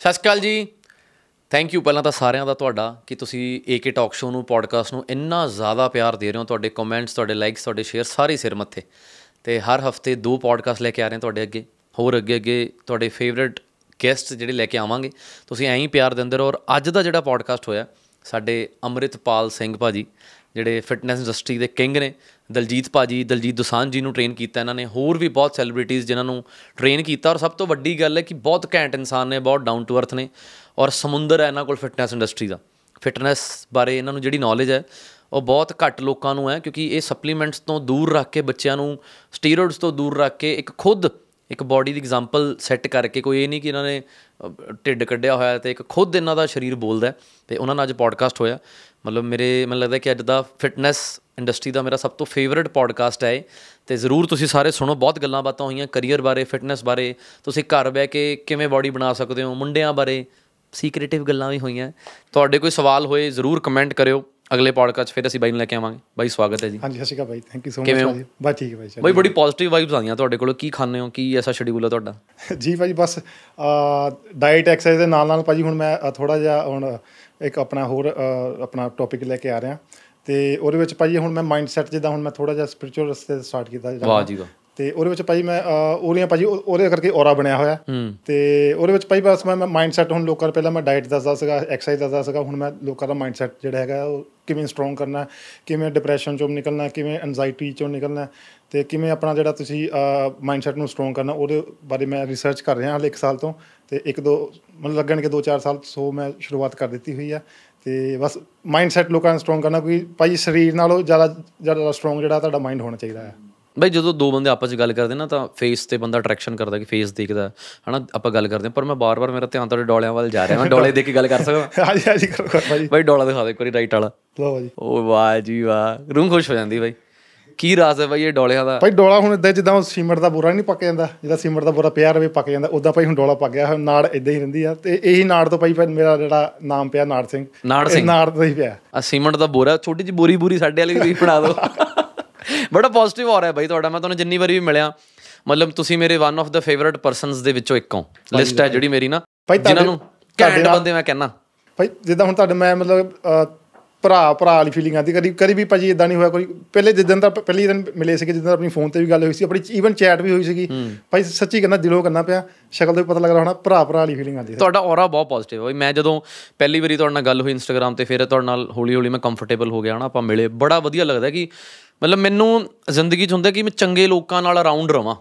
ਸਤਿ ਸ਼੍ਰੀ ਅਕਾਲ ਜੀ। ਥੈਂਕ ਯੂ ਪਹਿਲਾਂ ਤਾਂ ਸਾਰਿਆਂ ਦਾ ਤੁਹਾਡਾ ਕਿ ਤੁਸੀਂ ਏਕੇ ਟਾਕ ਸ਼ੋ ਨੂੰ ਪੋਡਕਾਸਟ ਨੂੰ ਇੰਨਾ ਜ਼ਿਆਦਾ ਪਿਆਰ ਦੇ ਰਹੇ ਹੋ, ਤੁਹਾਡੇ ਕਮੈਂਟਸ ਤੁਹਾਡੇ ਲਾਈਕਸ ਤੁਹਾਡੇ ਸ਼ੇਅਰ ਸਾਰੇ ਸਿਰ ਮੱਥੇ। ਤੇ ਹਰ ਹਫ਼ਤੇ ਦੋ ਪੋਡਕਾਸਟ ਲੈ ਕੇ ਆ ਰਹੇ ਹਾਂ ਤੁਹਾਡੇ ਅੱਗੇ, ਹੋਰ ਅੱਗੇ ਅੱਗੇ ਤੁਹਾਡੇ ਫੇਵਰਿਟ ਗੈਸਟ ਜਿਹੜੇ ਲੈ ਕੇ ਆਵਾਂਗੇ। ਤੁਸੀਂ ਐਂ ਹੀ ਪਿਆਰ ਦਿੰਦੇ ਰਹੋ ਔਰ ਅੱਜ ਦਾ ਜਿਹੜਾ ਪੋਡਕਾਸਟ ਹੋਇਆ, ਸਾਡੇ ਅੰਮ੍ਰਿਤਪਾਲ ਸਿੰਘ ਭਾਜੀ, ਜਿਹੜੇ ਫਿਟਨੈਸ ਇੰਡਸਟਰੀ ਦੇ ਕਿੰਗ ਨੇ ਦਲਜੀਤ ਭਾਜੀ ਦਲਜੀਤ ਦੋਸਾਂਝ ਜੀ ਨੂੰ ਟ੍ਰੇਨ ਕੀਤਾ ਇਹਨਾਂ ਨੇ ਹੋਰ ਵੀ ਬਹੁਤ ਸੈਲੀਬ੍ਰਿਟੀਜ਼ ਜਿਨ੍ਹਾਂ ਨੂੰ ਟ੍ਰੇਨ ਕੀਤਾ ਔਰ ਸਭ ਤੋਂ ਵੱਡੀ ਗੱਲ ਹੈ ਕਿ ਬਹੁਤ ਘੈਂਟ ਇਨਸਾਨ ਨੇ ਬਹੁਤ ਡਾਊਨ ਟੂ ਅਰਥ ਨੇ ਔਰ ਸਮੁੰਦਰ ਹੈ ਇਹਨਾਂ ਕੋਲ ਫਿਟਨੈਸ ਇੰਡਸਟਰੀ ਦਾ। ਫਿਟਨੈਸ ਬਾਰੇ ਇਹਨਾਂ ਨੂੰ ਜਿਹੜੀ ਨੌਲੇਜ ਹੈ ਉਹ ਬਹੁਤ ਘੱਟ ਲੋਕਾਂ ਨੂੰ ਹੈ ਕਿਉਂਕਿ ਇਹ ਸਪਲੀਮੈਂਟਸ ਤੋਂ ਦੂਰ ਰੱਖ ਕੇ ਬੱਚਿਆਂ ਨੂੰ ਸਟੀਰੋਇਡਸ ਤੋਂ ਦੂਰ ਰੱਖ ਕੇ ਇੱਕ ਖੁਦ ਇੱਕ ਬਾਡੀ ਦੀ ਐਗਜ਼ਾਮਪਲ ਸੈੱਟ ਕਰਕੇ ਕੋਈ ਇਹ ਨਹੀਂ ਕਿ ਇਹਨਾਂ ਨੇ ਅ, ਢਿੱਡ ਕੱਢਿਆ ਹੋਇਆ ਹੈ ਤੇ ਇੱਕ ਖੁਦ ਇਹਨਾਂ ਦਾ ਸਰੀਰ ਬੋਲਦਾ ਹੈ ਤੇ ਉਹਨਾਂ ਨਾਲ ਅੱਜ ਪੋਡਕਾਸਟ ਹੋਇਆ। ਮਤਲਬ ਮੇਰੇ ਮੈਨੂੰ ਲੱਗਦਾ ਕਿ ਅੱਜ ਦਾ ਫਿਟਨੈਸ ਇੰਡਸਟਰੀ ਦਾ ਮੇਰਾ ਸਭ ਤੋਂ ਫੇਵਰਿਟ ਪੋਡਕਾਸਟ ਹੈ ਤੇ ਜ਼ਰੂਰ ਤੁਸੀਂ ਸਾਰੇ ਸੁਣੋ ਬਹੁਤ ਗੱਲਾਂ ਬਾਤਾਂ ਹੋਈਆਂ ਕੈਰੀਅਰ ਬਾਰੇ ਫਿਟਨੈਸ ਬਾਰੇ। ਤੁਸੀਂ ਘਰ ਬਹਿ ਕੇ ਕਿਵੇਂ ਬਾਡੀ ਬਣਾ ਸਕਦੇ ਹੋ ਮੁੰਡਿਆਂ ਬਾਰੇ ਸੀਕ੍ਰੀਟਿਵ ਗੱਲਾਂ ਵੀ ਹੋਈਆਂ। ਤੁਹਾਡੇ ਕੋਈ ਸਵਾਲ ਹੋਏ ਜ਼ਰੂਰ ਕਮੈਂਟ ਕਰਿਓ। ਅਗਲੇ ਪੋਡਕਾਸਟ ਫਿਰ ਅਸੀਂ ਬਾਈ ਨੂੰ ਲੈ ਕੇ ਆਵਾਂਗੇ। ਬਾਈ ਸਵਾਗਤ ਹੈ ਜੀ। ਹਾਂਜੀ ਸਤਿ ਸ਼੍ਰੀ ਅਕਾਲ ਬਾਈ। Thank you so? ਮਚ ਬਸ ਠੀਕ ਹੈ ਬਾਈ। ਬਾਈ ਬੜੀ ਪੋਜ਼ਿਟਿਵ ਵਾਈਬਸ ਆਉਂਦੀਆਂ ਤੁਹਾਡੇ ਕੋਲ। ਕੀ ਖਾਂਦੇ ਹੋ? ਕੀ ਐਸਾ ਸ਼ਡਿਊਲ ਹੈ ਤੁਹਾਡਾ? ਜੀ ਭਾਜੀ ਬਸ ਡਾਈਟ ਐਕਸਰਸਾਈਜ਼ ਦੇ ਨਾਲ ਨਾਲ ਭਾਜੀ ਹੁਣ ਮੈਂ ਥੋੜਾ ਜਿਹਾ ਹੁਣ ਇੱਕ ਆਪਣਾ ਹੋਰ ਆਪਣਾ ਟੌਪਿਕ ਲੈ ਕੇ ਆ ਰਿਹਾ ਤੇ ਉਹਦੇ ਵਿੱਚ ਭਾਜੀ ਹੁਣ ਮੈਂ ਮਾਈਂਡ ਸੈਟ ਜਿੱਦਾਂ ਹੁਣ ਮੈਂ ਥੋੜਾ ਜਿਹਾ ਸਪਿਰਚੁਅਲ ਰਸਤੇ ਸਟਾਰਟ ਕੀਤਾ ਜਿੱਦਾਂ। ਵਾਹ ਜੀ ਵਾਹ। ਤੇ ਉਹਦੇ ਵਿੱਚ ਭਾਜੀ ਮੈਂ ਉਹਦੀਆਂ ਭਾਜੀ ਉਹ- ਉਹਦੇ ਕਰਕੇ ਔਰਾ ਬਣਿਆ ਹੋਇਆ। ਹੂੰ। ਤੇ ਉਹਦੇ ਵਿੱਚ ਭਾਈ ਬਸ ਮੈਂ ਮਾਈਂਡ ਸੈਟ ਹੁਣ ਲੋਕਾਂ ਪਹਿਲਾਂ ਮੈਂ ਡਾਈਟ ਦੱਸਦਾ ਸੀਗਾ ਐਕਸਰਸਾਈਜ਼ ਦੱਸਦਾ ਸੀਗਾ ਹੁਣ ਮੈਂ ਲੋਕਾਂ ਦਾ ਮਾਈਂਡ ਸੈਟ ਜਿਹੜਾ ਹੈਗਾ ਉਹ ਕਿਵੇਂ ਸਟਰੋਂਗ ਕਰਨਾ ਕਿਵੇਂ ਡਿਪਰੈਸ਼ਨ ਚੋਂ ਨਿਕਲਣਾ ਕਿਵੇਂ ਐਂਜ਼ਾਈਟੀ ਚੋਂ ਨਿਕਲਣਾ ਤੇ ਕਿਵੇਂ ਆਪਣਾ ਜਿਹੜਾ ਤੁਸੀਂ ਮਾਈਂਡ ਸੈਟ ਨੂੰ ਸਟਰੋਂਗ ਕਰਨਾ ਉਹਦੇ ਬਾਰੇ ਮੈਂ ਰਿਸਰਚ ਕਰ ਰਿਹਾ ਹਾਲੇ ਇੱਕ ਸਾਲ ਤੋਂ। ਤੇ ਇੱਕ ਦੋ ਮੈਨੂੰ ਲੱਗਣਗੇ 2-4 ਸਾਲ ਸੋ ਮੈਂ ਸ਼ੁਰੂਆਤ ਕਰ ਦਿੱਤੀ ਹੋਈ ਆ। ਤੇ ਬਸ ਮਾਈਂਡ ਸੈਟ ਲੋਕਾਂ ਨੂੰ ਸਟਰੋਂਗ ਕਰਨਾ ਕੋਈ ਭਾਈ ਸਰੀਰ ਨਾਲੋਂ ਜ਼ਿਆਦਾ ਜ਼ਿਆਦਾ ਸਟਰੋਂਗ ਜਿਹੜਾ ਤੁਹਾਡਾ ਮਾਈਂਡ ਹੋਣਾ ਚਾਹੀਦਾ ਹੈ ਬਈ ਜਦੋਂ ਦੋ ਬੰਦੇ ਆਪਸ ਵਿੱਚ ਗੱਲ ਕਰਦੇ ਨਾ ਤਾਂ ਫੇਸ ਤੇ ਬੰਦਾ ਅਟਰੈਕਸ਼ਨ ਕਰਦਾ ਕਿ ਫੇਸ ਦੇਖਦਾ ਹਨਾ ਆਪਾਂ ਗੱਲ ਕਰਦੇ ਪਰ ਮੈਂ ਬਾਰ-ਬਾਰ ਮੇਰਾ ਧਿਆਨ ਤੁਹਾਡੇ ਡੋਲਿਆਂ ਵੱਲ ਜਾ ਰਿਹਾ ਮੈਂ ਡੋਲੇ ਦੇਖ ਕੇ ਗੱਲ ਕਰ ਸਕਦਾ। ਹਾਂਜੀ ਹਾਂਜੀ ਕਰੋ ਕਰੋ ਭਾਜੀ ਬਈ ਡੋਲਾ ਦਿਖਾ ਦੇ ਇੱਕ ਵਾਰੀ ਰਾਈਟ ਵਾਲਾ। ਲਓ ਭਾਜੀ ਓ ਵਾਹ ਜੀ ਵਾਹ ਰੂਹ ਖੁਸ਼ ਹੋ ਜਾਂਦੀ ਬਈ। ਕੀ ਰਾਜ਼ ਹੈ ਬਈ ਇਹ ਡੋਲਿਆਂ ਦਾ? ਭਾਈ ਡੋਲਾ ਹੁਣ ਇਦਾਂ ਜਿੱਦਾਂ ਸੀਮਟ ਦਾ ਬੋਰਾ ਨਹੀਂ ਪੱਕ ਜਾਂਦਾ ਜਿੱਦਾਂ ਸੀਮਟ ਦਾ ਬੋਰਾ ਪਿਆ ਰਵੇ ਪੱਕ ਜਾਂਦਾ ਉਦਾਂ ਭਾਈ ਹੁਣ ਡੋਲਾ ਪੱਕ ਗਿਆ ਹੁਣ ਨਾੜ ਇਦਾਂ ਹੀ ਰਹਿੰਦੀ ਆ ਤੇ ਇਹੀ ਨਾੜ ਤੋਂ ਭਾਈ ਫਿਰ ਮੇਰਾ ਜਿਹੜਾ ਨਾਮ ਪਿਆ ਨਾੜ ਸਿੰਘ। ਨਾੜ ਸਿੰਘ। ਨਾੜ ਤੋਂ ਹੀ ਪਿਆ। ਆ ਸੀਮੈਂਟ ਦਾ ਬੋਰਾ ਛੋਟੀ ਜਿਹੀ ਬੋਰੀ ਬੋਰੀ ਸਾਡੇ ਵਾਲੀ ਵੀ ਤੁਸੀਂ ਬਣਾ ਦਿਓ। ਬੜਾ ਪੋਜ਼ਿਟਿਵ ਹੋ ਰਿਹਾ ਬਈ ਤੁਹਾਡਾ ਮੈਂ ਤੁਹਾਨੂੰ ਜਿੰਨੀ ਵਾਰੀ ਵੀ ਮਿਲਿਆ ਮਤਲਬ ਤੁਸੀਂ ਮੇਰੇ ਵਨ ਆਫ ਦਾ ਫੇਵਰਿਟ ਪਰਸਨਸ ਦੇ ਵਿੱਚੋਂ ਇੱਕ ਹੋ। ਲਿਸਟ ਹੈ ਜਿਹੜੀ ਮੇਰੀ ਨਾ ਜਿਨ੍ਹਾਂ ਨੂੰ ਘੈਂਟ ਬੰਦੇ ਮੈਂ ਕਹਿੰਦਾ ਭਾਈ ਜਿੱਦਾਂ ਹੁਣ ਤੁਹਾਡੇ ਮੈਂ ਮਤਲਬ ਭਰਾ ਭਰਾ ਵਾਲੀ ਫੀਲਿੰਗ ਆਉਂਦੀ। ਕਦੀ ਕਦੀ ਵੀ ਭਾਜੀ ਇਦਾਂ ਨਹੀਂ ਹੋਇਆ ਕੋਈ ਪਹਿਲੇ ਜਿੱਦਣ ਦਾ ਪਹਿਲੀ ਦਿਨ ਮਿਲੇ ਸੀਗੇ ਜਿੱਦਾਂ ਆਪਣੀ ਫੋਨ ਤੇ ਵੀ ਗੱਲ ਹੋਈ ਸੀ ਆਪਣੀ ਈਵਨ ਚੈਟ ਵੀ ਹੋਈ ਸੀਗੀ। ਭਾਈ ਸੱਚੀ ਕਹਿੰਦਾ ਦਿਲੋਂ ਕਰਨਾ ਪਿਆ ਸ਼ਕਲ ਤੋਂ ਵੀ ਪਤਾ ਲੱਗ ਰਿਹਾ ਹੋਣਾ ਭਰਾ ਭਰਾ ਵਾਲੀ ਫੀਲਿੰਗ ਆਉਂਦੀ ਸੀ। ਤੁਹਾਡਾ ਔਰਾ ਬਹੁਤ ਪੋਜ਼ਿਟਿਵ ਹੈ ਮੈਂ ਜਦੋਂ ਪਹਿਲੀ ਵਾਰੀ ਤੁਹਾਡੇ ਨਾਲ ਗੱਲ ਹੋਈ ਇੰਸਟਾਗ੍ਰam ਤੇ ਫਿਰ ਤੁਹਾਡੇ ਨਾਲ ਹੌਲੀ ਹੌਲੀ ਮੈਂ ਕੰਫਰਟੇਬਲ ਹੋ ਗਿਆ ਹਨਾ ਆਪਾਂ ਮਿਲੇ। ਬੜਾ ਵਧੀਆ ਲੱਗਦਾ ਕਿ ਮਤਲਬ ਮੈਨੂੰ ਜ਼ਿੰਦਗੀ 'ਚ ਹੁੰਦਾ ਕਿ ਮੈਂ ਚੰਗੇ ਲੋਕਾਂ ਨਾਲ ਅਰਾਊਂਡ ਰਵਾਂ।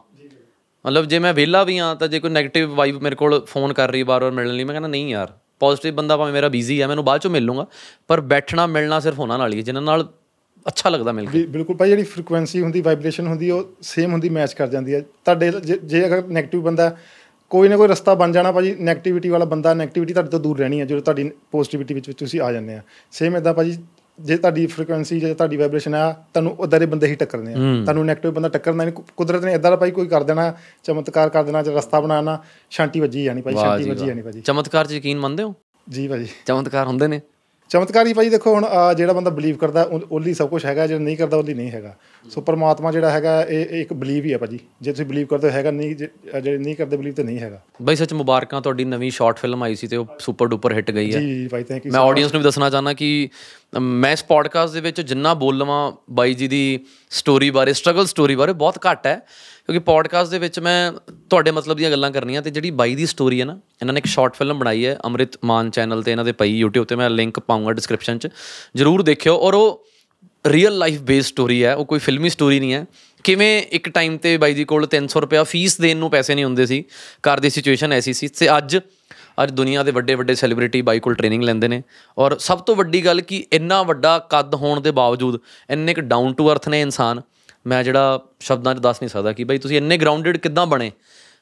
ਮਤਲਬ ਜੇ ਮੈਂ ਵਿਹਲਾ ਵੀ ਆ ਤਾਂ ਜੇ ਕੋਈ 네ਗੇਟਿਵ ਵਾਈਬ ਮੇਰੇ ਕੋਲ ਫੋਨ ਕਰ ਰਹੀ ਬਾਰ-ਬਾਰ ਮਿਲਣ ਲਈ ਮੈਂ ਕਹਿੰਦਾ ਨਹੀਂ ਯਾਰ ਪੋਜ਼ਿਟਿਵ ਬੰਦਾ ਭਾਵੇਂ ਮੇਰਾ ਬਿਜ਼ੀ ਹੈ ਮੈਨੂੰ ਬਾਅਦ ਚੋਂ ਮਿਲ ਲੂੰਗਾ, ਪਰ ਬੈਠਣਾ, ਮਿਲਣਾ ਸਿਰਫ ਉਹਨਾਂ ਨਾਲ ਹੀ ਜਿਨ੍ਹਾਂ ਨਾਲ ਅੱਛਾ ਲੱਗਦਾ ਮਿਲ ਕੇ। ਬਿਲਕੁਲ ਭਾਈ, ਜਿਹੜੀ ਫ੍ਰੀਕੁਐਂਸੀ ਹੁੰਦੀ ਵਾਈਬ੍ਰੇਸ਼ਨ ਹੁੰਦੀ, ਉਹ ਸੇਮ ਹੁੰਦੀ ਮੈਚ ਕਰ ਜਾਂਦੀ ਹੈ। ਤੁਹਾਡੇ ਜੇ ਅਗਰ 네ਗੇਟਿਵ ਬੰਦਾ, ਕੋਈ ਨਾ ਕੋਈ ਰਸਤਾ ਬਣ ਜਾਣਾ ਭਾਜੀ 네ਗੇਟਿਵਿਟੀ ਵਾਲਾ ਬੰਦਾ 네ਗੇਟਿਵਿਟੀ ਤੁਹਾਡੇ ਤੋਂ ਦੂਰ ਰਹਿਣੀ ਹੈ, ਜਦੋਂ ਤੁਹਾਡੀ ਪੋਜ਼ਿਟਿਵਿਟੀ ਵਿੱਚ ਤੁਸੀਂ ਆ ਜਾਂਦੇ ਆ। ਸੇਮ ਇਦਾਂ ਭਾਜੀ ਜੇ ਤੁਹਾਡੀ ਫ੍ਰੀਕੁਐਂਸੀ ਜੇ ਤੁਹਾਡੀ ਵਾਈਬ੍ਰੇਸ਼ਨ ਆ ਤੁਹਾਨੂੰ ਉਦਾਂ ਦੇ ਬੰਦੇ ਹੀ ਟੱਕਰਨੇ ਆ। ਤੁਹਾਨੂੰ 네ਗੇਟਿਵ ਬੰਦਾ ਟੱਕਰਨਾ ਨਹੀਂ। ਕੁਦਰਤ ਨੇ ਇਦਾਂ ਦਾ ਭਾਈ ਕੋਈ ਕਰ ਦੇਣਾ ਚਮਤਕਾਰ ਕਰ ਦੇਣਾ ਜਾਂ ਰਸਤਾ ਬਣਾਣਾ ਸ਼ਾਂਤੀ ਵੱਜੀ ਜਾਣੀ ਭਾਈ ਸ਼ਾਂਤੀ ਵੱਜੀ ਜਾਣੀ ਭਾਜੀ ਚਮਤਕਾਰ 'ਚ ਯਕੀਨ ਮੰਨਦੇ ਹੋ? ਜੀ ਭਾਜੀ ਚਮਤਕਾਰ ਹੁੰਦੇ ਨੇ? ਚਮਤਕਾਰੀ ਭਾਈ ਦੇਖੋ ਹੁਣ ਜਿਹੜਾ ਬੰਦਾ ਬਲੀਵ ਕਰਦਾ ਉਹਲੀ ਸਭ ਕੁਝ ਹੈਗਾ ਜਿਹੜਾ ਨਹੀਂ ਕਰਦਾ ਉਹਲੀ ਨਹੀਂ ਹੈਗਾ। ਸੋ ਪਰਮਾਤਮਾ ਜਿਹੜਾ ਹੈਗਾ ਇਹ ਇੱਕ ਬਲੀਵ ਹੀ ਹੈ ਭਾਜੀ। ਜੇ ਤੁਸੀਂ ਬਲੀਵ ਕਰਦੇ ਹੈਗਾ ਨਹੀਂ ਜਿਹੜੇ ਨਹੀਂ ਕਰਦੇ ਬਲੀਵ ਤੇ ਨਹੀਂ ਹੈਗਾ। ਬਾਈ ਸੱਚ ਮੁਬਾਰਕਾਂ ਤੁਹਾਡੀ ਨਵੀਂ ਸ਼ਾਰਟ ਫਿਲਮ ਆਈ ਸੀ ਤੇ ਉਹ ਸੁਪਰ ਡੂਪਰ ਹਿੱਟ ਗਈ ਹੈ। ਜੀ ਜੀ ਭਾਈ ਥੈਂਕ ਯੂ ਮੈਂ ਆਡੀਅנס ਨੂੰ ਵੀ ਦੱਸਣਾ ਚਾਹਨਾ ਕਿ ਮੈਂ ਇਸ ਪੋਡਕਾਸਟ ਦੇ ਵਿੱਚ ਜਿੰਨਾ ਬੋਲ ਲਵਾਂ ਬਾਈ ਜੀ ਦੀ ਸਟੋਰੀ ਬਾਰੇ ਸਟਰਗਲ ਸਟੋਰੀ ਬਾਰੇ ਬਹੁਤ ਘੱਟ ਹੈ, ਕਿਉਂਕਿ ਪੋਡਕਾਸਟ ਦੇ ਵਿੱਚ ਮੈਂ ਤੁਹਾਡੇ ਮਤਲਬ ਦੀਆਂ ਗੱਲਾਂ ਕਰਨੀਆਂ ਤੇ ਜਿਹੜੀ ਬਾਈ ਦੀ ਸਟੋਰੀ ਹੈ ਨਾ, ਇਹਨਾਂ ਨੇ ਇੱਕ ਸ਼ਾਰਟ ਫਿਲਮ ਬਣਾਈ ਹੈ, ਅੰਮ੍ਰਿਤ ਮਾਨ ਚੈਨਲ ਤੇ ਇਹਨਾਂ ਦੇ ਪਈ YouTube ਤੇ ਮੈਂ ਲਿੰਕ ਪਾਉਂਗਾ ਡਿਸਕ੍ਰਿਪਸ਼ਨ 'ਚ, ਜਰੂਰ ਦੇਖਿਓ ਔਰ ਉਹ ਰੀਅਲ ਲਾਈਫ ਬੇਸਡ ਸਟੋਰੀ ਹੈ, ਉਹ ਕੋਈ ਫਿਲਮੀ ਸਟੋਰੀ ਨਹੀਂ ਹੈ। ਕਿਵੇਂ ਇੱਕ ਟਾਈਮ ਤੇ ਬਾਈ ਜੀ ਕੋਲ 300 ਰੁਪਿਆ ਫੀਸ ਦੇਣ ਨੂੰ ਪੈਸੇ ਨਹੀਂ ਹੁੰਦੇ ਸੀ, ਘਰ ਦੀ ਸਿਚੁਏਸ਼ਨ ਐਸੀ ਸੀ ਤੇ ਅੱਜ ਅੱਜ ਦੁਨੀਆ ਦੇ ਵੱਡੇ ਵੱਡੇ ਸੈਲੀਬ੍ਰਿਟੀ ਬਾਈ ਕੋਲ ਟ੍ਰੇਨਿੰਗ ਲੈਂਦੇ ਨੇ। ਔਰ ਸਭ ਤੋਂ ਵੱਡੀ ਗੱਲ ਕਿ ਇੰਨਾ ਵੱਡਾ ਕੱਦ ਹੋਣ ਦੇ ਬਾਵਜੂਦ ਇੰਨੇ ਇੱਕ ਡਾਊਨ ਟੂ ਅਰਥ ਨੇ ਇਨਸਾਨ। ਮੈਂ ਜਿਹੜਾ ਸ਼ਬਦਾਂ 'ਚ ਦੱਸ ਨਹੀਂ ਸਕਦਾ ਕਿ ਬਾਈ ਤੁਸੀਂ ਇੰਨੇ ਗਰਾਊਂਡਡ ਕਿੱਦਾਂ ਬਣੇ?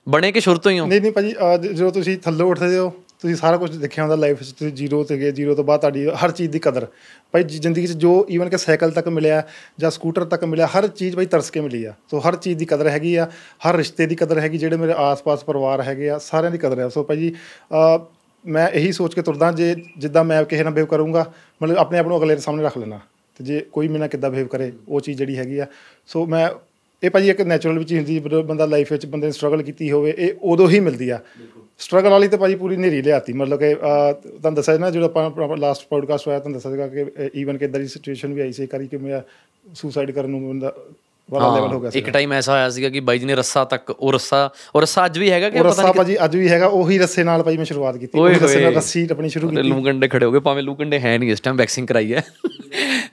ਬਣੇ ਕਿ ਸ਼ੁਰੂ ਤੋਂ ਹੀ ਹੋ? ਨਹੀਂ ਨਹੀਂ ਭਾਜੀ ਅਹ, ਜ- ਜਦੋਂ ਤੁਸੀਂ ਥੱਲੋਂ ਉੱਠਦੇ ਹੋ ਤੁਸੀਂ ਸਾਰਾ ਕੁਝ ਦੇਖਿਆ ਹੁੰਦਾ ਲਾਈਫ 'ਚ ਤੁਸੀਂ ਜ਼ੀਰੋ ਤੇ ਗਏ ਜ਼ੀਰੋ ਤੋਂ ਬਾਅਦ ਤੁਹਾਡੀ ਹਰ ਚੀਜ਼ ਦੀ ਕਦਰ। ਭਾਈ ਜ਼ਿ- ਜ਼ਿੰਦਗੀ 'ਚ ਜੋ ਈਵਨ ਕਿ ਸਾਈਕਲ ਤੱਕ ਮਿਲਿਆ ਜਾਂ ਸਕੂਟਰ ਤੱਕ ਮਿਲਿਆ ਹਰ ਚੀਜ਼ ਭਾਈ ਤਰਸ ਕੇ ਮਿਲੀ ਆ। ਸੋ ਹਰ ਚੀਜ਼ ਦੀ ਕਦਰ ਹੈਗੀ ਆ ਹਰ ਰਿਸ਼ਤੇ ਦੀ ਕਦਰ ਹੈਗੀ ਜਿਹੜੇ ਮੇਰੇ ਆਸ-ਪਾਸ ਪਰਿਵਾਰ ਹੈਗੇ ਆ ਸਾਰਿਆਂ ਦੀ ਕਦਰ ਹੈ ਸੋ ਭਾਜੀ ਅਹ, ਮੈਂ ਇਹੀ ਸੋਚ ਕੇ ਤੁਰਦਾ ਜੇ ਜਿੱਦਾਂ ਮੈਂ ਕਿਸੇ ਨਾਲ ਬਿਹੇਵ ਕਰੂੰਗਾ ਮਤਲਬ ਆਪਣੇ ਆਪ ਨੂੰ ਅਗਲੇ ਦੇ ਸਾਹਮਣੇ ਰੱਖ ਲੈਣਾ ਤੇ ਜੇ ਕੋਈ ਮੇਰੇ ਨਾਲ ਕਿੱਦਾਂ ਬਿਹੇਵ ਕਰੇ ਉਹ ਚੀਜ਼ ਜਿਹੜੀ ਹੈਗੀ ਆ। ਸੋ ਮੈਂ ਇਹ ਭਾਜੀ ਇੱਕ ਨੈਚੁਰਲ ਵਿੱਚ ਹੀ ਹੁੰਦੀ ਜਦੋਂ ਬੰਦਾ ਲਾਈਫ ਵਿੱਚ ਬੰਦੇ ਨੇ ਸਟਰਗਲ ਕੀਤੀ ਹੋਵੇ ਇਹ ਉਦੋਂ ਹੀ ਮਿਲਦੀ ਆ। ਸਟਰਗਲ ਵਾਲੀ ਤੇ ਭਾਜੀ ਪੂਰੀ ਨੇਰੀ ਲਿਆਤੀ। ਮਤਲਬ ਕਿ ਤੁਹਾਨੂੰ ਦੱਸਿਆ ਨਾ ਜਦੋਂ ਆਪਾਂ ਲਾਸਟ ਪੋਡਕਾਸਟ ਹੋਇਆ ਤੁਹਾਨੂੰ ਦੱਸਿਆ ਸੀਗਾ ਕਿ ਈਵਨ ਕਿ ਇਦਾਂ ਦੀ ਸਿਚੁਏਸ਼ਨ ਵੀ ਆਈ ਸੀ ਕਰੀ ਕਿ ਮੈਂ ਸੁਸਾਈਡ ਕਰਨ ਨੂੰ ਬੰਦਾ ਵਾਲਾ ਲੈਵਲ ਹੋ ਗਿਆ ਸੀ ਇੱਕ ਟਾਈਮ ਐਸਾ ਆਇਆ ਸੀਗਾ ਕਿ ਬਾਈ ਜੀ ਨੇ ਰੱਸਾ ਤੱਕ ਉਹ ਰੱਸਾ ਉਹ ਰੱਸਾ ਅੱਜ ਵੀ ਹੈਗਾ ਕਿ ਪਤਾ ਰੱਸਾ ਭਾਜੀ ਅੱਜ ਵੀ ਹੈਗਾ ਉਹੀ ਰੱਸੇ ਨਾਲ ਭਾਈ ਮੈਂ ਸ਼ੁਰੂਆਤ ਕੀਤੀ। ਉਹੀ ਰੱਸੇ ਨਾਲ। ਰੱਸੀ ਆਪਣੀ ਸ਼ੁਰੂ ਨਹੀਂ ਲੂਕੰਡੇ ਖੜੇ ਹੋ ਗਏ ਭਾਵੇਂ ਲੂਕੰਡੇ ਹੈ ਨਹੀਂ ਇਸ ਟਾਈਮ ਵੈਕਸਿੰਗ ਕਰਾਈ ਹੈ।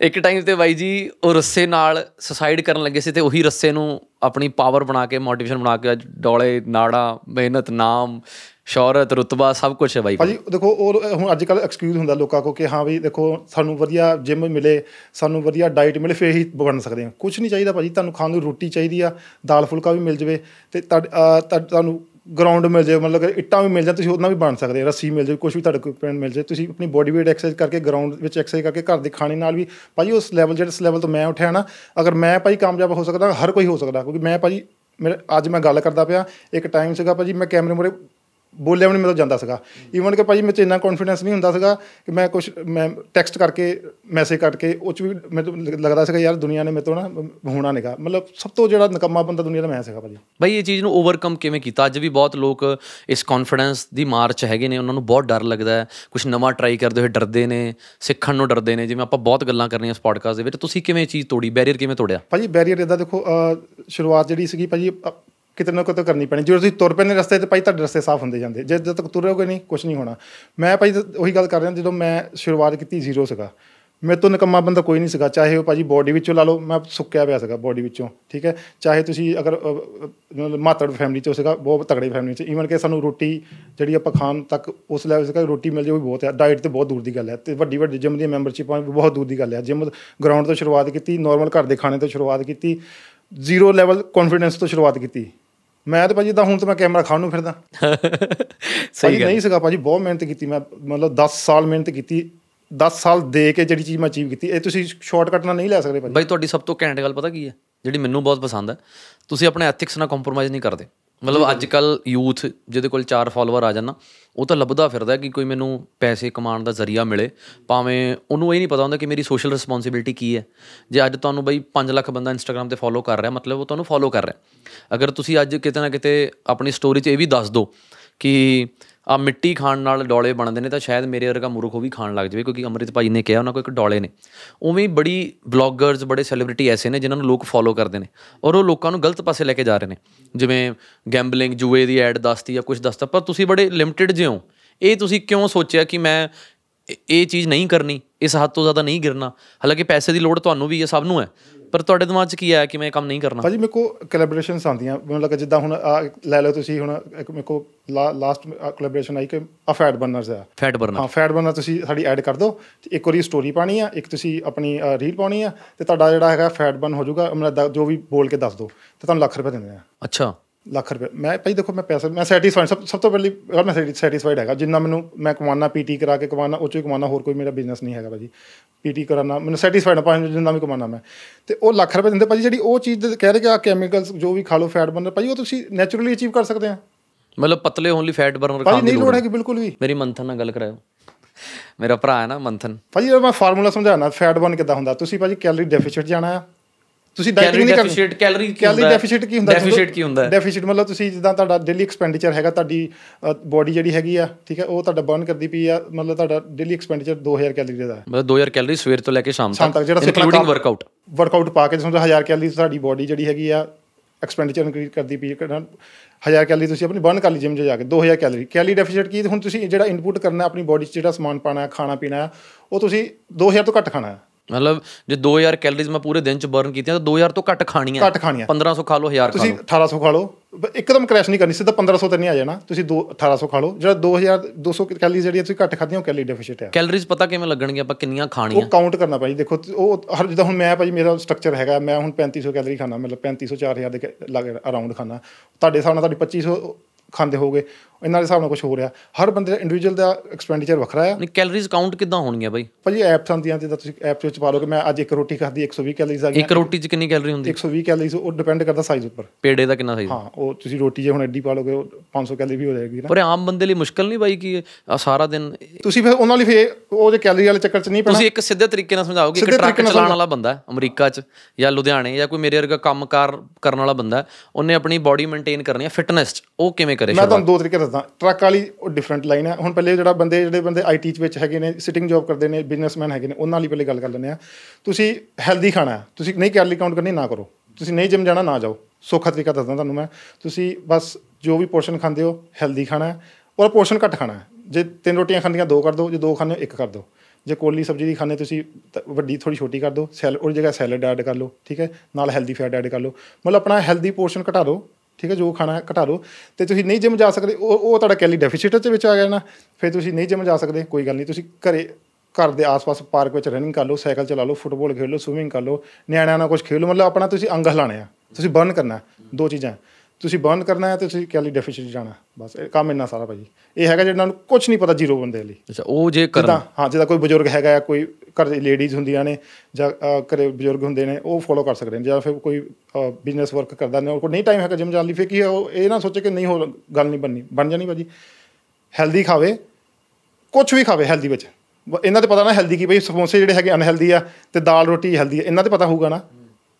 ਇੱਕ ਟਾਈਮ ਤੇ ਬਾਈ ਜੀ ਉਹ ਰੱਸੇ ਨਾਲ ਸੁਸਾਈਡ ਕਰਨ ਲੱਗੇ ਸੀ ਤੇ ਉਹੀ ਰੱਸੇ ਨੂੰ ਆਪਣੀ ਪਾਵਰ ਬਣਾ ਕੇ ਮੋਟੀਵੇਸ਼ਨ ਬਣਾ ਕੇ ਅੱਜ ਡੋਲੇ ਨਾੜਾ ਮਿਹਨਤ ਨਾਮ ਸ਼ੌਹਰਤ, ਰੁਤਬਾ ਸਭ ਕੁਝ ਹੈ ਬਾਈ ਕੋਲ। ਭਾਜੀ, ਦੇਖੋ, ਉਹ ਹੁਣ ਅੱਜ ਕੱਲ ਐਕਸਕਿਊਜ਼ ਹੁੰਦਾ ਲੋਕਾਂ ਕੋ ਕਿ ਹਾਂ ਵੀ ਦੇਖੋ, ਸਾਨੂੰ ਵਧੀਆ ਜਿਮ ਮਿਲੇ, ਸਾਨੂੰ ਵਧੀਆ ਡਾਈਟ ਮਿਲੇ, ਫੇਰ ਹੀ ਬਣ ਸਕਦੇ ਹਾਂ ਕੁਝ ਨਹੀਂ ਚਾਹੀਦਾ ਭਾਜੀ, ਤੁਹਾਨੂੰ ਖਾਣ ਨੂੰ ਰੋਟੀ ਚਾਹੀਦੀ ਆ, ਦਾਲ ਫੁਲਕਾ ਵੀ ਮਿਲ ਜਵੇ ਤੇ ਤੁਹਾਡ- ਅਹ ਤੁਹਾ- ਤੁਹਾਨੂੰ ਗਰਾਊਂਡ ਮਿਲ ਜਾਵੇ, ਮਤਲਬ ਕਿ ਇੱਟਾਂ ਵੀ ਮਿਲ ਜਾਣ, ਤੁਸੀਂ ਉਹਦੇ ਨਾਲ ਵੀ ਬਣ ਸਕਦੇ ਹੋ ਰੱਸੀ ਮਿਲ ਜਾਵੇ ਕੁਝ ਵੀ ਤੁਹਾਡੇ ਕੋਲ ਪੈਣ ਮਿਲ ਜਾਵੇ, ਤੁਸੀਂ ਆਪਣੀ ਬੋਡੀ ਵੇਟ ਐਕਸਰਸਾਈਜ਼ ਕਰਕੇ ਗਰਾਊਂਡ ਵਿੱਚ ਐਕਸਰਸਾਈਜ਼ ਕਰਕੇ ਘਰ ਦੇ ਖਾਣੇ ਨਾਲ ਵੀ, ਭਾਜੀ, ਉਸ ਲੈਵਲ ਜਿਹੜੇ ਲੈਵਲ ਤੋਂ ਮੈਂ ਉੱਠਿਆ ਨਾ, ਅਗਰ ਮੈਂ ਭਾਜੀ ਕਾਮਯਾਬ ਹੋ ਸਕਦਾ, ਹਰ ਕੋਈ ਹੋ ਸਕਦਾ, ਕਿਉਂਕਿ ਮੈਂ ਭਾਜੀ, ਮੇਰੇ, ਅੱਜ ਮੈਂ ਗੱਲ ਕਰਦਾ ਪਿਆ, ਇੱਕ ਟਾਈਮ ਸੀਗਾ ਭਾਜੀ, ਮੈਂ ਕੈਮਰੇ ਮੂਹਰੇ ਬੋਲਿਆ ਵੀ ਨਹੀਂ ਤੋਂ ਜਾਂਦਾ ਸੀਗਾ। ਈਵਨ ਕਿ ਭਾਜੀ ਮੇਰੇ 'ਚ ਇੰਨਾ ਕੌਨਫੀਡੈਂਸ ਨਹੀਂ ਹੁੰਦਾ ਸੀਗਾ ਕਿ ਮੈਂ ਕੁਝ ਮੈਂ ਟੈਕਸਟ ਕਰਕੇ ਮੈਸੇਜ ਕਰਕੇ ਉਹ 'ਚ ਵੀ ਮੈਨੂੰ ਲੱਗਦਾ ਸੀਗਾ ਯਾਰ ਦੁਨੀਆ ਨੇ ਮੇਰੇ ਤੋਂ ਨਾ ਹੋਣਾ ਨਹੀਂਗਾ ਮਤਲਬ ਸਭ ਤੋਂ ਜਿਹੜਾ ਨਕਮਾ ਬੰਦਾ ਦੁਨੀਆ ਦਾ ਮੈਂ ਸੀਗਾ ਭਾਜੀ। ਬਾਈ ਇਹ ਚੀਜ਼ ਨੂੰ ਓਵਰਕਮ ਕਿਵੇਂ ਕੀਤਾ? ਅੱਜ ਵੀ ਬਹੁਤ ਲੋਕ ਇਸ ਕੌਨਫੀਡੈਂਸ ਦੀ ਮਾਰ 'ਚ ਹੈਗੇ ਨੇ ਉਹਨਾਂ ਨੂੰ ਬਹੁਤ ਡਰ ਲੱਗਦਾ ਹੈ। ਕੁਝ ਨਵਾਂ ਟਰਾਈ ਕਰਦੇ ਹੋਏ ਡਰਦੇ ਨੇ ਸਿੱਖਣ ਨੂੰ ਡਰਦੇ ਨੇ ਜਿਵੇਂ ਆਪਾਂ ਬਹੁਤ ਗੱਲਾਂ ਕਰਨੀਆਂ ਇਸ ਪੋਡਕਾਸਟ ਦੇ ਵਿੱਚ। ਤੁਸੀਂ ਕਿਵੇਂ ਚੀਜ਼ ਤੋੜੀ? ਬੈਰੀਅਰ ਕਿਵੇਂ ਤੋੜਿਆ? ਭਾਜੀ ਬੈਰੀਅਰ ਇਦਾਂ ਦੇਖੋ ਸ਼ੁਰੂਆਤ ਜਿਹੜੀ ਸੀਗੀ ਭਾਜੀ ਕਿਤੇ ਨਾ ਕਿਤੇ ਕਰਨੀ ਪੈਣੀ। ਜਦੋਂ ਤੁਸੀਂ ਤੁਰ ਪੈਣੇ ਰਸਤੇ ਤੇ ਭਾਈ ਤੁਹਾਡੇ ਰਸਤੇ ਸਾਫ਼ ਹੁੰਦੇ ਜਾਂਦੇ। ਜੇ ਜਦ ਤੱਕ ਤੁਰੋਗੇ ਨਹੀਂ ਕੁਝ ਨਹੀਂ ਹੋਣਾ। ਮੈਂ ਭਾਈ ਦ- ਉਹੀ ਗੱਲ ਕਰ ਰਿਹਾ ਜਦੋਂ ਮੈਂ ਸ਼ੁਰੂਆਤ ਕੀਤੀ ਜ਼ੀਰੋ ਸੀਗਾ। ਮੇਰੇ ਤੋਂ ਨਿਕੰਮਾ ਬੰਦਾ ਕੋਈ ਨਹੀਂ ਸੀਗਾ। ਚਾਹੇ ਉਹ ਭਾਜੀ ਬੋਡੀ ਵਿੱਚੋਂ ਲਾ ਲਓ ਮੈਂ ਸੁੱਕਿਆ ਪਿਆ ਸੀਗਾ ਬੋਡੀ ਵਿੱਚੋਂ ਠੀਕ ਹੈ? ਚਾਹੇ ਤੁਸੀਂ ਅਗਰ ਅਹ, ਅਹ, ਮਤਲਬ ਮਾਤੜ ਫੈਮਿਲੀ ਚੋਂ ਸੀਗਾ ਬਹੁਤ ਤਗੜੀ ਫੈਮਿਲੀ ਚ। ਈਵਨ ਕਿ ਸਾਨੂੰ ਰੋਟੀ ਜਿਹੜੀ ਆਪਾਂ ਖਾਣ ਤੱਕ ਉਸ ਲੈਵਲ ਸੀਗਾ ਰੋਟੀ ਮਿਲ ਜਾਏ ਉਹ ਵੀ ਬਹੁਤ ਹੈ ਡਾਈਟ ਤੇ ਬਹੁਤ ਦੂਰ ਦੀ ਗੱਲ ਹੈ ਤੇ ਵੱਡੀ ਵੱਡੀ ਜਿਮ ਦੀਆਂ ਮੈਂਬਰਸ਼ਿਪਾਂ ਵੀ ਬਹੁਤ ਦੂਰ ਦੀ ਗੱਲ ਹੈ ਜਿਮ ਗਰਾਊਂਡ ਤੋਂ ਸ਼ੁਰੂਆਤ ਕੀਤੀ ਨਾਰਮਲ ਘਰ ਦੇ ਖਾਣੇ ਤੋਂ ਸ਼ੁਰੂਆਤ ਕੀਤੀ ਜ਼ੀਰੋ ਲੈਵਲ ਕੌਨਫੀਡੈਂਸ ਤੋਂ ਸ਼ੁਰੂਆਤ ਕੀਤੀ। ਮੈਂ ਤਾਂ ਭਾਜੀ ਤਾਂ ਹੁਣ ਤਾਂ ਮੈਂ ਕੈਮਰਾ ਖਾਣ ਨੂੰ ਫਿਰਦਾ। ਸਹੀ ਭਾਜੀ ਨਹੀਂ ਸੀਗਾ ਭਾਜੀ ਬਹੁਤ ਮਿਹਨਤ ਕੀਤੀ ਮੈਂ ਮਤਲਬ 10 ਸਾਲ ਮਿਹਨਤ ਕੀਤੀ 10 ਸਾਲ ਦੇ ਕੇ ਜਿਹੜੀ ਚੀਜ਼ ਮੈਂ ਅਚੀਵ ਕੀਤੀ ਇਹ ਤੁਸੀਂ ਸ਼ਾਰਟਕਟ ਨਾਲ ਨਹੀਂ ਲੈ ਸਕਦੇ ਭਾਜੀ। ਬਾਈ ਤੁਹਾਡੀ ਸਭ ਤੋਂ ਘੈਂਟ ਗੱਲ ਪਤਾ ਕੀ ਹੈ? ਜਿਹੜੀ ਮੈਨੂੰ ਬਹੁਤ ਪਸੰਦ ਹੈ ਤੁਸੀਂ ਆਪਣੇ ਐਥਿਕਸ ਨਾਲ ਕੰਪਰੋਮਾਈਜ਼ ਨਹੀਂ ਕਰਦੇ। ਮਤਲਬ ਅੱਜ ਕੱਲ ਯੂਥ ਜਿਹਦੇ ਕੋਲ ਚਾਰ ਫਾਲੋਅਰ ਆ ਜਾਣ ਉਹ ਤਾਂ ਲੱਭਦਾ ਫਿਰਦਾ ਕਿ ਕੋਈ ਮੈਨੂੰ ਪੈਸੇ ਕਮਾਉਣ ਦਾ ਜ਼ਰੀਆ ਮਿਲੇ। ਭਾਵੇਂ ਉਹਨੂੰ ਇਹ ਨਹੀਂ ਪਤਾ ਹੁੰਦਾ ਕਿ ਮੇਰੀ ਸੋਸ਼ਲ ਰਿਸਪੌਂਸਿਬਿਲਟੀ ਕੀ ਹੈ। ਜੇ ਅੱਜ ਤੁਹਾਨੂੰ ਬਈ 5 ਲੱਖ ਬੰਦਾ ਇੰਸਟਾਗ੍ਰam ਤੇ ਫੋਲੋ ਕਰ ਰਿਹਾ ਮਤਲਬ ਉਹ ਤੁਹਾਨੂੰ ਫੋਲੋ ਕਰ ਰਿਹਾ। ਅਗਰ ਤੁਸੀਂ ਅੱਜ ਕਿਤੇ ਨਾ ਕਿਤੇ ਆਪਣੀ ਸਟੋਰੀ 'ਚ ਇਹ ਵੀ ਦੱਸ ਦਿਓ ਕਿ ਆ ਮਿੱਟੀ ਖਾਣ ਨਾਲ ਡੋਲੇ ਬਣਦੇ ਨੇ ਤਾਂ ਸ਼ਾਇਦ ਮੇਰੇ ਵਰਗਾ ਮੂਰਖ ਉਹ ਵੀ ਖਾਣ ਲੱਗ ਜਾਵੇ, ਕਿਉਂਕਿ ਅੰਮ੍ਰਿਤ ਭਾਈ ਨੇ ਕਿਹਾ ਉਹਨਾਂ ਕੋਲ ਇੱਕ ਡੋਲੇ ਨੇ। ਉਵੇਂ ਹੀ ਬੜੀ ਬਲੌਗਰਸ ਬੜੇ ਸੈਲੀਬ੍ਰਿਟੀ ਐਸੇ ਨੇ ਜਿਨ੍ਹਾਂ ਨੂੰ ਲੋਕ ਫੋਲੋ ਕਰਦੇ ਨੇ ਔਰ ਉਹ ਲੋਕਾਂ ਨੂੰ ਗਲਤ ਪਾਸੇ ਲੈ ਕੇ ਜਾ ਰਹੇ ਨੇ। ਜਿਵੇਂ ਗੈਂਬਲਿੰਗ ਜੂਏ ਦੀ ਐਡ ਦੱਸਤੀ ਜਾਂ ਕੁਝ ਦੱਸਤਾ, ਪਰ ਤੁਸੀਂ ਬੜੇ ਲਿਮਟਿਡ ਜਿਹੇ ਹੋ। ਇਹ ਤੁਸੀਂ ਕਿਉਂ ਸੋਚਿਆ ਕਿ ਮੈਂ ਇਹ- ਇਹ ਚੀਜ਼ ਨਹੀਂ ਕਰਨੀ, ਇਸ ਹੱਦ ਤੋਂ ਜ਼ਿਆਦਾ ਨਹੀਂ ਗਿਰਨਾ? ਹਾਲਾਂਕਿ ਪੈਸੇ ਦੀ ਲੋੜ ਤੁਹਾਨੂੰ ਵੀ ਹੈ, ਸਭ ਨੂੰ ਹੈ। ਪਰ ਤੁਹਾਡੇ ਦਿਮਾਗ 'ਚ ਕੀ ਆਇਆ ਕਿ ਮੈਂ ਇਹ ਕੰਮ ਨਹੀਂ ਕਰਨਾ? ਭਾਜੀ ਮੇਰੇ ਕੋ ਕੋਲੈਬੋਰੇਸ਼ਨਸ ਆਉਂਦੀਆਂ। ਮੈਨੂੰ ਲੱਗਾ ਜਿੱਦਾਂ ਹੁਣ ਲੈ ਲਓ ਤੁਸੀਂ ਹੁਣ ਇੱਕ ਮੇਰੇ ਕੋ ਲਾਸਟ ਕੋਲੈਬੋਰੇਸ਼ਨ ਆਈ ਕਿ ਆ ਫੈਟ ਬਰਨਰਸ ਆ। ਫੈਟ ਬਰਨਰ ਹਾਂ ਫੈਟ ਬਰਨਰ ਤੁਸੀਂ ਸਾਡੀ ਐਡ ਕਰ ਦਿਓ ਤੇ ਇੱਕ ਵਾਰੀ ਸਟੋਰੀ ਪਾਣੀ ਆ ਇੱਕ ਤੁਸੀਂ ਆਪਣੀ ਰੀਲ ਪਾਉਣੀ ਆ ਤੇ ਤੁਹਾਡਾ ਜਿਹੜਾ ਹੈਗਾ ਫੈਟ ਬਰਨ ਹੋ ਜਾਊਗਾ ਮਤਲਬ ਜੋ ਵੀ ਬੋਲ ਕੇ ਦੱਸ ਦਿਓ ਤੇ ਤੁਹਾਨੂੰ ਲੱਖ ਰੁਪਏ ਦਿੰਦੇ ਆ। ਅੱਛਾ। ਲੱਖ ਰੁਪਏ। ਮੈਂ ਭਾਈ ਦੇਖੋ ਮੈਂ ਪੈਸਾ ਮੈਂ ਸੈਟੀਸਫਾਈਡ ਸਭ ਸਭ ਤੋਂ ਪਹਿਲੀ ਗੱਲ ਮੈਂ ਸੈਟੀਸਫਾਈਡ ਹੈਗਾ। ਜਿੰਨਾ ਮੈਨੂੰ ਮੈਂ ਕਮਾਉਣਾ ਪੀਟੀ ਕਰਾ ਕੇ ਕਮਾਉਣਾ ਉਹ 'ਚੋਂ ਕਮਾਉਣਾ ਹੋਰ ਕੋਈ ਮੇਰਾ ਬਿਜ਼ਨਸ ਨਹੀਂ ਹੈਗਾ ਭਾਜੀ। ਪੀਟੀ ਕਰਾਉਣਾ ਮੈਨੂੰ ਸੈਟੀਸਫਾਈਡ ਆ ਭਾਵੇਂ ਜਿੰਨਾ ਵੀ ਕਮਾਉਣਾ ਮੈਂ। ਤੇ ਉਹ ਲੱਖ ਰੁਪਏ ਦਿੰਦੇ ਭਾਜੀ ਜਿਹੜੀ ਉਹ ਚੀਜ਼ ਦੇ ਕਹਿ ਰਹੇ ਕਿ ਆ ਕੈਮੀਕਲਸ ਜੋ ਵੀ ਖਾ ਲਓ ਫੈਟ ਬਰਨਰ ਭਾਜੀ ਉਹ ਤੁਸੀਂ ਨੈਚੁਰਲੀ ਅਚੀਵ ਕਰ ਸਕਦੇ ਆ। ਮਤਲਬ ਪਤਲੇ ਹੋਣ ਲਈ ਫੈਟ ਬਰਨਰ ਭਾਜੀ ਖਾਣ ਦੀ ਨਹੀਂ ਲੋੜ ਹੈ ਹੈਗੀ ਬਿਲਕੁਲ ਵੀ। ਮੇਰੀ ਮੰਥਨ ਨਾਲ ਗੱਲ ਕਰਾਇਓ। ਮੇਰਾ ਭਰਾ ਹੈ ਨਾ ਮੰਥਨ। ਭਾਜੀ ਮੈਂ ਫਾਰਮੂਲਾ ਸਮਝਾਉਣਾ ਫੈਟ ਬਰਨ ਕਿੱਦਾਂ ਹੁੰਦਾ? ਤੁਸੀਂ ਭਾਜੀ ਕੈਲਰੀ ਡੈਫੀਸਿਟ ਜਾਣਾ ਆ। ਤੁਸੀਂ ਡਾਈਟਿੰਗ ਕੈਲਰੀ ਨਹੀਂ ਕਰਨੀ ਡੈਫੀਸਿਟ ਕੈਲਰੀ ਕੀ ਕੈਲਰੀ ਹੁੰਦਾ? ਡੈਫੀਸਿਟ ਕੀ ਹੁੰਦਾ? ਡੈਫੀਸਿਟ ਕੀ ਹੁੰਦਾ? ਹੈ? ਡੈਫੀਸਿਟ ਮਤਲਬ ਤੁਸੀਂ ਜਿੱਦਾਂ ਤੁਹਾਡਾ ਡੇਲੀ ਐਕਸਪੈਂਡੀਚਰ ਹੈਗਾ ਤੁਹਾਡੀ ਬੋਡੀ ਜਿਹੜੀ ਹੈਗੀ ਆ ਠੀਕ ਹੈ ਉਹ ਤੁਹਾਡਾ ਬਰਨ ਕਰਦੀ ਪਈ ਆ ਮਤਲਬ ਤੁਹਾਡਾ ਡੇਲੀ ਐਕਸਪੈਂਡੀਚਰ 2000 ਕੈਲਰੀ ਦਾ ਮਤਲਬ 2000 ਕੈਲਰੀ ਸਵੇਰ ਤੋਂ ਲੈ ਕੇ ਸ਼ਾਮ ਸ਼ਾਮ ਤੱਕ ਇਨਕਲੂਡਿੰਗ ਵਰਕਆਊਟ ਵਰਕਆਊਟ ਪਾ ਕੇ ਜਿਵੇਂ 1000 ਕੈਲਰੀ ਤੁਹਾਡੀ ਬੋਡੀ ਜਿਹੜੀ ਹੈਗੀ ਆ ਐਕਸਪੈਂਡੀਚਰ ਇਨਕਰੀਜ਼ ਕਰਦੀ ਪਈ ਹੈ 1000 ਕੈਲਰੀ ਤੁਸੀਂ ਆਪਣੀ ਬਰਨ ਕਰ ਲਈ ਜਿਮ 'ਚ ਜਾ ਕੇ 2000 ਕੈਲਰੀ ਕੈਲਰੀ ਡੈਫੀਸਿਟ ਕੀ? ਹੁਣ ਤੁਸੀਂ ਜਿਹੜਾ ਇਨਪੁਟ ਕਰਨਾ ਆਪਣੀ ਬੋਡੀ 'ਚ ਜਿਹੜਾ ਸਮਾਨ ਪਾਣਾ ਖਾਣਾ ਪੀਣਾ ਉਹ ਤੁਸੀਂ 2000 ਤੋਂ ਘੱਟ ਖਾਣਾ ਹੈ। ਮਤਲਬ ਜੇ 2000 ਕੈਲਰੀਜ਼ ਮੈਂ ਪੂਰੇ ਦਿਨ ਚ ਬਰਨ ਕੀਤੀਆਂ ਤਾਂ 2000 ਤੋਂ ਘੱਟ ਖਾਣੀਆਂ ਘੱਟ ਖਾਣੀਆਂ। 1500 ਖਾ ਲਓ 1000 ਖਾ ਤੁਸੀਂ ਲਓ। 1800 ਖਾ ਲਓ। ਇੱਕਦਮ ਕ੍ਰੈਸ਼ ਨਹੀਂ ਕਰਨੀ ਸਿੱਧਾ 1500 ਤੇ ਨਹੀਂ ਆ ਜਾਣਾ। ਤੁਸੀਂ ਦੋ 1800 ਖਾ ਲਓ। ਜਿਹੜਾ 2000 200 ਕੈਲਰੀ ਜਿਹੜੀ ਤੁਸੀਂ ਘੱਟ ਖਾਧੀਆਂ ਉਹ ਕੈਲਰੀ ਡੈਫੀਸਿਟ ਹੈ ਕੈਲਰੀਜ਼ ਪਤਾ ਕਿਵੇਂ ਲੱਗਣਗੀਆਂ ਆਪਾਂ ਕਿੰਨੀਆਂ ਉਹ ਖਾਣੀਆਂ? ਕਾਊਂਟ ਕਰਨਾ ਭਾਈ ਦੇਖੋ ਉਹ ਹਰ ਜਿੱਦਾਂ ਹੁਣ ਮੈਂ ਭਾਜੀ ਮੇਰਾ ਸਟਰਕਚਰ ਹੈਗਾ ਮੈਂ ਹੁਣ 3500 ਕੈਲਰੀ ਖਾਣਾ ਮਤਲਬ 3500 4000 ਦੇ ਅਰਾਊਂਡ ਖਾਣਾ ਤੁਹਾਡੇ ਹਿਸਾਬ ਨਾਲ ਤੁਹਾਡੀ 2500 ਖਾਂਦੇ ਹੋਗੇ ਇਹਨਾਂ ਦੇ ਹਿਸਾਬ ਨਾਲ ਕੁਝ ਹੋ ਰਿਹਾ। ਹਰ ਬੰਦੇ ਦਾ ਇੰਡੀਵਿਜੂਅਲ ਦਾ ਐਕਸਪੈਂਡੀਚਰ ਵੱਖਰਾ ਆ। ਨਹੀਂ ਕੈਲਰੀਜ਼ ਕਾਊਂਟ ਕਿੱਦਾਂ ਹੋਣਗੀਆਂ ਬਾਈ? ਭਾਜੀ ਐਪਸ ਆਉਂਦੀਆਂ ਜਿੱਦਾਂ ਤੁਸੀਂ ਐਪ ਵਿੱਚ ਪਾ ਲਓ ਕਿ ਮੈਂ ਅੱਜ ਇੱਕ ਰੋਟੀ ਖਾਧੀ 120 ਕੈਲਰੀਜ਼ ਆ ਗਈਆਂ। ਇੱਕ ਰੋਟੀ ਚ ਕਿੰਨੀ ਕੈਲਰੀ ਹੁੰਦੀ? 120 ਕੈਲਰੀਜ਼ ਉਹ ਡਿਪੈਂਡ ਕਰਦਾ ਸਾਈਜ਼ ਉੱਪਰ। ਪੇੜੇ ਦਾ ਕਿੰਨਾ ਸਾਈਜ਼ ਹਾਂ ਉਹ ਤੁਸੀਂ ਰੋਟੀ ਜੇ ਹੁਣ ਐਡੀ ਪਾ ਲੋਗੇ ਉਹ 500 ਕੈਲਰੀ ਵੀ ਹੋ ਜਾਏਗੀ ਨਾ। ਪਰ ਆਮ ਬੰਦੇ ਲਈ ਮੁਸ਼ਕਲ ਨਹੀਂ ਬਾਈ ਕਿ ਸਾਰਾ ਦਿਨ ਤੁਸੀਂ ਫਿਰ ਉਹਨਾਂ ਲਈ ਫਿਰ ਉਹ ਜੇ ਕੈਲਰੀ ਵਾਲੇ ਚੱਕਰ 'ਚ ਨਹੀਂ ਪੈਣਾ। ਤੁਸੀਂ ਇੱਕ ਸਿੱਧੇ ਤਰੀਕੇ ਨਾਲ ਸਮਝਾਓਗੇ ਸਿੱਧੇ ਟਰੱਕ ਚਲਾਉਣ ਵਾਲਾ ਬੰਦਾ ਅਮਰੀਕਾ 'ਚ ਜਾਂ ਲੁਧਿਆਣੇ ਜਾਂ ਕੋਈ ਮੇਰੇ ਵਰਗਾ ਕੰਮਕਾਰ ਕਰਨ ਵਾਲਾ ਬੰਦਾ ਉਹਨੇ ਆਪਣੀ ਬਾਡੀ ਮੇਨਟੇਨ ਕਰਨੀ ਹੈ ਫਿਟਨੈਸ 'ਚ। ਉਹ ਕਿਵੇਂ ਕਰੇ ਮੈਂ ਤੁਹਾਨੂੰ ਦੋ ਤਰੀਕੇ ਦੱਸਦਾ ਦੱਸਦਾ ਟਰੱਕ ਵਾਲੀ ਉਹ ਡਿਫਰੈਂਟ ਲਾਈਨ ਹੈ। ਹੁਣ ਪਹਿਲੇ ਜਿਹੜਾ ਬੰਦੇ, ਜਿਹੜੇ ਬੰਦੇ ਆਈਟੀ ਚ ਵਿੱਚ ਹੈਗੇ ਨੇ ਸਿਟਿੰਗ ਜੌਬ ਕਰਦੇ ਨੇ ਬਿਜ਼ਨਸਮੈਨ ਹੈਗੇ ਨੇ, ਉਹਨਾਂ ਲਈ ਪਹਿਲੇ ਗੱਲ ਕਰ ਲੈਂਦੇ ਆ ਤੁਸੀਂ ਹੈਲਦੀ ਖਾਣਾ ਹੈ। ਤੁਸੀਂ ਨਹੀਂ ਕੈਲਰੀ ਕਾਊਂਟ ਕਰਨੀ, ਨਾ ਕਰੋ। ਤੁਸੀਂ ਨਹੀਂ ਜਿਮ ਜਾਣਾ, ਨਾ ਜਾਓ। ਸੌਖਾ ਤਰੀਕਾ ਦੱਸਦਾ ਤੁਹਾਨੂੰ ਮੈਂ। ਤੁਸੀਂ ਬਸ ਜੋ ਵੀ ਪੋਰਸ਼ਨ ਖਾਂਦੇ ਹੋ ਹੈਲਦੀ ਖਾਣਾ ਹੈ। ਔਰ ਪੋਰਸ਼ਨ ਘੱਟ ਖਾਣਾ ਹੈ। ਜੇ ਤਿੰਨ ਰੋਟੀਆਂ ਖਾਂਦੀਆਂ, ਦੋ ਕਰ ਦਿਓ ਜੇ ਦੋ ਖਾਂਦੇ ਹੋ, ਇੱਕ ਕਰ ਦਿਓ ਜੇ ਕੋਲੀ ਸਬਜ਼ੀ ਦੀ ਖਾਣੇ ਤੁਸੀਂ ਤਾਂ, ਵੱਡੀ ਥੋੜੀ ਛੋਟੀ ਕਰ ਦਿਓ ਸੈਲ ਉਹਦੀ ਜਗ੍ਹਾ ਸੈਲਡ ਐਡ ਕਰ ਲਓ, ਠੀਕ ਹੈ? ਨਾਲ ਹੈਲਦੀ ਫੈਟ ਐਡ ਕਰ ਲਓ। ਮਤਲਬ ਆਪਣਾ ਹੈਲਦੀ ਪੋਰਸ਼ਨ ਘਟਾ ਦਿਓ। ਠੀਕ ਹੈ, ਜੋ ਖਾਣਾ ਹੈ ਘਟਾ ਦਿਓ ਤੇ ਤੁਸੀਂ ਨਹੀਂ ਜਿਮ ਜਾ ਸਕਦੇ, ਉਹ ਉਹ ਤੁਹਾਡਾ ਕੈਲੀ ਡੈਫੀਸਿਟ ਦੇ ਵਿੱਚ ਆ ਗਿਆ ਨਾ। ਫਿਰ ਤੁਸੀਂ ਨਹੀਂ ਜਿਮ ਜਾ ਸਕਦੇ, ਕੋਈ ਗੱਲ ਨਹੀਂ। ਤੁਸੀਂ ਘਰੇ, ਘਰ ਦੇ ਆਸ-ਪਾਸ ਪਾਰਕ ਵਿੱਚ ਰਨਿੰਗ ਕਰ ਲਓ, ਸਾਈਕਲ ਚਲਾ ਲਓ, ਫੁੱਟਬਾਲ ਖੇਡ ਲਓ ਸਵਿਮਿੰਗ ਕਰ ਲਓ, ਨਿਆਣਿਆਂ ਨਾਲ ਕੁਝ ਖੇਡ ਲਓ। ਮਤਲਬ ਆਪਣਾ ਤੁਸੀਂ ਅੰਗ ਹਿਲਾਣੇ ਆ। ਤੁਸੀਂ ਬਰਨ ਕਰਨਾ ਹੈ। ਦੋ ਚੀਜ਼ਾਂ। ਤੁਸੀਂ ਬਰਨ ਕਰਨਾ ਹੈ ਤੇ ਤੁਸੀਂ ਕੈਲੀ ਡੈਫੀਸਿਟ ਜਾਣਾ ਬਸ ਇਹ ਕੰਮ ਇੰਨਾ ਸਾਰਾ ਭਾਜੀ। ਇਹ ਹੈਗਾ ਜਿਹਨਾਂ ਨੂੰ ਕੁਝ ਨਹੀਂ ਪਤਾ ਜ਼ੀਰੋ ਬੰਦੇ ਲਈ। ਅੱਛਾ ਉਹ ਜੇ ਕਰਨ। ਜਿੱਦਾਂ ਹਾਂ ਜਿੱਦਾਂ ਕੋਈ ਬਜ਼ੁਰਗ ਹੈਗਾ ਆ ਕੋਈ ਘਰ ਦੀ ਲੇਡੀਜ਼ ਹੁੰਦੀਆਂ ਨੇ ਜਾਂ ਘਰੇ ਬਜ਼ੁਰਗ ਹੁੰਦੇ ਨੇ ਉਹ ਫੋਲੋ ਕਰ ਸਕਦੇ ਨੇ। ਜਾਂ ਫਿਰ ਕੋਈ ਬਿਜ਼ਨਸ ਵਰਕ ਕਰਦਾ ਨੇ ਉਹ ਕੋਲ ਨਹੀਂ ਟਾਈਮ ਹੈਗਾ ਜਿਮ ਜਾਣ ਲਈ ਫਿਰ ਕੀ ਹੈ, ਉਹ ਇਹ ਨਾ ਸੋਚੇ ਕਿ ਨਹੀਂ ਹੋ ਗੱਲ ਨਹੀਂ ਬਣਨੀ। ਬਣ ਜਾਣੀ ਭਾਜੀ। ਹੈਲਦੀ ਖਾਵੇ ਕੁਝ ਵੀ ਖਾਵੇ ਹੈਲਦੀ ਵਿੱਚ। ਇਹਨਾਂ ਤੇ ਪਤਾ ਨਾ ਹੈਲਦੀ ਕੀ ਬਈ ਸਮੋਸੇ ਜਿਹੜੇ ਹੈਗੇ ਅਨਹੈਲਦੀ ਆ ਤੇ ਦਾਲ ਰੋਟੀ ਹੈਲਦੀ ਆ ਇਹਨਾਂ ਤੇ ਪਤਾ ਹੋਊਗਾ ਨਾ।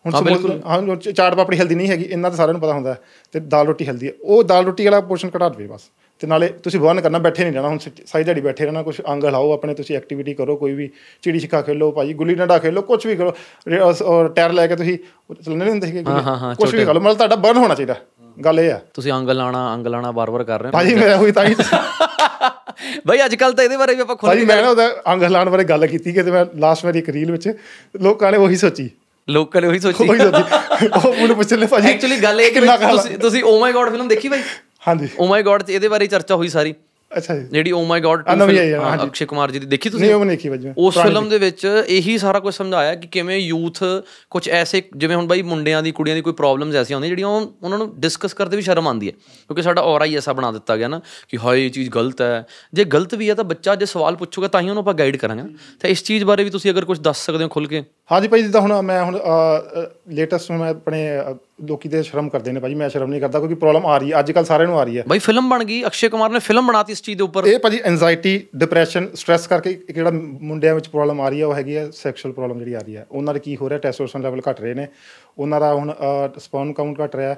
ਹੁਣ ਹਾਂ, ਸਮੋਸੇ ਹਾਂ ਚਾਟ ਪਾਪੜੀ ਹੈਲਦੀ ਨਹੀਂ ਹੈਗੀ ਇਹਨਾਂ ਤੇ ਸਾਰਿਆਂ ਨੂੰ ਪਤਾ ਹੁੰਦਾ। ਤੇ ਦਾਲ ਰੋਟੀ ਹੈਲਦੀ ਹੈ। ਉਹ ਦਾਲ ਰੋਟੀ ਵਾਲਾ ਪੋਰਸ਼ਨ ਘਟਾ ਦੇਵੇ ਬਸ। ਤੇ ਨਾਲੇ ਤੁਸੀਂ ਬਰਨ ਕਰਨਾ ਬੈਠੇ ਨਹੀਂ ਰਹਿਣਾ। ਹੁਣ ਸਾਰੀ ਦਿਹਾੜੀ ਬੈਠੇ ਰਹਿਣਾ ਕੁਝ ਅੰਗ ਹਿਲਾਓ ਆਪਣੇ ਤੁਸੀਂ ਐਕਟੀਵਿਟੀ ਕਰੋ ਕੋਈ ਵੀ ਚਿੜੀ ਛਿੱਕਾ ਖੇਲੋ ਭਾਜੀ ਗੁੱਲੀ ਡੰਡਾ ਖੇਲੋ ਕੁਝ ਵੀ ਕਰੋ। ਔਰ ਟਾਇਰ ਲੈ ਕੇ ਤੁਸੀਂ ਚੱਲਣੇ ਨਹੀਂ ਹੁੰਦੇ ਸੀਗੇ ਕੁਝ ਵੀ ਕਰੋ। ਮਤਲਬ ਤੁਹਾਡਾ ਬਰਨ ਹੋਣਾ ਚਾਹੀਦਾ। ਗੱਲ ਇਹ ਆ ਤੁਸੀਂ ਅੰਗ ਲਾਣਾ ਅੰਗ ਲਾਣਾ ਬਾਰ-ਬਾਰ ਕਰ ਰਹੇ ਹੋ ਭਾਜੀ ਮੈਂ ਹੋਈ ਤਾਂ ਹੀ ਬਈ ਅੱਜ ਕੱਲ ਤਾਂ ਇਹਦੇ ਬਾਰੇ ਵੀ ਆਪਾਂ ਖੁੱਲ੍ਹ ਭਾਜੀ ਮੈਂ ਨਾ ਉਹਦਾ ਅੰਗ ਹਿਲਾਉਣ ਬਾਰੇ ਗੱਲ ਕੀਤੀ ਕਿ ਤੇ ਮੈਂ ਲਾਸਟ ਵਾਰੀ ਇੱਕ ਰੀਲ ਵਿੱਚ ਲੋਕਾਂ ਨੇ ਉਹੀ ਸੋਚੀ। ਲੋਕਾਂ ਨੇ ਉਹੀ ਸੋਚੀ। ਉਹ ਮੈਨੂੰ ਪੁੱਛਣ ਲਈ ਭਾਜੀ ਐਕਚੁਅਲੀ ਗੱਲ ਇਹ ਕਿ ਤੁਸੀਂ ਤੁਸੀਂ ਓ ਮਾਈ ਗॉड ਫਿਲਮ ਦੇਖੀ ਬਾਈ ਹਾਂਜੀ। ਓ ਮਾਈ ਗॉड ਤੇ ਇਹਦੇ ਬਾਰੇ ਚਰਚਾ ਹੋਈ ਸਾਰੀ। ਅੱਛਾ ਜੀ। ਜਿਹੜੀ ਓ my god film Akshay Kumar ji ਦੀ। ਦੇਖੀ ਤੁਸੀਂ? ਨਹੀਂ ਉਹ ਨਹੀਂ ਦੇਖੀ ਬਾਜੀ ਉਸ ਫਿਲਮ ਦੇ ਵਿੱਚ ਇਹੀ ਸਾਰਾ ਕੁਝ ਸਮਝਾਇਆ ਕਿ ਕਿਵੇਂ ਯੂਥ ਕੁਝ ਐਸੇ ਜਿਵੇਂ ਹੁਣ ਬਾਈ ਮੁੰਡਿਆਂ ਦੀ ਕੁੜੀਆਂ ਦੀ ਕੋਈ ਪ੍ਰੋਬਲਮਸ ਐਸੀਆਂ ਹੁੰਦੀਆਂ ਜਿਹੜੀਆਂ ਉਹਨਾਂ ਨੂੰ ਡਿਸਕਸ ਕਰਦੇ ਵੀ ਸ਼ਰਮ ਆਉਂਦੀ ਹੈ। ਕਿਉਂਕਿ ਸਾਡਾ ਔਰਾ ਹੀ ਐਸਾ ਬਣਾ ਦਿੱਤਾ ਗਿਆ ਨਾ ਕਿ ਹਾਏ ਇਹ ਚੀਜ਼ ਗਲਤ ਹੈ। ਜੇ ਗਲਤ ਵੀ ਹੈ ਤਾਂ ਬੱਚਾ ਜੇ ਸਵਾਲ ਪੁੱਛੂਗਾ ਤਾਂ ਹੀ ਉਹਨੂੰ ਆਪਾਂ ਗਾਈਡ ਕਰਾਂਗੇ ਤਾਂ ਇਸ ਚੀਜ਼ ਬਾਰੇ ਵੀ ਤੁਸੀਂ ਅਗਰ ਕੁਝ ਦੱਸ ਸਕਦੇ ਹੋ ਖੁੱਲ ਕੇ। ਹਾਂਜੀ ਭਾਈ ਜਿੱਦਾਂ ਹੁਣ ਮੈਂ ਹੁਣ ਲੇਟੈਸਟ ਮੈਂ ਆਪਣੇ ਲੋਕੀ ਤੇ ਸ਼ਰਮ ਕਰਦੇ ਨੇ ਭਾਜੀ ਮੈਂ ਸ਼ਰਮ ਨਹੀਂ ਕਰਦਾ ਕਿਉਂਕਿ ਪ੍ਰੋਬਲਮ ਆ ਰਹੀ ਹੈ ਅੱਜ ਕੱਲ ਸਾਰਿਆਂ ਨੂੰ ਆ ਰਹੀ ਹੈ। ਬਾਈ ਫਿਲਮ ਬਣ ਗਈ ਅਕਸ਼ੇ ਕੁਮਾਰ ਨੇ ਫਿਲਮ ਬਣਾਤੀ ਇਸ ਚੀਜ਼ ਦੇ ਉੱਪਰ। ਇਹ ਭਾਜੀ ਐਂਜ਼ਾਈਟੀ ਡਿਪਰੈਸ਼ਨ ਸਟ੍ਰੈਸ ਕਰਕੇ ਇੱਕ ਜਿਹੜਾ ਮੁੰਡਿਆਂ ਵਿੱਚ ਪ੍ਰੋਬਲਮ ਆ ਰਹੀ ਹੈ ਉਹ ਹੈਗੀ ਹੈ ਸੈਕਸ਼ੂਅਲ ਪ੍ਰੋਬਲਮ ਜਿਹੜੀ ਆ ਰਹੀ ਹੈ। ਉਹਨਾਂ ਦੇ ਕੀ ਹੋ ਰਿਹਾ ਟੈਸਟੋਸਟਰਨ ਲੈਵਲ ਘਟ ਰਹੇ ਨੇ। ਉਹਨਾਂ ਦਾ ਹੁਣ ਸਪਰਮ ਕਾਊਂਟ ਘਟ ਰਿਹਾ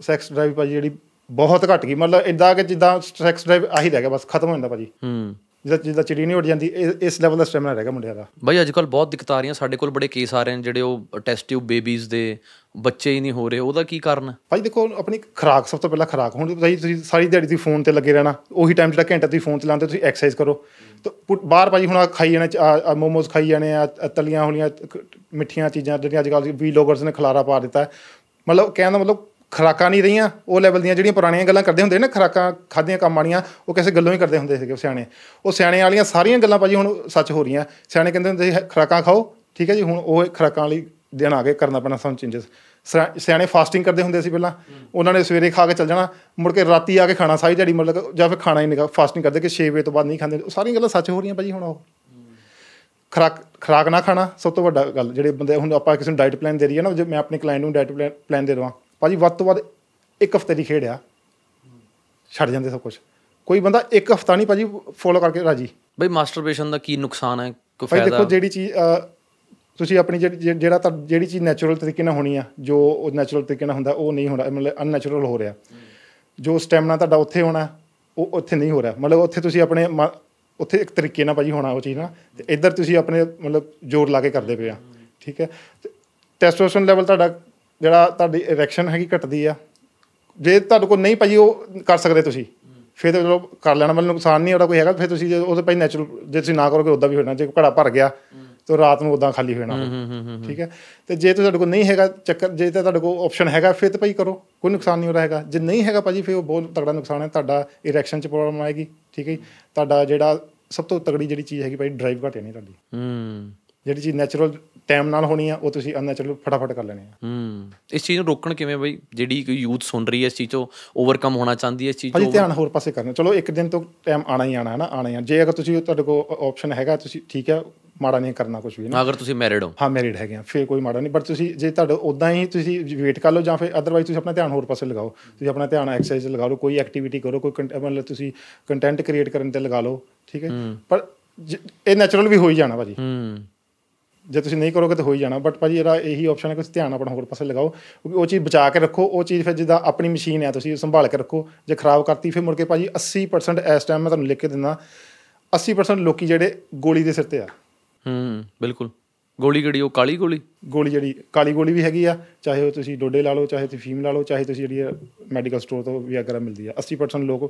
ਸੈਕਸ ਡਰਾਈਵ ਭਾਜੀ ਜਿਹੜੀ ਬਹੁਤ ਘਟ ਗਈ। ਮਤਲਬ ਇਦਾਂ ਕਿ ਜਿੱਦਾਂ ਸੈਕਸ ਡਰਾਈਵ ਆਹੀ ਰਹਿ ਗਿਆ ਬਸ ਖਤਮ ਹੋ ਜਾਂਦਾ ਭਾਜੀ। ਹੂੰ। ਜਿੱਦਾਂ ਜਿੱਦਾਂ ਚਿੜੀ ਨਹੀਂ ਉੱਡ ਜਾਂਦੀ ਇਸ ਲੈਵਲ ਦਾ ਸਟੈਮਿਨਾ ਰਹਿ ਗਿਆ ਮੁੰਡਿਆਂ ਦਾ। ਬਾਈ ਅੱਜ ਕੱਲ ਬਹੁਤ ਦਿੱਕਤਾਂ ਆ ਰਹੀਆਂ ਸਾਡੇ ਕੋਲ ਬੜੇ ਕੇਸ ਆ ਰਹੇ ਨੇ ਜਿਹੜੇ ਉਹ ਟੈਸਟ ਟਿਊਬ ਬੇਬੀਜ਼ ਦੇ ਬੱਚੇ ਹੀ ਨਹੀਂ ਹੋ ਰਹੇ ਉਹਦਾ ਕੀ ਕਾਰਨ? ਭਾਈ ਦੇਖੋ ਆਪਣੀ ਖੁਰਾਕ ਸਭ ਤੋਂ ਪਹਿਲਾਂ ਖੁਰਾਕ ਹੁਣ ਭਾਈ ਤੁਸੀਂ ਸਾਰੀ ਦਿਹਾੜੀ ਤੁਸੀਂ ਫੋਨ ਤੇ ਲੱਗੇ ਰਹਿਣਾ ਉਹੀ ਟਾਈਮ ਜਿਹੜਾ ਘੰਟਾ ਤੁਸੀਂ ਫੋਨ ਚਲਾਉਂਦੇ ਤੁਸੀਂ ਐਕਸਰਸਾਈਜ਼ ਕਰੋ। ਤਾਂ ਬਾਹਰ ਭਾਜੀ ਹੁਣ ਖਾਈ ਜਾਣੇ ਮੋਮੋਸ ਖਾਈ ਜਾਣੇ ਆ ਤਲੀਆਂ ਹੋਈਆਂ ਕ- ਮਿੱਠੀਆਂ ਚੀਜ਼ਾਂ ਜਿਹੜੀਆਂ ਅੱਜ ਕੱਲ੍ਹ ਵੀਲੋਗਰਸ ਨੇ ਖਲਾਰਾ ਪਾ ਦਿੱਤਾ। ਮਤਲਬ ਕਹਿਣ ਦਾ ਮਤਲਬ ਖੁਰਾਕਾਂ ਨਹੀਂ ਰਹੀਆਂ, ਉਹ ਲੈਵਲ ਦੀਆਂ ਜਿਹੜੀਆਂ ਪੁਰਾਣੀਆਂ ਗੱਲਾਂ ਕਰਦੇ ਹੁੰਦੇ ਨੇ ਨਾ, ਖੁਰਾਕਾਂ ਖਾਦੀਆਂ ਕੰਮ ਆਣੀਆਂ ਉਹ ਕਿਸੇ ਗੱਲੋਂ ਹੀ ਕਰਦੇ ਹੁੰਦੇ ਸੀਗੇ ਸਿਆਣੇ। ਉਹ ਸਿਆਣੇ ਵਾਲੀਆਂ ਸਾਰੀਆਂ ਗੱਲਾਂ ਭਾਜੀ ਹੁਣ ਸੱਚ ਹੋ ਰਹੀਆਂ। ਸਿਆਣੇ ਕਹਿੰਦੇ ਹੁੰਦੇ ਸੀ "ਹ- ਖੁਰਾਕਾਂ ਖਾਓ, ਠੀਕ ਹੈ ਜੀ, ਹੁਣ ਉਹ ਖੁਰਾਕਾਂ ਵਾਲੀ ਦਿਨ ਆ ਗਏ, ਕਰਨਾ ਪੈਣਾ ਸਾਨੂੰ ਚੇਂਜਸ ਸਿਆਣੇ ਫਾਸਟਿੰਗ ਕਰਦੇ ਹੁੰਦੇ ਸੀ ਪਹਿਲਾਂ, ਉਹਨਾਂ ਨੇ ਸਵੇਰੇ ਖਾ ਕੇ ਚੱਲ ਜਾਣਾ, ਮੁੜ ਕੇ ਰਾਤੀ ਆ ਕੇ ਖਾਣਾ, ਸਾਰੀ ਦਿਹਾੜੀ ਮਤਲਬ ਜਾਂ ਫਿਰ ਖਾਣਾ ਹੀ ਨਹੀਂ ਫਾਸਟਿੰਗ ਕਰਦੇ ਕਿ 6 ਵਜੇ ਤੋਂ ਬਾਅਦ ਨਹੀਂ ਖਾਂਦੇ। ਉਹ ਸਾਰੀਆਂ ਗੱਲਾਂ ਸੱਚ ਹੋ ਰਹੀਆਂ ਭਾਜੀ ਹੁਣ ਉਹ। ਖੁਰਾਕ ਖੁਰਾਕ ਨਾ ਖਾਣਾ ਸਭ ਤੋਂ ਵੱਡਾ ਗੱਲ, ਜਿਹੜੇ ਬੰਦੇ ਹੁਣ ਆਪਾਂ ਕਿਸੇ ਨੂੰ ਡਾਈਟ ਪਲਾਨ ਦੇ ਰਹੀ ਹੈ ਨਾ, ਜੇ ਮੈਂ ਆਪਣੇ ਕਲਾਇੰਟ ਨੂੰ ਡਾਈਟ ਪਲਾਨ ਦੇ ਦਵਾਂ। ਭਾਜੀ ਵੱਧ ਤੋਂ ਵੱਧ ਇੱਕ ਹਫ਼ਤੇ ਦੀ ਖੇਡ ਆ। ਛੱਡ ਜਾਂਦੇ ਸਭ ਕੁਝ ਕੋਈ ਬੰਦਾ ਇੱਕ ਹਫਤਾ ਨਹੀਂ ਭਾਜੀ ਫੋਲੋ ਕਰਕੇ ਰਾਜੀ। ਬਈ ਮਾਸਟਰਬੇਸ਼ਨ ਦਾ ਕੀ ਨੁਕਸਾਨ ਹੈ? ਕੋਈ ਭਾਈ ਫਾਇਦਾ? ਦੇਖੋ ਜਿਹੜੀ ਚੀਜ਼ ਤੁਸੀਂ ਆਪਣੀ ਜਿਹੜੀ ਤਾਂ ਜਿਹੜੀ ਚੀਜ਼ ਨੈਚੁਰਲ ਤਰੀਕੇ ਨਾਲ ਹੋਣੀ ਆ ਜੋ ਉਹ ਨੈਚੁਰਲ ਤਰੀਕੇ ਨਾਲ ਹੁੰਦਾ ਉਹ ਨਹੀਂ ਹੋਣਾ ਮਤਲਬ ਅਨਨੈਚੁਰਲ ਹੋ ਰਿਹਾ। ਜੋ ਸਟੈਮਨਾ ਤੁਹਾਡਾ ਉੱਥੇ ਹੋਣਾ ਉਹ ਉੱਥੇ ਨਹੀਂ ਹੋ ਰਿਹਾ। ਮਤਲਬ ਉੱਥੇ ਤੁਸੀਂ ਆਪਣੇ ਉੱਥੇ ਇੱਕ ਤਰੀਕੇ ਨਾਲ ਭਾਜੀ ਹੋਣਾ ਉਹ ਚੀਜ਼ ਨਾ ਤੇ ਇੱਧਰ ਤੁਸੀਂ ਆਪਣੇ ਮਤਲਬ ਜ਼ੋਰ ਲਾ ਕੇ ਕਰਦੇ ਪਏ ਆ। ਠੀਕ ਹੈ? ਟੈਸਟੋਸਟਰਨ ਲੈਵਲ ਤੁਹਾਡਾ ਜਿਹੜਾ ਤੁਹਾਡੀ ਇਰੈਕਸ਼ਨ ਹੈਗੀ ਘਟਦੀ ਆ। ਜੇ ਤੁਹਾਡੇ ਕੋਲ ਨਹੀਂ ਭਾਜੀ ਉਹ ਕਰ ਸਕਦੇ ਤੁਸੀਂ। ਫਿਰ ਤਾਂ ਚਲੋ ਕਰ ਲੈਣਾ ਮਤਲਬ ਨੁਕਸਾਨ ਨਹੀਂ ਉਹਦਾ ਕੋਈ ਹੈਗਾ। ਫਿਰ ਤੁਸੀਂ ਜੇ ਉਹਦੇ ਭਾਈ ਨੈਚੁਰਲ ਜੇ ਤੁਸੀਂ ਨਾ ਕਰੋਗੇ ਉਦਾਂ ਵੀ ਹੋਣਾ। ਜੇ ਘੜਾ ਭਰ ਗਿਆ ਤਾਂ ਰਾਤ ਨੂੰ ਉਦਾਂ ਖਾਲੀ ਹੋ ਜਾਣਾ। ਠੀਕ ਹੈ ਤੇ ਜੇ ਤੁਹਾਡੇ ਕੋਲ ਨਹੀਂ ਹੈਗਾ ਚੱਕਰ ਜੇ ਤਾਂ ਤੁਹਾਡੇ ਕੋਲ ਆਪਸ਼ਨ ਹੈਗਾ ਫਿਰ ਤਾਂ ਭਾਈ ਕਰੋ। ਕੋਈ ਨੁਕਸਾਨ ਨਹੀਂ ਹੋ ਰਿਹਾ ਹੈਗਾ। ਜੇ ਨਹੀਂ ਹੈਗਾ ਭਾਜੀ ਫਿਰ ਉਹ ਬਹੁਤ ਤਗੜਾ ਨੁਕਸਾਨ ਹੈ। ਤੁਹਾਡਾ ਇਰੈਕਸ਼ਨ ਚ ਪ੍ਰੋਬਲਮ ਆਏਗੀ। ਠੀਕ ਹੈ ਤੁਹਾਡਾ ਜਿਹੜਾ ਸਭ ਤੋਂ ਤਗੜੀ ਜਿਹੜੀ ਚੀਜ਼ ਹੈਗੀ ਭਾਈ ਡਰਾਈਵ ਘਟ ਜਾਣੀ ਤੁਹਾਡੀ। ਹੂੰ। ਜਿਹੜੀ ਚੀਜ਼ ਨੈਚੁਰਲ ਟਾਈਮ ਨਾਲ ਹੋਣੀ ਆ ਉਹ ਤੁਸੀਂ ਅਨਨੈਚੁਰਲ ਫਟਾਫਟ ਕਰ ਲੈਣੀ ਆ। ਹੂੰ। ਇਸ ਚੀਜ਼ ਨੂੰ ਰੋਕਣ ਕਿਵੇਂ ਬਈ? ਜਿਹੜੀ ਕੋਈ ਯੂਥ ਸੁਣ ਰਹੀ ਹੈ ਇਸ ਚੀਜ਼ ਤੋਂ ਓਵਰਕਮ ਹੋਣਾ ਚਾਹੁੰਦੀ ਹੈ ਇਸ ਚੀਜ਼ ਤੋਂ ਧਿਆਨ ਹੋਰ ਪਾਸੇ ਕਰਨਾ। ਚਲੋ ਇੱਕ ਦਿਨ ਤੋਂ ਟਾਈਮ ਆਣਾ ਹੀ ਆਣਾ ਹੈ ਨਾ ਆਣਾ ਹੀ ਆ। ਜੇ ਅਗਰ ਤੁਸੀਂ ਤੁਹਾਡੇ ਕੋਲ ਆਪਸ਼ਨ ਹੈਗਾ ਤੁਸੀਂ ਠੀਕ ਹੈ ਮਾੜਾ ਨਹੀਂ ਕਰਨਾ ਕੁਝ ਵੀ ਨਾ ਅਗਰ ਤੁਸੀਂ ਮੈਰਿਡ ਹੋ। ਹਾਂ ਮੈਰਿਡ ਹੈਗੇ ਆ। ਫਿਰ ਕੋਈ ਮਾੜਾ ਨਹੀਂ। ਬਟ ਤੁਸੀਂ ਜੇ ਤੁਹਾਡਾ ਉਦਾਂ ਹੀ ਤੁਸੀਂ ਵੇਟ ਕਰ ਲਓ ਜਾਂ ਫਿਰ ਅਦਰਵਾਈਜ਼ ਤੁਸੀਂ ਆਪਣਾ ਧਿਆਨ ਹੋਰ ਪਾਸੇ ਲਗਾਓ। ਤੁਸੀਂ ਆਪਣਾ ਧਿਆਨ ਐਕਸਰਸਾਈਜ਼ ਲਗਾ ਲਓ ਕੋਈ ਐਕਟੀਵਿਟੀ ਕਰੋ ਕੋਈ ਮਤਲਬ ਤੁਸੀਂ ਕੰਟੈਂਟ ਕ੍ਰੀਏਟ ਕਰਨ ਤੇ ਲਗਾ ਲਓ ਠੀਕ ਹੈ? ਪਰ ਇਹ ਨੈਚੁਰਲ ਵੀ ਹੋ ਹੀ ਜਾਣਾ ਭਾਜੀ। ਹੂੰ। ਜੇ ਤੁਸੀਂ ਨਹੀਂ ਕਰੋਗੇ ਤਾਂ ਹੋ ਹੀ ਜਾਣਾ ਬਟ ਭਾਜੀ ਇਹਦਾ ਇਹੀ ਆਪਸ਼ਨ ਹੈ ਕਿ ਤੁਸੀਂ ਧਿਆਨ ਆਪਣਾ ਹੋਰ ਪਾਸੇ ਲਗਾਓ, ਕਿਉਂਕਿ ਉਹ ਚੀਜ਼ ਬਚਾ ਕੇ ਰੱਖੋ, ਉਹ ਚੀਜ਼ ਫਿਰ ਜਿੱਦਾਂ ਆਪਣੀ ਮਸ਼ੀਨ ਹੈ, ਤੁਸੀਂ ਸੰਭਾਲ ਕੇ ਰੱਖੋ, ਜੇ ਖਰਾਬ ਕਰਤੀ ਫਿਰ ਮੁੜ ਕੇ ਭਾਜੀ 80% ਇਸ ਟਾਈਮ ਮੈਂ ਤੁਹਾਨੂੰ ਲਿਖ ਕੇ ਦਿੰਦਾ 80% ਲੋਕੀ ਜਿਹੜੇ ਗੋਲੀ ਦੇ ਸਿਰ ਤੇ ਆ। ਹੂੰ, ਬਿਲਕੁਲ। ਗੋਲੀ ਕਿਹੜੀ ਉਹ ਕਾਲੀ ਗੋਲੀ? ਗੋਲੀ ਜਿਹੜੀ ਕਾਲੀ ਗੋਲੀ ਵੀ ਹੈਗੀ ਆ ਚਾਹੇ ਉਹ ਤੁਸੀਂ ਡੋਡੇ ਲਾ ਲਓ ਚਾਹੇ ਤੁਸੀਂ ਫੀਮ ਲਾ ਲਓ ਚਾਹੇ ਤੁਸੀਂ ਜਿਹੜੀ ਮੈਡੀਕਲ ਸਟੋਰ ਤੋਂ ਵੀ ਅਗਰ ਮਿਲਦੀ ਆ। 80% ਲੋਕ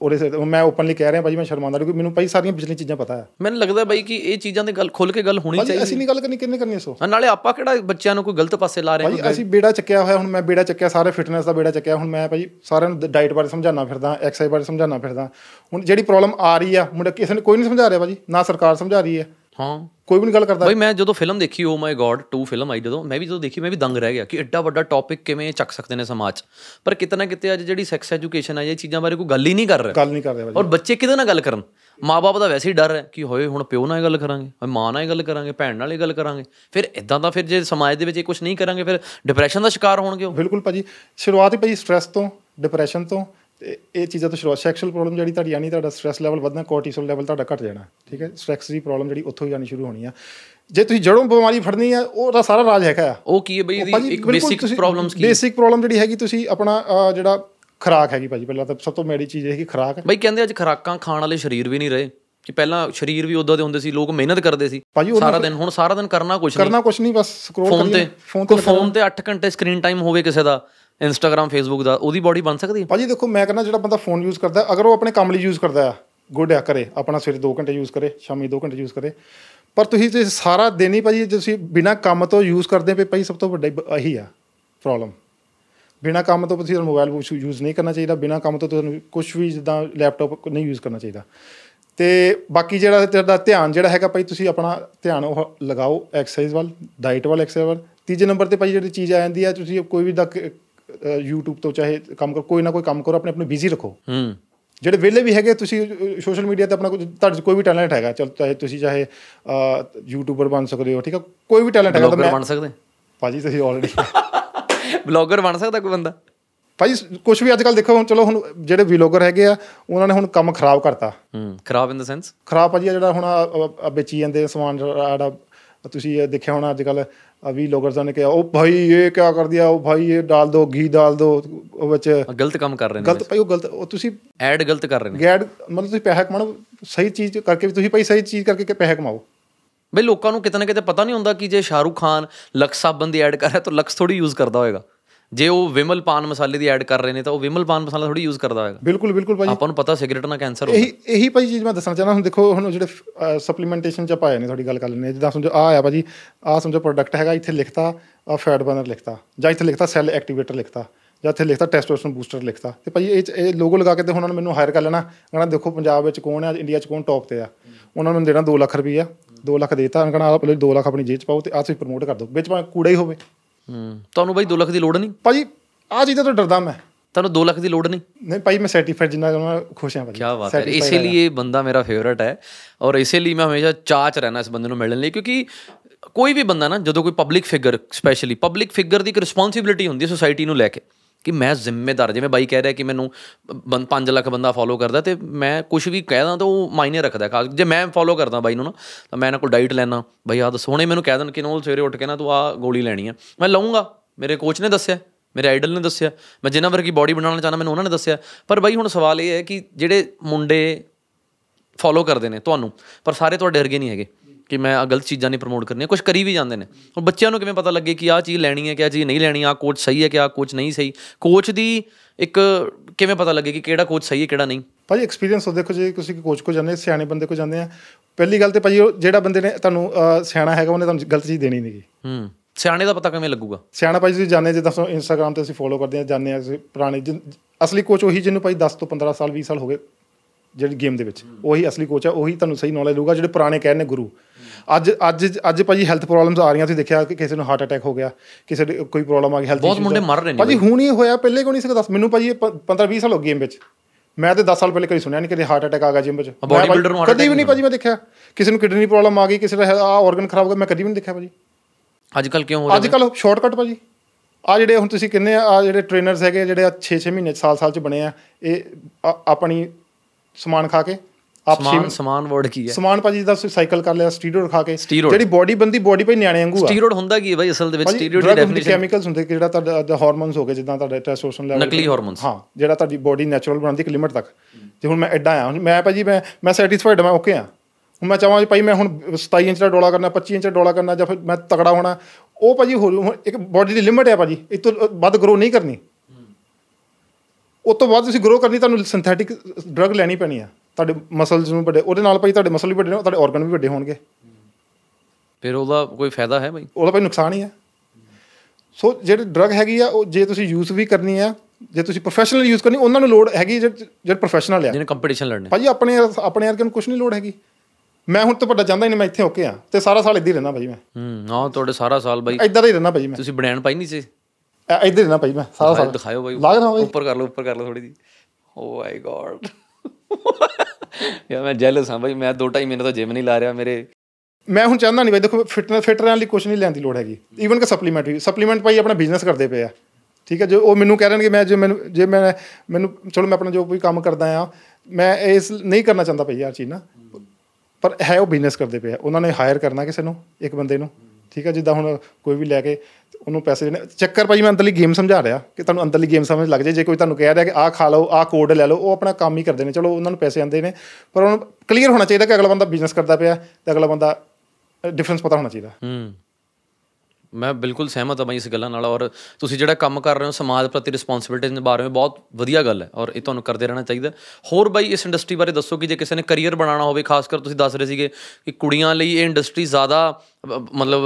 ਉਹਦੇ ਤੇ- ਮੈਂ ਓਪਨਲੀ ਕਹਿ ਰਿਹਾ ਭਾਜੀ ਮੈਂ ਸ਼ਰਮਾਂਦਾ ਕਿਉਂਕਿ ਮੈਨੂੰ ਭਾਈ ਸਾਰੀਆਂ ਪਿਛਲੀਆਂ ਚੀਜ਼ਾਂ ਪਤਾ ਹੈ ਮੈਨੂੰ ਲੱਗਦਾ ਬਾਈ ਕਿ ਇਹ ਚੀਜ਼ਾਂ ਦੀ ਗੱਲ ਖੁੱਲ ਕੇ ਗੱਲ ਹੋਣੀ ਚਾਹੀਦੀ। ਅਸੀਂ ਨਹੀਂ ਗੱਲ ਕਰਨੀ ਕਿੰਨੇ ਕਰਨੀ ਸੋ ਨਾਲੇ ਆਪਾਂ ਕਿਹੜਾ ਬੱਚਿਆਂ ਨੂੰ ਕੋਈ ਗਲਤ ਪਾਸੇ ਲਾ ਰਹੇ ਹਾਂ ਅਸੀਂ ਬੇੜਾ ਚੱਕਿਆ ਹੋਇਆ ਹੁਣ ਮੈਂ ਬੇੜਾ ਚੱਕਿਆ ਸਾਰੇ ਫਿਟਨੈਸ ਦਾ ਬੇੜਾ ਚੱਕਿਆ ਹੁਣ ਮੈਂ ਭਾਜੀ ਸਾਰਿਆਂ ਨੂੰ ਡਾਈਟ ਬਾਰੇ ਸਮਝਾਉਣਾ ਫਿਰਦਾ ਐਕਸਰਸਾਈਜ਼ ਬਾਰੇ ਸਮਝਾਉਣਾ ਫਿਰਦਾ। ਹੁਣ ਜਿਹੜੀ ਪ੍ਰੋਬਲਮ ਆ ਰਹੀ ਆ ਮੁੰਡਾ ਕਿਸੇ ਨੇ ਕੋਈ ਨਹੀਂ ਸਮਝਾ ਰਿਹਾ ਭਾਜੀ ਨਾ ਸਰਕਾਰ ਸਮਝਾ ਰਹੀ ਹੈ। ਹਾਂ। ਕੋਈ ਵੀ ਨਹੀਂ ਗੱਲ ਕਰਦਾ। ਬਾਈ ਮੈਂ ਜਦੋਂ ਫਿਲਮ ਦੇਖੀ ਓ ਮਾਈ ਗॉड 2 ਫਿਲਮ ਆਈ ਜਦੋਂ ਮੈਂ ਵੀ ਜਦੋਂ ਦੇਖੀ ਮੈਂ ਵੀ ਦੰਗ ਰਹਿ ਗਿਆ ਕਿ ਐਡਾ ਵੱਡਾ ਟੌਪਿਕ ਕਿਵੇਂ ਚੱਕ ਸਕਦੇ ਨੇ ਸਮਾਜ 'ਚ। ਪਰ ਕਿਤੇ ਨਾ ਕਿਤੇ ਅੱਜ ਜਿਹੜੀ ਸੈਕਸ ਐਜੂਕੇਸ਼ਨ ਹੈ ਇਹ ਚੀਜ਼ਾਂ ਬਾਰੇ ਕੋਈ ਗੱਲ ਹੀ ਨਹੀਂ ਕਰ ਰਿਹਾ। ਗੱਲ ਨਹੀਂ ਕਰ ਰਿਹਾ ਔਰ ਬੱਚੇ ਕਿਹਦੇ ਨਾਲ ਗੱਲ ਕਰਨ? ਮਾਪੇ ਦਾ ਵੈਸੇ ਹੀ ਡਰ ਹੈ ਕਿ ਹੋਏ ਹੁਣ ਪਿਓ ਨਾਲ ਗੱਲ ਕਰਾਂਗੇ ਹੋਏ ਮਾਂ ਨਾਲ ਗੱਲ ਕਰਾਂਗੇ ਭੈਣ ਨਾਲ ਗੱਲ ਕਰਾਂਗੇ। ਫਿਰ ਇਦਾਂ ਦਾ ਫਿਰ ਜੇ ਸਮਾਜ ਦੇ ਵਿੱਚ ਇਹ ਕੁਝ ਨਹੀਂ ਕਰਾਂਗੇ ਫਿਰ ਡਿਪਰੈਸ਼ਨ ਦਾ ਸ਼ਿਕਾਰ ਹੋਣਗੇ ਉਹ। ਬਿਲਕੁਲ ਭਾਜੀ। ਸ਼ੁਰੂਆਤ ਹੀ ਭਾਜੀ ਸਟ੍ਰੈਸ ਤੋਂ ਡਿਪਰੈਸ਼ਨ ਤੋਂ ਤੇ ਇਹ ਚੀਜ਼ਾਂ ਤੋਂ ਸ਼ੁਰੂਆਤ ਸੈਕਸ਼ੂਅਲ ਪ੍ਰੋਬਲਮ ਜਿਹੜੀ ਤੁਹਾਡੀ ਆਣੀ ਤੁਹਾਡਾ ਸਟ੍ਰੈਸ ਲੈਵਲ ਵਧਣਾ ਕੋਰਟੀਸੋਲ ਲੈਵਲ ਤੁਹਾਡਾ ਘਟ ਜਾਣਾ ਠੀਕ ਹੈ? ਸਟ੍ਰੈਸ ਦੀ ਪ੍ਰੋਬਲਮ ਜਿਹੜੀ ਉੱਥੋਂ ਹੀ ਆਣੀ ਸ਼ੁਰੂ ਹੋਣੀ ਆ। ਜੇ ਤੁਸੀਂ ਜੜੋਂ ਬਿਮਾਰੀ ਫੜਨੀ ਆ ਉਹਦਾ ਸਾਰਾ ਰਾਜ ਹੈਗਾ। ਉਹ ਕੀ ਹੈ ਬਈ ਇਹਦੀ ਇੱਕ ਬੇਸਿਕ ਪ੍ਰੋਬਲਮਸ ਕੀ ਬੇਸਿਕ ਪ੍ਰੋਬਲਮ ਜਿਹੜੀ ਹੈਗੀ ਤੁਸੀਂ ਆਪਣਾ ਜਿਹੜਾ ਖਰਾਕ ਹੈਗੀ ਭਾਜੀ ਪਹਿਲਾਂ ਤਾਂ ਸਭ ਤੋਂ ਮੇਰੀ ਚੀਜ਼ ਇਹ ਹੈਗੀ ਖਰਾਕ। ਬਈ ਕਹਿੰਦੇ ਅੱਜ ਖਰਾਕਾਂ ਖਾਣ ਵਾਲੇ ਸਰੀਰ ਵੀ ਨਹੀਂ ਰਹੇ। ਕਿ ਪਹਿਲਾਂ ਸਰੀਰ ਵੀ ਉਦਾਂ ਦੇ ਹੁੰਦੇ ਸੀ ਲੋਕ ਮਿਹਨਤ ਕਰਦੇ ਸੀ। ਸਾਰਾ ਦਿਨ ਹੁਣ ਸਾਰਾ ਦਿਨ ਕਰਨਾ ਕੁਝ ਨਹੀਂ। ਕਰਨਾ ਕੁਝ ਨਹੀਂ ਬਸ ਸਕਰੋਲ ਫੋਨ ਤੇ ਫੋਨ ਕੋਈ ਫੋਨ ਤੇ 8 ਘੰਟੇ ਸਕਰੀਨ ਟਾਈਮ ਹੋਵੇ ਕਿਸੇ ਦਾ। ਇੰਸਟਾਗ੍ਰam ਫੇਸਬੁੱਕ ਦਾ, ਉਹਦੀ ਬਾਡੀ ਬਣ ਸਕਦੀ ਹੈ? ਭਾਜੀ ਦੇਖੋ, ਮੈਂ ਕਹਿੰਦਾ ਜਿਹੜਾ ਬੰਦਾ ਫੋਨ ਯੂਜ਼ ਕਰਦਾ ਅਗਰ ਉਹ ਆਪਣੇ ਕੰਮ ਲਈ ਯੂਜ਼ ਕਰਦਾ ਆ ਗੁੱਡ ਆ ਕਰੇ, ਆਪਣਾ ਸਵੇਰੇ 2 ਘੰਟੇ ਯੂਜ਼ ਕਰੇ, ਸ਼ਾਮੀ 2 ਘੰਟੇ ਯੂਜ਼ ਕਰੇ, ਪਰ ਤੁਸੀਂ ਤੇ ਸਾਰਾ ਦਿਨ ਹੀ ਭਾਜੀ ਜੇ ਤੁਸੀਂ ਬਿਨਾ ਕੰਮ ਤੋਂ ਯੂਜ਼ ਕਰਦੇ ਪਏ ਭਾਈ ਸਭ ਤੋਂ ਵੱਡਾ ਹੀ ਇਹੀ ਆ ਪ੍ਰੋਬਲਮ ਬਿਨਾ ਕੰਮ ਤੋਂ ਤੁਸੀਂ ਮੋਬਾਈਲ ਯੂਜ਼ ਨਹੀਂ ਕਰਨਾ ਚਾਹੀਦਾ, ਬਿਨਾ ਕੰਮ ਤੋਂ ਤੁਹਾਨੂੰ ਕੁਝ ਵੀ ਜਿੱਦਾਂ ਲੈਪਟਾਪ ਨਹੀਂ ਯੂਜ਼ ਕਰਨਾ ਚਾਹੀਦਾ। ਤੇ ਬਾਕੀ ਜਿਹੜਾ ਤੁਹਾਡਾ ਧਿਆਨ ਜਿਹੜਾ ਹੈਗਾ ਭਾਈ ਤੁਸੀਂ ਆਪਣਾ ਧਿਆਨ ਉਹ ਲਗਾਓ ਐਕਸਰਸਾਈਜ਼ ਵੱਲ ਡਾਈਟ ਵੱਲ ਐਕਸਰਸਾਈਜ਼ ਵੱਲ। ਤੀਜੇ ਨੰਬਰ ਤੇ ਭਾਈ ਜਿਹੜੀ ਚੀਜ਼ ਆ ਜਾਂਦੀ ਆ, ਤੁਸੀਂ ਕੋਈ ਵੀ ਦਾ YouTube ਤੋਂ ਚਾਹੇ ਕੰਮ ਕਰੋ ਕੋਈ ਨਾ ਕੋਈ ਕੰਮ ਕਰੋ ਆਪਣੇ ਆਪ ਨੂੰ ਬਿਜ਼ੀ ਰੱਖੋ। ਹੂੰ। ਜਿਹੜੇ ਵਿਹਲੇ ਵੀ ਹੈਗੇ ਤੁਸੀਂ ਸੋਸ਼ਲ ਮੀਡੀਆ ਤੇ ਆਪਣਾ ਤੁਹਾਡੇ ਕੋਈ ਵੀ ਟੈਲੈਂਟ ਹੈਗਾ ਚਲ ਚਾਹੇ ਤੁਸੀਂ ਚਾਹੇ ਯੂਟਿਊਬਰ ਬਣ ਸਕਦੇ ਹੋ ਠੀਕ ਆ? ਕੋਈ ਵੀ ਟੈਲੈਂਟ ਹੈਗਾ ਤਾਂ ਮੈਂ ਬਣ ਸਕਦੇ? ਭਾਜੀ ਤੁਸੀਂ ਆਲਰੇਡੀ ਬਲੌਗਰ ਬਣ ਸਕਦਾ ਕੋਈ ਬੰਦਾ? ਭਾਜੀ ਕੁਝ ਵੀ ਅੱਜ ਕੱਲ ਦੇਖੋ ਹੁਣ ਚਲੋ ਹੁਣ ਜਿਹੜੇ ਵਲੌਗਰ ਹੈਗੇ ਆ ਉਹਨਾਂ ਨੇ ਹੁਣ ਕੰਮ ਖਰਾਬ ਕਰਤਾ। ਹੂੰ ਖਰਾਬ ਇਨ ਦਾ ਸੈਂਸ ਖਰਾਬ ਭਾਜੀ ਜਿਹੜਾ ਹੁਣ ਵੇਚੀ ਜਾਂਦੇ ਸਮਾਨ ਜਿਹੜਾ ਤੁਸੀਂ ਦੇਖਿਆ ਹੋਣਾ ਅੱਜ ਕੱਲ ਵੀ ਲੋਗਰਸ ਨੇ ਕਿਹਾ ਉਹ ਭਾਈ ਇਹ ਕੀ ਕਰ ਦਿਆ ਉਹ ਭਾਈ ਇਹ ਡਾਲ ਦੋ ਘੀ ਡਾਲ ਦੋ ਉਹ ਵਿੱਚ ਗਲਤ ਕੰਮ ਕਰ ਰਹੇ ਨੇ ਗਲਤ ਭਾਈ ਉਹ ਗਲਤ ਉਹ ਤੁਸੀਂ ਐਡ ਗਲਤ ਕਰ ਰਹੇ ਨੇ। ਗੈਡ ਮਤਲਬ ਤੁਸੀਂ ਪੈਸਾ ਕਮਾਉਣਾ ਸਹੀ ਚੀਜ਼ ਕਰਕੇ ਵੀ ਤੁਸੀਂ ਭਾਈ ਸਹੀ ਚੀਜ਼ ਕਰਕੇ ਕਿ ਪੈਸਾ ਕਮਾਓ। ਬਈ ਲੋਕਾਂ ਨੂੰ ਕਿਤੇ ਨਾ ਕਿਤੇ ਪਤਾ ਨਹੀਂ ਹੁੰਦਾ ਕਿ ਜੇ ਸ਼ਾਹਰੁਖ ਖਾਨ ਲਕਸ ਸਾਬਨ ਦੀ ਐਡ ਕਰ ਰਿਹਾ ਤਾਂ ਲਕਸ ਥੋੜੀ ਯੂਜ਼ ਕਰਦਾ ਹੋਏਗਾ। ਜੇ ਉਹ ਵਿਮਲ ਪਾਨ ਮਸਾਲੇ ਦੀ ਐਡ ਕਰ ਰਹੇ ਨੇ ਤਾਂ ਉਹ ਵਿਮਲ ਪਾਨ ਮਸਾਲਾ ਥੋੜੀ ਯੂਜ਼ ਕਰਦਾ ਹੋਏਗਾ। ਬਿਲਕੁਲ ਬਿਲਕੁਲ ਭਾਜੀ। ਆਪਾਂ ਨੂੰ ਪਤਾ ਸਿਗਰਟ ਨਾਲ ਕੈਂਸਰ ਹੁੰਦਾ ਇਹੀ ਇਹੀ ਭਾਜੀ ਚੀਜ਼ ਮੈਂ ਦੱਸਣਾ ਚਾਹਨਾ ਹੁਣ ਦੇਖੋ ਹੁਣ ਜਿਹੜੇ ਸਪਲੀਮੈਂਟੇਸ਼ਨ ਚ ਪਾਏ ਨੇ ਤੁਹਾਡੀ ਗੱਲ ਕਰ ਹਾਂ। ਜਿੱਦਾਂ ਸਮਝੋ ਆ ਆ ਭਾਜੀ ਆ ਸਮਝੋ ਪ੍ਰੋਡਕਟ ਹੈਗਾ ਇੱਥੇ ਲਿਖਤਾ ਆ ਫੈਟ ਬਰਨਰ ਲਿਖਤਾ ਜਾਂ ਇੱਥੇ ਲਿਖਤਾ ਸੈੱਲ ਐਕਟੀਵੇਟਰ ਲਿਖਤਾ ਜਾਂ ਇੱਥੇ ਲਿਖਤਾ ਟੈਸਟੋਸਟਰਨ ਬੂਸਟਰ ਲਿਖਤਾ। ਤੇ ਭਾਜੀ ਇਹ ਇਹ ਲੋਗੋ ਲਗਾ ਕੇ ਤੇ ਉਹਨਾਂ ਨੇ ਮੈਨੂੰ ਹਾਇਰ ਕਰ ਲੈਣਾ। ਕਹਿੰਦਾ ਦੇਖੋ ਪੰਜਾਬ ਵਿੱਚ ਕੌਣ ਹੈ ਇੰਡੀਆ 'ਚ ਕੌਣ ਟੌਪ ਤੇ ਆ। ਉਹਨਾਂ ਨੂੰ ਦੇਣਾ 2 ਲੱਖ ਰੁਪਈਆ 2 ਲੱਖ ਦੇਤਾ। ਉਹਨਾਂ ਕਹਿੰਦਾ ਆ ਪਹਿਲੇ 2 ਲੱਖ ਆਪਣੀ ਜੇਬ 'ਚ ਪਾਓ ਤੇ ਆ ਤੁਸੀਂ ਪ੍ਰਮੋਟ ਕਰ ਦਿਓ। ਵਿੱਚ ਭਾਵੇਂ ਕੂੜਾ ਹੀ ਹੋਵੇ। ਤੁਹਾਨੂੰ ਬਈ 2 ਲੱਖ ਦੀ ਲੋੜ ਨਹੀਂ? ਭਾਜੀ ਆ ਚੀਜ਼ਾਂ ਤੋਂ ਡਰਦਾ ਮੈਂ। ਤੁਹਾਨੂੰ 2 ਲੱਖ ਦੀ ਲੋੜ ਨਹੀਂ? ਨਹੀਂ ਭਾਈ ਮੈਂ ਸਰਟੀਫਾਈਡ ਜਿੰਨਾ ਮੈਂ ਖੁਸ਼ ਹਾਂ ਭਾਜੀ। ਕੀ ਬਾਤ ਹੈ। ਇਸੇ ਲਈ ਇਹ ਬੰਦਾ ਮੇਰਾ ਫੇਵਰਟ ਹੈ ਔਰ ਇਸੇ ਲਈ ਮੈਂ ਹਮੇਸ਼ਾ ਚਾਹ ਚ ਰਹਿਣਾ ਇਸ ਬੰਦੇ ਨੂੰ ਮਿਲਣ ਲਈ ਕਿਉਂਕਿ ਕੋਈ ਵੀ ਬੰਦਾ ਨਾ ਜਦੋਂ ਕੋਈ public figure specially public figure ਦੀ ਇੱਕ ਰਿਸਪੌਂਸਿਬਿਲਿਟੀ ਹੁੰਦੀ ਹੈ ਸੋਸਾਇਟੀ ਨੂੰ ਲੈ ਕੇ ਕਿ ਮੈਂ ਜ਼ਿੰਮੇਦਾਰ ਜਿਵੇਂ ਬਾਈ ਕਹਿ ਰਿਹਾ ਕਿ ਮੈਨੂੰ 5 ਲੱਖ ਬੰਦਾ ਫੋਲੋ ਕਰਦਾ ਤੇ ਮੈਂ ਕੁਝ ਵੀ ਕਹਿਦਾ ਤਾਂ ਉਹ ਮਾਇਨੇ ਰੱਖਦਾ ਖਾਸ ਜੇ ਮੈਂ ਫੋਲੋ ਕਰਦਾ ਬਾਈ ਨੂੰ ਨਾ ਤਾਂ ਮੈਂ ਇਹਨਾਂ ਕੋਲ ਡਾਈਟ ਲੈਣਾ ਬਾਈ ਆ ਸੋਹਣੇ ਮੈਨੂੰ ਕਹਿ ਦੇਣ ਕਿ ਨੋਲ ਸਵੇਰੇ ਉੱਠ ਕੇ ਨਾ ਤੂੰ ਆ ਗੋਲੀ ਲੈਣੀ ਆ ਮੈਂ ਲਵਾਂਗਾ ਮੇਰੇ ਕੋਚ ਨੇ ਦੱਸਿਆ। ਮੇਰੇ ਆਈਡਲ ਨੇ ਦੱਸਿਆ। ਮੈਂ ਜਿਨ੍ਹਾਂ ਵਰਗੀ ਬਾਡੀ ਬਣਾਉਣਾ ਚਾਹਨਾ ਮੈਨੂੰ ਉਹਨਾਂ ਨੇ ਦੱਸਿਆ। ਪਰ ਬਾਈ ਹੁਣ ਸਵਾਲ ਇਹ ਹੈ ਕਿ ਜਿਹੜੇ ਮੁੰਡੇ ਫੋਲੋ ਕਰਦੇ ਨੇ ਤੁਹਾਨੂੰ ਪਰ ਸਾਰੇ ਤੁਹਾਡੇ ਵਰਗੇ ਨਹੀਂ ਹੈਗੇ ਕਿ ਮੈਂ ਆ ਗਲਤ ਚੀਜ਼ਾਂ ਨਹੀਂ ਪ੍ਰਮੋਟ ਕਰਨੀਆਂ ਕੁਝ ਕਰੀ ਵੀ ਜਾਂਦੇ ਨੇ। ਹੁਣ ਬੱਚਿਆਂ ਨੂੰ ਕਿਵੇਂ ਪਤਾ ਲੱਗੇ ਕਿ ਆਹ ਚੀਜ਼ ਲੈਣੀ ਹੈ ਕਿ ਆਹ ਚੀਜ਼ ਨਹੀਂ ਲੈਣੀ ਆ ਕੋਚ ਸਹੀ ਹੈ ਕਿ ਆਹ ਕੋਚ ਨਹੀਂ ਸਹੀ? ਕੋਚ ਦੀ ਇੱਕ ਕਿਵੇਂ ਪਤਾ ਲੱਗੇ ਕਿ ਕਿਹੜਾ ਕੋਚ ਸਹੀ ਹੈ ਕਿਹੜਾ ਨਹੀਂ? ਭਾਜੀ ਐਕਸਪੀਰੀਅੰਸ ਉਹ ਦੇਖੋ ਜੇ ਤੁਸੀਂ ਕੋਚ ਕੋ ਜਾਂਦੇ ਸਿਆਣੇ ਬੰਦੇ ਕੋ ਜਾਂਦੇ ਆ ਪਹਿਲੀ ਗੱਲ ਤੇ ਭਾਜੀ ਜਿਹੜਾ ਬੰਦੇ ਨੇ ਤੁਹਾਨੂੰ ਸਿਆਣਾ ਹੈਗਾ ਉਹਨੇ ਤੁਹਾਨੂੰ ਗਲਤ ਚੀਜ਼ ਦੇਣੀ ਨਹੀਂਗੀ ਹੂੰ। ਸਿਆਣੇ ਦਾ ਪਤਾ ਕਿਵੇਂ ਲੱਗੂਗਾ? ਸਿਆਣਾ ਭਾਜੀ ਤੁਸੀਂ ਜਾਣਦੇ ਜਿੱਦਾਂ ਇੰਸਟਾਗ੍ਰam ਤੇ ਅਸੀਂ ਫੋਲੋ ਕਰਦੇ ਆ ਜਾਣਦੇ ਆ ਅਸੀਂ ਪੁਰਾਣੇ ਅਸਲੀ ਕੋਚ ਉਹੀ ਜਿਹਨੂੰ ਭਾਈ 10 ਤੋਂ 15 ਸਾਲ 20 ਸਾਲ ਹੋ ਗਏ ਜਿਹੜੀ ਗੇਮ ਦੇ ਵਿੱਚ। ਉਹੀ ਅਸਲੀ ਕੋਚ ਆ ਉਹੀ ਤੁਹਾਨੂੰ ਸਹੀ ਨੌਲੇਜ ਦਊਗਾ ਜਿਹੜੇ ਪੁਰਾਣੇ ਕਹਿੰਦੇ ਗੁਰੂ। ਅੱਜ ਅੱਜ ਅੱਜ ਭਾਜੀ ਹੈਲਥ ਪ੍ਰੋਬਲਮਸ ਆ ਰਹੀਆਂ ਤੁਸੀਂ ਦੇਖਿਆ ਕਿ ਕਿਸੇ ਨੂੰ ਹਾਰਟ ਅਟੈਕ ਹੋ ਗਿਆ ਕਿਸੇ ਦੇ ਕੋਈ ਪ੍ਰੋਬਲਮ ਆ ਗਈ ਹੈਲਥ ਬਹੁਤ ਮੁੰਡੇ ਮਰ ਰਹੇ ਨੇ ਭਾਜੀ ਹੁਣ ਹੀ ਹੋਇਆ ਪਹਿਲੇ ਕਿਉਂ ਨਹੀਂ ਸਕਦਾ ਦੱਸ? ਮੈਨੂੰ ਭਾਜੀ 15 20 ਸਾਲ ਹੋ ਗਏ ਗੇਮ ਵਿੱਚ। ਮੈਂ ਤੇ 10 ਸਾਲ ਪਹਿਲੇ ਕਦੀ ਸੁਣਿਆ ਨਹੀਂ ਕਿ ਹਾਰਟ ਅਟੈਕ ਆ ਗਿਆ ਜਿਮ ਵਿੱਚ। ਕਦੀ ਵੀ ਨਹੀਂ ਭਾਜੀ ਮੈਂ ਦੇਖਿਆ। ਕਿਸੇ ਨੂੰ ਕਿਡਨੀ ਪ੍ਰੋਬਲਮ ਆ ਗਈ ਕਿਸੇ ਦਾ ਆ ਆਰਗਨ ਖਰਾਬ ਹੋ ਗਿਆ ਮੈਂ ਕਦੀ ਵੀ ਨਹੀਂ ਦੇਖਿਆ ਭਾਜੀ। ਅੱਜ ਕੱਲ ਕਿਉਂ ਹੋ ਰਿਹਾ ਅੱਜ ਕੱਲ ਸ਼ਾਰਟਕਟ ਭਾਜੀ। ਆ ਜਿਹੜੇ ਹੁਣ ਤੁਸੀਂ ਕਿੰਨੇ ਆ ਜਿਹੜੇ ਟ੍ਰੇਨਰਸ ਹੈਗੇ ਜਿਹੜੇ 6-6 ਮਹੀਨੇ ਸਾਲ-ਸਾਲ ਚ ਬਣੇ ਆ ਇਹ ਆਪਣੀ ਸਮਾਨ ਖਾ ਕੇ ਆਪ ਸਮਾਨ ਸਮਾਨ ਵਰਡ ਕੀ ਹੈ? ਸਮਾਨ ਭਾਜੀ ਦਾ ਸਾਈਕਲ ਕਰ ਲਿਆ ਸਟੀਰੋਇਡ ਖਾ ਕੇ। ਜਿਹੜੀ ਬੋਡੀ ਬੰਦੀ ਬੋਡੀ ਭਾਈ ਨਿਆਣੇ ਵਾਂਗੂ ਆ। ਸਟੀਰੋਇਡ ਹੁੰਦਾ ਕੀ ਹੈ ਬਾਈ ਅਸਲ ਦੇ ਵਿੱਚ? ਸਟੀਰੋਇਡ ਦੀ ਡੈਫੀਨੇਸ਼ਨ ਕੈਮੀਕਲਸ ਹੁੰਦੇ ਕਿ ਜਿਹੜਾ ਤੁਹਾਡਾ ਹਾਰਮੋਨਸ ਹੋ ਗਏ ਜਿੱਦਾਂ ਤੁਹਾਡਾ ਟੈਸਟੋਸਟਰਨ ਲੈਵਲ ਨਕਲੀ ਹਾਰਮੋਨਸ ਹਾਂ ਜਿਹੜਾ ਤੁਹਾਡੀ ਬੋਡੀ ਨੈਚੁਰਲ ਬਣਾਉਂਦੀ ਇੱਕ ਲਿਮਿਟ ਤੱਕ। ਤੇ ਹੁਣ ਮੈਂ ਐਡਾ ਆ ਮੈਂ ਭਾਜੀ ਮੈਂ ਮੈਂ ਸੈਟੀਸਫਾਈਡ ਮੈਂ ਓਕੇ ਆ। ਹੁਣ ਮੈਂ ਚਾਹਾਂ ਜੀ ਭਾਈ ਮੈਂ ਹੁਣ 27 ਇੰਚ ਦਾ ਡੋਲਾ ਕਰਨਾ 25 ਇੰਚ ਦਾ ਡੋਲਾ ਕਰਨਾ ਜਾਂ ਫਿਰ ਮੈਂ ਤਕੜਾ ਹੋਣਾ ਉਹ ਭਾਜੀ ਹੋ ਇੱਕ ਬੋਡੀ ਦੀ ਲਿਮਿਟ ਹੈ ਭਾਜੀ ਇਹ ਤੋਂ ਵੱਧ ਗਰੋ ਨਹੀਂ ਕਰਨੀ। ਉਸ ਤੋਂ ਬਾਅਦ ਤੁਸੀਂ ਗਰੋ ਕਰਨੀ ਤੁਹਾਨੂੰ ਸਿੰਥੈਟਿਕ ਡਰਗ ਲੈਣੀ ਪੈਣੀ ਆ। ਤੁਹਾਡੇ ਮਸਲਸ ਨੂੰ ਵੱਡੇ ਉਹਦੇ ਨਾਲ ਭਾਈ ਤੁਹਾਡੇ ਮਸਲ ਵੀ ਵੱਡੇ ਨੇ ਤੁਹਾਡੇ ਆਰਗਨ ਵੀ ਵੱਡੇ ਹੋਣਗੇ। ਫਿਰ ਉਹਦਾ ਕੋਈ ਫਾਇਦਾ ਹੈ ਬਾਈ ਉਹਦਾ ਭਾਈ ਨੁਕਸਾਨ ਹੀ ਹੈ। ਸੋ ਜਿਹੜੀ ਡਰਗ ਹੈਗੀ ਆ ਉਹ ਜੇ ਤੁਸੀਂ ਯੂਜ਼ ਵੀ ਕਰਨੀ ਆ ਜੇ ਤੁਸੀਂ ਪ੍ਰੋਫੈਸ਼ਨਲ ਯੂਜ਼ ਕਰਨੀ ਉਹਨਾਂ ਨੂੰ ਲੋੜ ਹੈਗੀ ਜਿਹੜੇ ਪ੍ਰੋਫੈਸ਼ਨਲ ਆ। ਜਿਹਨੇ ਕੰਪੀਟੀਸ਼ਨ ਲੜਨੇ ਭਾਜੀ ਆਪਣੇ ਆਪਣੇ ਵਰਗੇ ਨੂੰ ਕੁਝ ਨਹੀਂ ਲੋੜ ਹੈਗੀ। ਮੈਂ ਹੁਣ ਤੋਂ ਵੱਡਾ ਜਾਂਦਾ ਹੀ ਨਹੀਂ ਮੈਂ ਇੱਥੇ ਓਕੇ ਆ। ਤੇ ਸਾਰਾ ਸਾਲ ਇੱਦਾਂ ਹੀ ਰਹਿਣਾ ਭਾਜੀ ਮੈਂ। ਹੂੰ ਹਾਂ ਤੁਹਾਡੇ ਸਾਰਾ ਸਾਲ ਬਾਈ। ਇੱਦਾਂ ਦਾ ਹੀ ਰਹਿਣਾ ਭਾਜੀ ਮੈਂ। ਤੁਸੀਂ ਬਨੈਣ ਪਾਈ ਨਹੀਂ ਸੀ? ਇੱਦਾਂ ਹੀ ਰਹਿਣਾ ਭਾਜੀ ਮੈਂ ਸਾਰਾ ਸਾਲ। ਦਿਖਾਓ ਬਾਈ। ਲੱਗ ਰਿਹਾ ਭਾਈ ਉੱਪਰ ਕਰ ਲਓ ਉੱਪਰ ਕਰ ਲਓ ਥੋੜੀ ਜੀ ਓ ਮਾਈ ਗॉड ਯਾਰ ਮੈਂ ਜੈਲਸ ਹਾਂ ਬਾਈ ਮੈਂ 2.5 ਮਹੀਨੇ ਤੋਂ ਜਿਮ ਨਹੀਂ ਲਾ ਰਿਹਾ ਮੇਰੇ। ਮੈਂ ਹੁਣ ਚਾਹੁੰਦਾ ਨਹੀਂ ਭਾਈ ਦੇਖੋ ਫਿਟਨੈਸ ਫਿਟ ਰਹਿਣ ਲਈ ਕੁਝ ਨਹੀਂ ਲੈਣ ਦੀ ਲੋੜ ਹੈਗੀ। ਈਵਨ ਕਿ ਸਪਲੀਮੈਂਟ ਵੀ ਸਪਲੀਮੈਂਟ ਭਾਈ ਆਪਣਾ ਬਿਜ਼ਨਸ ਕਰਦੇ ਪਏ ਆ। ਠੀਕ ਹੈ ਜੋ ਉਹ ਮੈਨੂੰ ਕਹਿ ਰਹੇ ਨੇ ਕਿ ਮੈਂ ਜੇ ਮੈਨੂੰ ਜੇ ਮੈਂ ਮੈਨੂੰ ਚਲੋ ਮੈਂ ਆਪਣਾ ਜੋ ਕੋਈ ਕੰਮ ਕਰਦਾ ਆ ਮੈਂ ਇਸ ਨਹੀਂ ਕਰਨਾ ਚਾਹੁੰਦਾ ਭਾਈ ਯਾਰ ਚੀਜ਼ ਨਾ। ਪਰ ਹੈ ਉਹ ਬਿਜ਼ਨਸ ਕਰਦੇ ਪਏ ਆ। ਉਹਨਾਂ ਨੇ ਹਾਇਰ ਕਰਨਾ ਕਿਸੇ ਨੂੰ, ਇੱਕ ਬੰਦੇ ਨੂੰ। ਠੀਕ ਹੈ ਜਿੱਦਾਂ ਹੁਣ ਕੋਈ ਵੀ ਲੈ ਕੇ ਉਹਨੂੰ ਪੈਸੇ ਦੇਣੇ। ਚੱਕਰ ਭਾਈ, ਮੈਂ ਅੰਦਰਲੀ ਗੇਮ ਸਮਝਾ ਰਿਹਾ ਕਿ ਤੁਹਾਨੂੰ ਅੰਦਰਲੀ ਗੇਮ ਸਮਝ ਲੱਗ ਜਾਏ ਜੇ ਕੋਈ ਤੁਹਾਨੂੰ ਕਹਿ ਰਿਹਾ ਕਿ ਆਹ ਖਾ ਲਓ, ਆਹ ਕੋਡ ਲੈ ਲਓ, ਉਹ ਆਪਣਾ ਕੰਮ ਹੀ ਕਰਦੇ ਨੇ। ਚਲੋ, ਉਹਨਾਂ ਨੂੰ ਪੈਸੇ ਆਉਂਦੇ ਨੇ। ਪਰ ਉਹਨੂੰ ਕਲੀਅਰ ਹੋਣਾ ਚਾਹੀਦਾ ਕਿ ਅਗਲਾ ਬੰਦਾ ਬਿਜ਼ਨਸ ਕਰਦਾ ਪਿਆ ਤੇ ਅਗਲਾ ਬੰਦਾ ਡਿਫਰੈਂਸ ਪਤਾ ਹੋਣਾ ਚਾਹੀਦਾ। ਹੂੰ। ਮੈਂ ਬਿਲਕੁਲ ਸਹਿਮਤ ਹਾਂ ਬਾਈ ਇਸ ਗੱਲਾਂ ਨਾਲ ਔਰ ਤੁਸੀਂ ਜਿਹੜਾ ਕੰਮ ਕਰ ਰਹੇ ਹੋ ਸਮਾਜ ਪ੍ਰਤੀ ਰਿਸਪੌਂਸਿਬਿਲਟੀ ਨਿਭਾ ਰਹੇ ਹੋ ਬਹੁਤ ਵਧੀਆ ਗੱਲ ਹੈ ਔਰ ਇਹ ਤੁਹਾਨੂੰ ਕਰਦੇ ਰਹਿਣਾ ਚਾਹੀਦਾ। ਹੋਰ ਬਾਈ ਇਸ ਇੰਡਸਟਰੀ ਬਾਰੇ ਦੱਸੋ ਕਿ ਜੇ ਕਿਸੇ ਨੇ ਕੈਰੀਅਰ ਬਣਾਉਣਾ ਹੋਵੇ ਖਾਸ ਕਰ ਤੁਸੀਂ ਦੱਸ ਰਹੇ ਸੀਗੇ ਕਿ ਕੁੜੀਆਂ ਲਈ ਇਹ ਇੰਡਸਟਰੀ ਜ਼ਿਆਦਾ ਅ, ਮਤਲਬ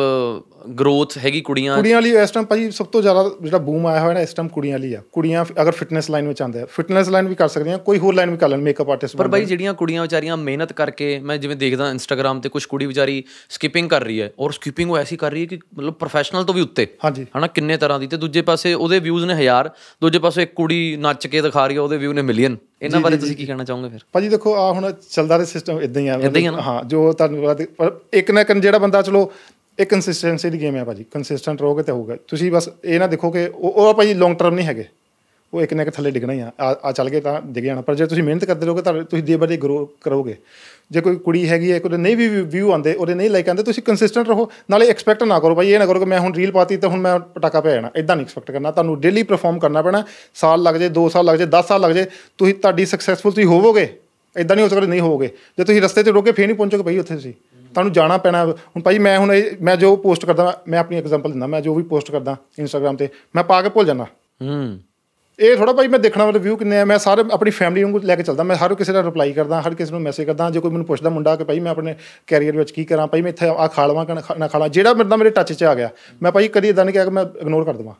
ਗਰੋਥ ਹੈਗੀ ਕੁੜੀਆਂ ਕੁੜੀਆਂ ਲਈ ਇਸ ਟਾਈਮ ਭਾਜੀ ਸਭ ਤੋਂ ਜ਼ਿਆਦਾ ਜਿਹੜਾ ਬੂਮ ਆਇਆ ਹੋਇਆ ਨਾ ਇਸ ਟਾਈਮ ਕੁੜੀਆਂ ਲਈ ਆ। ਕੁੜੀਆਂ ਅਗਰ ਫਿਟਨੈਸ ਲਾਈਨ ਵਿੱਚ ਆਉਂਦੇ ਆ ਫਿਟਨੈਸ ਲਾਈਨ ਵੀ ਕਰ ਸਕਦੀਆਂ ਕੋਈ ਹੋਰ ਲਾਈਨ ਵੀ ਕਰ ਲੈਣ ਮੇਕਅਪ ਆਰਟਿਸਟ ਪਰ ਬਾਈ ਜਿਹੜੀਆਂ ਕੁੜੀਆਂ ਵਿਚਾਰੀਆਂ ਮਿਹਨਤ ਕਰਕੇ ਮੈਂ ਜਿਵੇਂ ਦੇਖਦਾ ਇੰਸਟਾਗ੍ਰam ਤੇ ਕੁਝ ਕੁੜੀ ਵਿਚਾਰੀ ਸਕਿਪਿੰਗ ਕਰ ਰਹੀ ਹੈ ਔਰ ਸਕਿਪਿੰਗ ਉਹ ਐਸੀ ਕਰ ਰਹੀ ਹੈ ਕਿ ਮਤਲਬ ਪ੍ਰੋਫੈਸ਼ਨਲ ਤੋਂ ਵੀ ਉੱਤੇ। ਹਾਂਜੀ। ਹਨਾ ਕਿੰਨੇ ਤਰ੍ਹਾਂ ਦੀ। ਤੇ ਦੂਜੇ ਪਾਸੇ ਉਹਦੇ ਵਿਊਜ਼ ਨੇ ਹਜ਼ਾਰ ਦੂਜੇ ਪਾਸੇ ਇੱਕ ਕੁੜੀ ਨੱਚ ਕੇ ਦਿਖਾ ਰਹੀ ਹੈ ਉਹਦੇ ਵਿਊ ਨੇ ਮਿਲੀਅਨ ਇਹਨਾਂ ਬਾਰੇ ਤੁਸੀਂ ਕੀ ਕਹਿਣਾ ਚਾਹੋਗੇ ਫਿਰ? ਭਾਜੀ ਦੇਖੋ ਆ ਹੁਣ ਚੱਲਦਾ ਰਿਹਾ ਸਿਸਟਮ ਇਦਾਂ ਹੀ ਆ। ਹੀ ਜੋ ਤੁਹਾਨੂੰ ਪਰ ਇੱਕ ਨਾ ਇੱਕ ਜਿਹੜਾ ਬੰਦਾ ਚਲੋ ਇਹ ਕੰਸਿਸਟੈਂਸੀ ਦੀ ਗੇਮ ਹੈ ਭਾਜੀ। ਕੰਸਿਸਟੈਂਟ ਰਹੋਗੇ ਤੇ ਹੋਊਗਾ। ਤੁਸੀਂ ਬਸ ਇਹ ਨਾ ਦੇਖੋ ਕਿ ਉਹ ਉਹ ਭਾਜੀ ਲੌਂਗ ਟਰਮ ਨਹੀਂ ਹੈਗੇ। ਉਹ ਇੱਕ ਨਾ ਇੱਕ ਥੱਲੇ ਡਿੱਗਣਾ ਹੀ ਆ। ਆ ਆ ਚੱਲ ਗਏ ਤਾਂ ਡਿੱਗ ਜਾਣਾ। ਪਰ ਜੇ ਤੁਸੀਂ ਮਿਹਨਤ ਕਰਦੇ ਰਹੋਗੇ ਤਾਂ ਤੁਸੀਂ ਦੇ ਬਰੇ ਗਰੋ ਕਰੋਗੇ। ਜੇ ਕੋਈ ਕੁੜੀ ਹੈਗੀ ਹੈ ਕੋਈ ਨਹੀਂ ਵੀ ਵਿਊ ਆਉਂਦੇ, ਉਹਦੇ ਨਹੀਂ ਲਾਈਕ ਆਉਂਦੇ, ਤੁਸੀਂ ਕੰਸਿਸਟੈਂਟ ਰਹੋ। ਨਾਲੇ ਐਕਸਪੈਕਟ ਨਾ ਕਰੋ ਭਾਈ, ਇਹ ਨਾ ਕਰੋ ਕਿ ਮੈਂ ਹੁਣ ਰੀਲ ਪਾਤੀ ਤਾਂ ਹੁਣ ਮੈਂ ਪਟਾਕਾ ਪਿਆ ਜਾਣਾ। ਇਦਾਂ ਨਹੀਂ ਐਕਸਪੈਕਟ ਕਰਨਾ। ਤੁਹਾਨੂੰ ਡੇਲੀ ਪਰਫਾਰਮ ਕਰਨਾ ਪੈਣਾ। ਸਾਲ ਲੱਗ ਜੇ 2 ਸਾਲ ਲੱਗ ਜੇ 10 ਸਾਲ ਲੱਗ ਜੇ ਤੁਸੀਂ ਤੁਹਾਡੀ ਸਕਸੈਸਫੁਲ ਤੁਸੀਂ ਹੋਵੋਗੇ। ਇਦਾਂ ਨਹੀਂ ਹੋ ਸਕਦਾ ਨਹੀਂ ਹੋਵੋਗੇ। ਜੇ ਤੁਸੀਂ ਰਸਤੇ 'ਤੇ ਰੋਕੇ, ਫੇਰ ਨਹੀਂ ਪਹੁੰਚੋਗੇ ਭਾਈ ਉੱਥੇ ਤੁਸੀਂ। ਤੁਹਾਨੂੰ ਜਾਣਾ ਪੈਣਾ। ਹੁਣ ਭਾਈ ਮੈਂ ਹੁਣ ਇਹ- ਮੈਂ ਜੋ ਪੋਸਟ ਕਰਦਾ, ਮੈਂ ਆਪਣੀ ਐਗਜ਼ਾਮਪਲ ਦਿੰਦਾ। ਮੈਂ ਜੋ ਵੀ ਪੋਸਟ ਕਰਦਾ ਇੰਸਟਾਗ੍ਰam ਤੇ, ਮੈਂ ਪਾ ਕੇ ਭੁੱਲ ਜਾਂਦਾ। ਹੂੰ। ਇਹ ਥੋੜਾ ਭਾਈ ਮੈਂ ਦੇਖਣਾ ਵਾਲੇ ਵਿਊ ਕਿੰਨੇ ਆ ਮੈਂ ਸਾਰੇ ਆਪਣੀ ਫੈਮਿਲੀ ਨੂੰ ਲੈ ਕੇ ਚੱਲਦਾ ਮੈਂ ਹਰ ਕਿਸੇ ਦਾ ਰਿਪਲਾਈ ਕਰਦਾ ਹਰ ਕਿਸੇ ਨੂੰ ਮੈਸੇਜ ਕਰਦਾ ਜੇ ਕੋਈ ਮੈਨੂੰ ਪੁੱਛਦਾ ਮੁੰਡਾ ਕਿ ਭਾਈ ਮੈਂ ਆਪਣੇ ਕੈਰੀਅਰ ਵਿੱਚ ਕੀ ਕਰਾਂ ਭਾਈ ਮੈਂ ਇੱਥੇ ਆ ਖਾ ਲਵਾਂ ਕਿ ਨਾ ਖਾ- ਜਿਹੜਾ ਮੇਰੇ ਨਾਲ ਮੇਰੇ ਟੱਚ 'ਚ ਆ ਗਿਆ ਮੈਂ ਭਾਈ ਕਦੀ ਇਦਾਂ ਨਹੀਂ ਕਿਹਾ ਕਿ ਮੈਂ ਇਗਨੋਰ ਕਰ ਦੇਵਾਂ।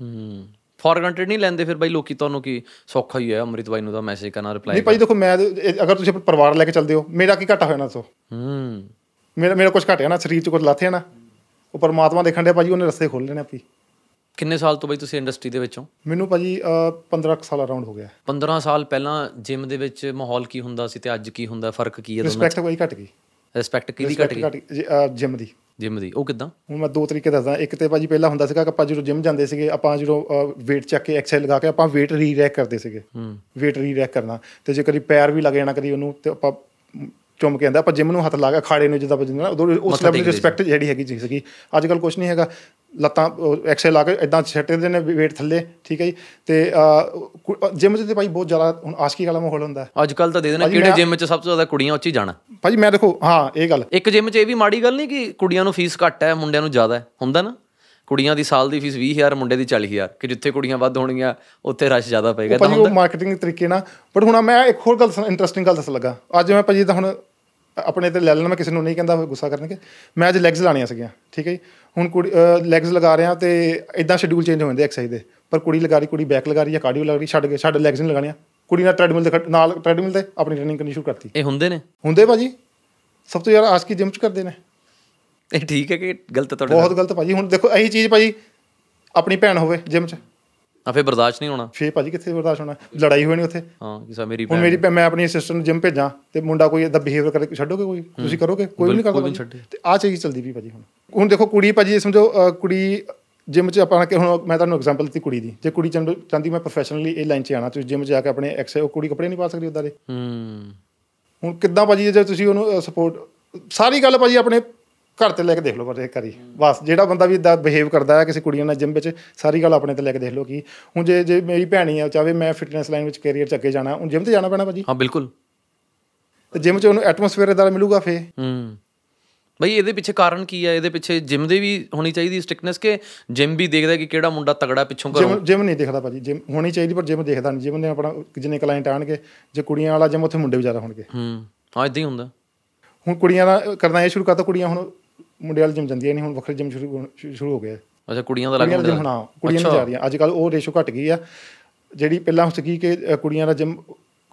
ਹੂੰ ਫॉर ਗ੍ਰਾਂਟਡ ਨਹੀਂ ਲੈਂਦੇ ਫਿਰ ਬਾਈ ਲੋਕੀ ਤੁਹਾਨੂੰ ਕੀ ਸੌਖਾ ਹੀ ਹੈ ਅੰਮ੍ਰਿਤ ਬਾਈ ਨੂੰ ਤਾਂ ਮੈਸੇਜ ਕਰਨਾ ਰਿਪਲਾਈ ਨਹੀਂ ਭਾਈ ਦੇਖੋ ਮੈਂ ਅਗਰ ਤੁਸੀਂ ਆਪਣਾ ਪਰਿਵਾਰ ਲੈ ਕੇ ਚੱਲਦੇ ਹੋ ਮੇਰਾ ਕੀ ਘਾਟਾ ਨਾ ਸੋ ਹੂੰ। ਮੇਰਾ ਮੇਰਾ ਕੁਝ ਘਟਿਆ ਨਾ ਸਰੀਰ 'ਚ ਕੁਝ ਲਾਥਿਆ ਨਾ ਉਹ ਪਰਮਾਤਮਾ ਦੇਖਣ ਡਿਆ ਭਾਜੀ ਉਹਨੇ ਰਸਤੇ ਖੋਲ ਲੈਣੇ ਆਪੀ ਕਿੰਨੇ ਸਾਲ ਤੋਂ ਬਾਈ ਤੁਸੀਂ ਇੰਡਸਟਰੀ ਦੇ ਵਿੱਚੋਂ ਮੈਨੂੰ ਭਾਜੀ ਅਹ, 15 ਕੁ ਸਾਲ ਅਰਾਊਂਡ ਹੋ ਗਿਆ। 15 ਸਾਲ ਪਹਿਲਾਂ ਜਿਮ ਦੇ ਵਿੱਚ ਮਾਹੌਲ ਕੀ ਹੁੰਦਾ ਸੀ ਤੇ ਅੱਜ ਕੀ ਹੁੰਦਾ ਫ਼ਰਕ ਕੀ ਹੈ ਦੋਨਾਂ ਰਿਸਪੈਕਟ ਕੋਈ ਘਟ ਗਈ। ਰਿਸਪੈਕਟ ਕਿਹਦੀ ਘਟ ਗਈ? ਜਿਮ ਦੀ। ਜਿਮ ਦੀ। ਉਹ ਕਿਦਾਂ? ਹੁਣ ਮੈਂ ਦੋ ਤਰੀਕੇ ਦੱਸਦਾ। ਇੱਕ ਤੇ ਭਾਜੀ ਪਹਿਲਾਂ ਹੁੰਦਾ ਸੀਗਾ ਕਿ ਆਪਾਂ ਜਦੋਂ ਜਿਮ ਜਾਂਦੇ ਸੀਗੇ ਆਪਾਂ ਜਦੋਂ weight ਚੱਕ ਕੇ ਐਕਸਰਸਾਈਜ਼ ਲਗਾ ਕੇ ਆਪਾਂ weight ਰੀ-ਰੈਕ ਕਰਦੇ ਸੀਗੇ। ਹੂੰ। Weight ਰੀ-ਰੈਕ ਕਰਨਾ। ਤੇ ਜੇ ਕਦੀ ਪੈਰ ਵੀ ਲੱਗ ਜਾਣਾ ਕਦੀ ਉਹਨੂੰ ਤੇ ਆਪਾਂ ਚੁੰਮ ਕੇ ਆਂਦਾ ਆਪਾਂ ਜਿਮ ਨੂੰ ਹੱਥ ਲਾ ਕੇ ਅਖਾੜੇ ਨੂੰ ਜਿੱਦਾਂ ਵੱਜਦਾ ਨਾ ਉਦੋਂ ਉਸ ਲੈਵਲ ਦੀ ਰਿਸਪੈਕਟ ਜਿਹੜੀ ਹੈਗੀ ਚੀਜ਼ ਸੀਗੀ। ਅੱਜ ਕੱਲ ਕੁਝ ਨਹੀਂ ਹੈਗਾ। ਲੱਤਾਂ ਐਕਸਰਸਾਈਜ਼ ਲਾ ਕੇ ਇਦਾਂ ਛੱਟਦੇ ਨੇ weight ਥੱਲੇ ਠੀਕ ਹੈ ਜੀ? ਤੇ ਜਿਮ 'ਚ ਤੇ ਭਾਈ ਬਹੁਤ ਜ਼ਿਆਦਾ ਹੁਣ ਆਸ਼ਕੀ ਵਾਲਾ ਮਾਹੌਲ ਹੁੰਦਾ ਹੈ। ਅੱਜ ਕੱਲ ਤਾਂ ਦੇ ਦੇਣਾ ਕਿਹੜੇ ਜਿਮ 'ਚ ਸਭ ਤੋਂ ਜ਼ਿਆਦਾ ਕੁੜੀਆਂ ਉੱਚ ਜਾਣਾ। ਭਾਜੀ ਮੈਂ ਦੇਖੋ ਹਾਂ ਇਹ ਗੱਲ। ਇੱਕ ਜਿਮ 'ਚ ਇਹ ਵੀ ਮਾੜੀ ਗੱਲ ਨਹੀਂ ਕਿ ਕੁੜੀਆਂ ਨੂੰ ਫੀਸ ਘੱਟ ਹੈ ਮੁੰਡਿਆਂ ਨੂੰ ਜ਼ਿਆਦਾ ਹੈ। ਹੁੰਦਾ ਨਾ? ਕੁੜੀਆਂ ਦੀ ਸਾਲ ਦੀ ਫੀਸ 20000 ਮੁੰਡੇ ਦੀ 40000 ਕਿ ਜਿੱਥੇ ਕੁੜੀਆਂ ਵੱਧ ਹੋਣਗੀਆਂ ਉੱਥੇ ਰਸ਼ ਜ਼ਿਆਦਾ ਪਏਗਾ। ਤਾਂ ਉਹ ਮਾਰਕੀਟਿੰਗ ਤਰੀਕੇ ਨਾਲ ਬਟ ਹੁਣ ਮੈਂ ਇੱਕ ਹੋਰ ਗੱਲ ਇੰਟਰਸਟਿੰਗ ਗੱਲ ਦੱਸਣ ਲੱਗਾ। ਅੱਜ ਮੈਂ ਭਾਜੀ ਤਾਂ ਹੁਣ ਆਪਣੇ ਤੇ ਲੈ ਲੈਣਾ ਮੈਂ ਕਿਸੇ ਨੂੰ ਨਹੀਂ ਕਹਿੰਦਾ ਗੁੱਸਾ ਕਰਨਗੇ ਮੈਂ ਅੱਜ ਲੈਗਸ ਲਾਣੀਆਂ ਸੀਗੀਆਂ ਠੀਕ ਹੈ ਜੀ? ਹੁਣ ਕੁੜੀ ਲੈਗਸ ਲਗਾ ਰਿਹਾ ਤੇ ਇਦਾਂ ਸ਼ਡਿਊਲ ਚੇਂਜ ਹੋ ਜਾਂਦੇ ਐਕਸਰਸਾਈਜ਼ ਦੇ। ਪਰ ਕੁੜੀ ਲਗਾ ਰਹੀ ਕੁੜੀ ਬੈਕ ਲਗਾ ਰਹੀ ਜਾਂ ਕਾਰਡੀਓ ਲਗਾ ਰਹੀ ਛੱਡ ਕੇ ਛੱਡ ਲੈਗਸ ਨਹੀਂ ਲਗਾਣੀਆਂ। ਕੁੜੀ ਨਾਲ ਟ੍ਰੈਡਮਿਲ ਦੇ ਨਾਲ ਟ੍ਰੈਡਮਿਲ ਤੇ ਆਪਣੀ ਰਨਿੰਗ ਕਰਨੀ ਸ਼ੁਰੂ ਕਰਤੀ। ਇਹ ਹੁੰਦੇ ਨੇ? ਹੁੰਦੇ ਭਾਜੀ। ਸਭ ਤੋਂ ਯਾਰ ਆਸਕੀ ਜਿਮ ਚ ਕਰਦੇ ਨੇ? ਇਹ ਠੀਕ ਹੈ ਕਿ ਗਲਤ ਤੁਹਾਡੇ? ਬਹੁਤ ਗਲਤ ਭਾਜੀ। ਹੁਣ ਦੇਖੋ ਇਹੀ ਚੀਜ਼ ਭਾਜੀ ਆਪਣੀ ਭੈਣ ਹੋਵੇ ਜਿਮ ਚ। ਆ ਫੇ ਬਰਦਾਸ਼ਤ ਨਹੀਂ ਹੋਣਾ। ਫੇਰ ਭਾਜੀ ਕਿੱਥੇ ਬਰਦਾਸ਼ਤ ਹੋਣਾ? ਲੜਾਈ ਹੋਣੀ ਉੱਥੇ। ਹਾਂ ਕਿਸੇ ਮੇਰੀ ਹੁਣ ਮੇਰੀ ਮੈਂ ਆਪਣੀ ਅਸਿਸਟੈਂਟ ਨੂੰ ਜਿਮ ਭੇਜਾਂ ਤੇ ਮੁੰਡਾ ਕੋਈ ਇਦਾਂ ਬਿਹੇਵੀਅਰ ਕਰੇ ਛੱਡੋਗੇ ਕੋਈ? ਤੁਸੀਂ ਕਰੋਗੇ? ਕੋਈ ਨਹੀਂ ਕਰਦਾ। ਤੇ ਆਹ ਚੀਜ਼ ਚੱਲਦੀ ਵੀ ਭਾਜੀ ਹੁਣ। ਹੁਣ ਦੇਖੋ ਕੁੜੀ ਭਾਜੀ ਸਮਝੋ ਕੁੜੀ ਜਿਮ 'ਚ ਆਪਾਂ ਕਿ ਹੁਣ ਮੈਂ ਤੁਹਾਨੂੰ ਐਗਜ਼ਾਮਪਲ ਦਿੱਤੀ ਕੁੜੀ ਦੀ। ਜੇ ਕੁੜੀ ਚਾਹੁੰਦੀ ਮੈਂ ਪ੍ਰੋਫੈਸ਼ਨਲੀ ਇਹ ਲਾਈਨ 'ਚ ਆਣਾ ਤੁਸੀਂ ਜਿਮ 'ਚ ਜਾ ਕੇ ਆਪਣੇ ਐਕਸ ਉਹ ਕੁੜੀ ਕੱਪੜੇ ਨਹੀਂ ਪਾ ਸਕਦੀ ਉਦਾਂ ਦੇ। ਹੂੰ। ਹੁਣ ਕਿੱਦਾਂ ਭਾਜੀ ਜੇ ਤੁਸੀਂ ਉਹਨੂੰ ਸਪੋਰਟ ਸਾਰੀ ਗੱਲ ਭਾਜੀ ਆਪਣੇ ਘਰ ਤੇ ਲੈ ਕੇ ਦੇਖ ਲਓ ਪਰ ਇੱਕ ਵਾਰੀ। ਬਸ ਜਿਹੜਾ ਬੰਦਾ ਵੀ ਇਦਾਂ ਬਿਹੇਵ ਕਰਦਾ ਹੈ ਕਿਸੇ ਕੁੜੀਆਂ ਨਾਲ ਜਿਮ ਵਿੱਚ ਸਾਰੀ ਗੱਲ ਆਪਣੇ ਤੇ ਲੈ ਕੇ ਦੇਖ ਲਓ ਕਿ ਹੁਣ ਜੇ ਜੇ ਮੇਰੀ ਭੈਣੀ ਆ ਚਾਹੇ ਮੈਂ ਫਿਟਨੈਸ ਲਾਈਨ ਵਿੱਚ ਕੈਰੀਅਰ ਚ ਅੱਗੇ ਜਾਣਾ ਹੁਣ ਜਿਮ ਤੇ ਜਾਣਾ ਪੈਣਾ ਭਾਜੀ। ਹਾਂ ਬਿਲਕੁਲ। ਤੇ ਜਿਮ ਚ ਉਹਨੂੰ ਐਟਮੋਸਫੇਅਰ ਇਦਾਂ ਮਿਲੂਗਾ ਫੇ ਹੂੰ। ਬਈ ਇਹਦੇ ਪਿੱਛੇ ਕਾਰਨ ਕੀ ਹੈ ਇਹਦੇ ਪਿੱਛੇ ਜਿਮ ਦੇ ਵੀ ਹੋਣੀ ਚਾਹੀਦੀ ਸਟ੍ਰਿਕਨੈਸ ਕਿ ਜਿਮ ਵੀ ਦੇਖਦਾ ਕਿ ਕਿਹੜਾ ਮੁੰਡਾ ਤਗੜਾ ਪਿੱਛੋਂ ਕਰੋ ਜਿਮ ਨਹੀਂ ਦੇਖਦਾ ਭਾਜੀ। ਜਿਮ ਹੋਣੀ ਚਾਹੀਦੀ ਪਰ ਜਿਮ ਦੇਖਦਾ ਨਹੀਂ। ਜਿਮ ਨੇ ਆਪਣਾ ਜਿੰਨੇ ਕਲਾਇੰਟ ਆਣਗੇ ਜੇ ਕੁੜੀਆਂ ਵਾਲਾ ਜਿਮ ਉੱਥੇ ਮੁੰਡੇ ਵੀ ਜ਼ਿਆਦਾ ਹੋਣਗੇ। ਹੂੰ। ਹਾਂ ਇਦਾਂ ਹੀ ਹੁੰਦਾ। ਹੁਣ ਕੁੜੀਆਂ ਦਾ ਕਰਨਾ ਇਹ ਸ਼ੁਰੂ ਕਰਤਾ ਕੁੜੀਆਂ ਹੁਣ ਮੁੰਡੇ ਵਾਲੀ ਜਿਮ ਜਾਂਦੀਆਂ ਨਹੀਂ ਹੁਣ ਵੱਖਰੇ ਜਿਮ ਸ਼ੁਰੂ ਸ਼ੁਰੂ ਹੋ ਗਿਆ ਅੱਛਾ ਕੁੜੀਆਂ ਦਾ ਲੱਗ ਹੁੰਦਾ ਹੁਣ ਹਾਂ ਕੁੜੀਆਂ ਨਹੀਂ ਜਾ ਰਹੀਆਂ। ਅੱਜ ਕੱਲ ਉਹ ਰੇਸ਼ੋ ਘਟ ਗਈ ਆ। ਜਿਹੜੀ ਪਹਿਲਾਂ ਸੀਗੀ ਕਿ ਕੁੜੀਆਂ ਦਾ ਜਿਮ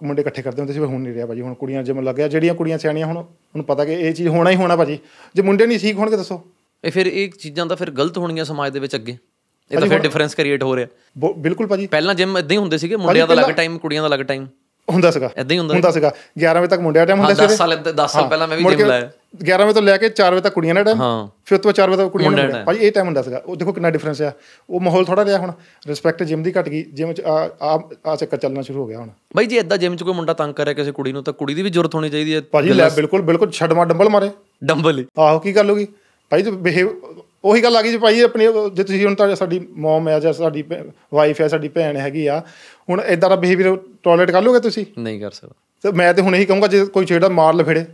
ਮੁੰਡੇ ਇਕੱਠੇ ਕਰਦੇ ਹੁੰਦੇ ਸੀ ਪਰ ਹੁਣ ਨਹੀਂ ਰਿਹਾ ਭਾਜੀ। ਹੁਣ ਕੁੜੀਆਂ ਜਿਮ ਲੱਗਿਆ ਜਿਹੜੀਆਂ ਕੁੜੀਆਂ ਸਿਆਣੀਆਂ ਹੁਣ ਉਹਨੂੰ ਪਤਾ ਕਿ ਇਹ ਚੀਜ਼ ਹੋਣਾ ਹੀ ਹੋਣਾ ਭਾਜੀ। ਜੇ ਮੁੰਡੇ ਨਹੀਂ ਠੀਕ ਹੋਣਗੇ ਦੱਸੋ। ਇਹ ਫਿਰ ਇਹ ਚੀਜ਼ਾਂ ਤਾਂ ਫਿਰ ਗਲਤ ਹੋਣਗੀਆਂ ਸਮਾਜ ਦੇ ਵਿੱਚ ਅੱਗੇ। ਇਹ ਤਾਂ ਫਿਰ ਡਿਫਰੈਂਸ ਕ੍ਰੀਏਟ ਹੋ ਰਿਹਾ। ਬਿਲਕੁਲ ਭਾਜੀ। ਪਹਿਲਾਂ ਜਿਮ ਇਦਾਂ ਹੀ ਹੁੰਦੇ ਸੀਗੇ ਮੁੰਡਿਆਂ ਦਾ ਅਲੱਗ ਟਾਈਮ ਕੁੜੀਆਂ ਦਾ ਅਲੱਗ ਟਾਈਮ ਹੁੰਦਾ ਸੀਗਾ। ਇਦਾਂ ਹੀ ਹੁੰਦਾ ਹੁੰਦਾ ਸੀਗਾ। 11 ਵਜੇ ਤੱਕ ਮੁੰਡਿਆਂ ਦਾ ਟਾਈਮ ਹੁੰਦਾ ਹਾਂ 10 ਸੀ ਸਾਲ 10 ਸਾਲ ਪਹਿਲਾਂ ਮੈਂ ਵੀ ਜਿਮ ਲਾਇਆ। 11 ਵਜੇ ਤੋਂ ਲੈ ਕੇ 4 ਵਜੇ ਤੱਕ ਕੁੜੀਆਂ ਦਾ ਟਾਈਮ ਹਾਂ। ਫਿਰ ਉਸ ਤੋਂ ਬਾਅਦ 4 ਵਜੇ ਤੱਕ ਕੁੜੀਆਂ ਦਾ ਭਾਜੀ ਇਹ ਟਾਈਮ ਹੁੰਦਾ ਸੀਗਾ। ਉਹ ਦੇਖੋ ਕਿੰਨਾ ਡਿਫਰੈਂਸ ਆ। ਉਹ ਮਾਹੌਲ ਥੋੜਾ ਰਿਹਾ ਹੁਣ। ਰਿਸਪੈਕਟ ਜਿਮ ਦੀ ਘਟ ਗਈ। ਜਿਮ ਚ ਆ ਆ ਚੱਕਰ ਚੱਲਣਾ ਸ਼ੁਰੂ ਹੋ ਗਿਆ ਹੁਣ। ਬਈ ਜੇ ਇਦਾਂ ਜਿਮ 'ਚ ਕੋਈ ਮੁੰਡਾ ਤੰਗ ਕਰਿਆ ਕਿਸੇ ਕੁੜੀ ਨੂੰ ਤਾਂ ਕੁੜੀ ਦੀ ਵੀ ਜ਼ਰੂਰਤ ਹੋਣੀ ਚਾਹੀਦੀ ਹੈ। ਭਾਜੀ ਲੈ ਬਿਲਕੁਲ ਬਿਲਕੁਲ ਛੱਡ ਮਾਰ ਡੰਬਲ ਮਾਰੇ। ਡੰਬਲ ਆਹੋ ਕੀ ਗੱਲ ਹੋ ਗਈ? ਭਾਈ ਤੇ ਬਿਹੇਵ ਉਹੀ ਗੱਲ ਆ ਗਈ ਜੀ ਭਾਈ ਆਪਣੀ ਜੇ ਤੁਸੀਂ ਹੁਣ ਤਾਂ ਸਾਡੀ ਮਮ ਹੈ ਜਾਂ ਸਾਡੀ ਵਾਈਫ ਹੈ ਸਾਡੀ ਭੈਣ ਹੈਗੀ ਆ ਹੁਣ ਇਦਾਂ ਦਾ ਬਿਹੇਵੀਅਰ ਟੋਲਰੇਟ ਕਰ ਲੋਗੇ ਤੁਸੀਂ? ਨਹੀਂ ਕਰ ਸਕਦਾ। ਤੇ ਮੈਂ ਤੇ ਹੁਣ ਇਹੀ ਕਹੂੰਗਾ ਜੇ ਕੋਈ ਛੇੜਾ ਮਾਰ ਲਫੇੜੇ।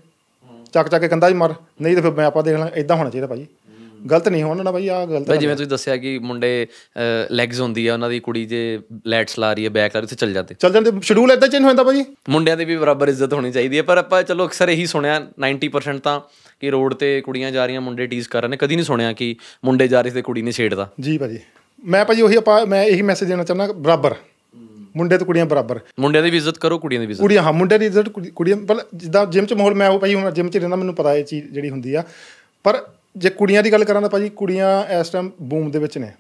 ਚੱਕ ਚੱਕ ਕੇ ਕੰਧਾ 'ਚ ਮਾਰ ਨਹੀਂ ਤੇ ਫਿਰ ਮੈਂ ਆਪਾਂ ਦੇਖ ਲਾਂ ਇਦਾਂ ਹੋਣਾ ਚਾਹੀਦਾ ਭਾਜੀ। ਗਲਤ ਨਹੀਂ ਹੋਣਾ ਨਾ ਭਾਈ ਆ ਗਲਤ ਬਈ ਜਿਵੇਂ ਤੁਸੀਂ ਦੱਸਿਆ ਕਿ ਮੁੰਡੇ ਲੈਗਸ ਹੁੰਦੀ ਆ ਉਹਨਾਂ ਦੀ ਕੁੜੀ ਜੇ ਲੈਟਸ ਲਾ ਰਹੀ ਹੈ ਬੈਕ ਲਾ ਰਹੀ ਉੱਥੇ ਚੱਲ ਜਾਂਦੇ। ਚੱਲ ਜਾਂਦੇ ਸ਼ਡਿਊਲ ਇਦਾਂ ਚੇਂਜ ਹੋ ਜਾਂਦਾ ਭਾਜੀ। ਮੁੰਡਿਆਂ ਦੀ ਵੀ ਬਰਾਬਰ ਇੱਜ਼ਤ ਹੋਣੀ ਚਾਹੀਦੀ ਹੈ ਪਰ ਆਪਾਂ ਚਲੋ ਅਕਸਰ ਇਹੀ ਸੁਣਿਆ 90% ਤਾਂ ਕਿ ਰੋਡ ਤੇ ਕੁੜੀਆਂ ਜਾ ਰਹੀਆਂ ਮੁੰਡੇ ਟੀਜ਼ ਕਰ ਰਹੇ ਨੇ ਕਦੀ ਨਹੀਂ ਸੁਣਿਆ ਕਿ ਮੁੰਡੇ ਜਾ ਰਹੇ ਤੇ ਕੁੜੀ ਨੇ ਛੇੜਦਾ। ਜੀ ਭਾਜੀ। ਮੈਂ ਭਾਜੀ ਉਹੀ ਆਪਾਂ ਮੈਂ ਇਹੀ ਮੈਸੇਜ ਦੇਣਾ ਚਾਹੁੰਦਾ ਬਰਾਬਰ। ਮੁੰਡੇ ਤੇ ਕੁੜੀਆਂ ਬਰਾਬਰ। ਮੁੰਡਿਆਂ ਦੀ ਵੀ ਇੱਜ਼ਤ ਕਰੋ ਕੁੜੀਆਂ ਦੀ ਵੀ ਇੱਜ਼ਤ ਕੁੜੀਆਂ ਹਾਂ ਮੁੰਡੇ ਦੀ ਇੱਜ਼ਤ ਕੁੜੀ- ਕੁੜੀਆਂ ਪਰ ਜਿੱਦਾਂ ਜਿਮ 'ਚ ਮਾਹੌਲ ਮੈਂ ਉਹ ਭਾਈ ਹੁਣ ਜਿਮ 'ਚ ਰਹਿੰਦਾ ਮੈਨੂੰ ਪਤਾ ਇਹ ਚੀਜ਼ ਜਿਹੜੀ ਹੁੰਦੀ ਆ। ਪਰ ਜੇ ਕੁੜੀਆਂ ਦੀ ਗੱਲ ਕਰਾਂ ਤਾਂ ਭਾਜੀ ਕੁੜੀਆਂ ਇਸ ਟਾਈਮ ਬੂਮ ਦੇ ਵਿੱਚ ਨੇ।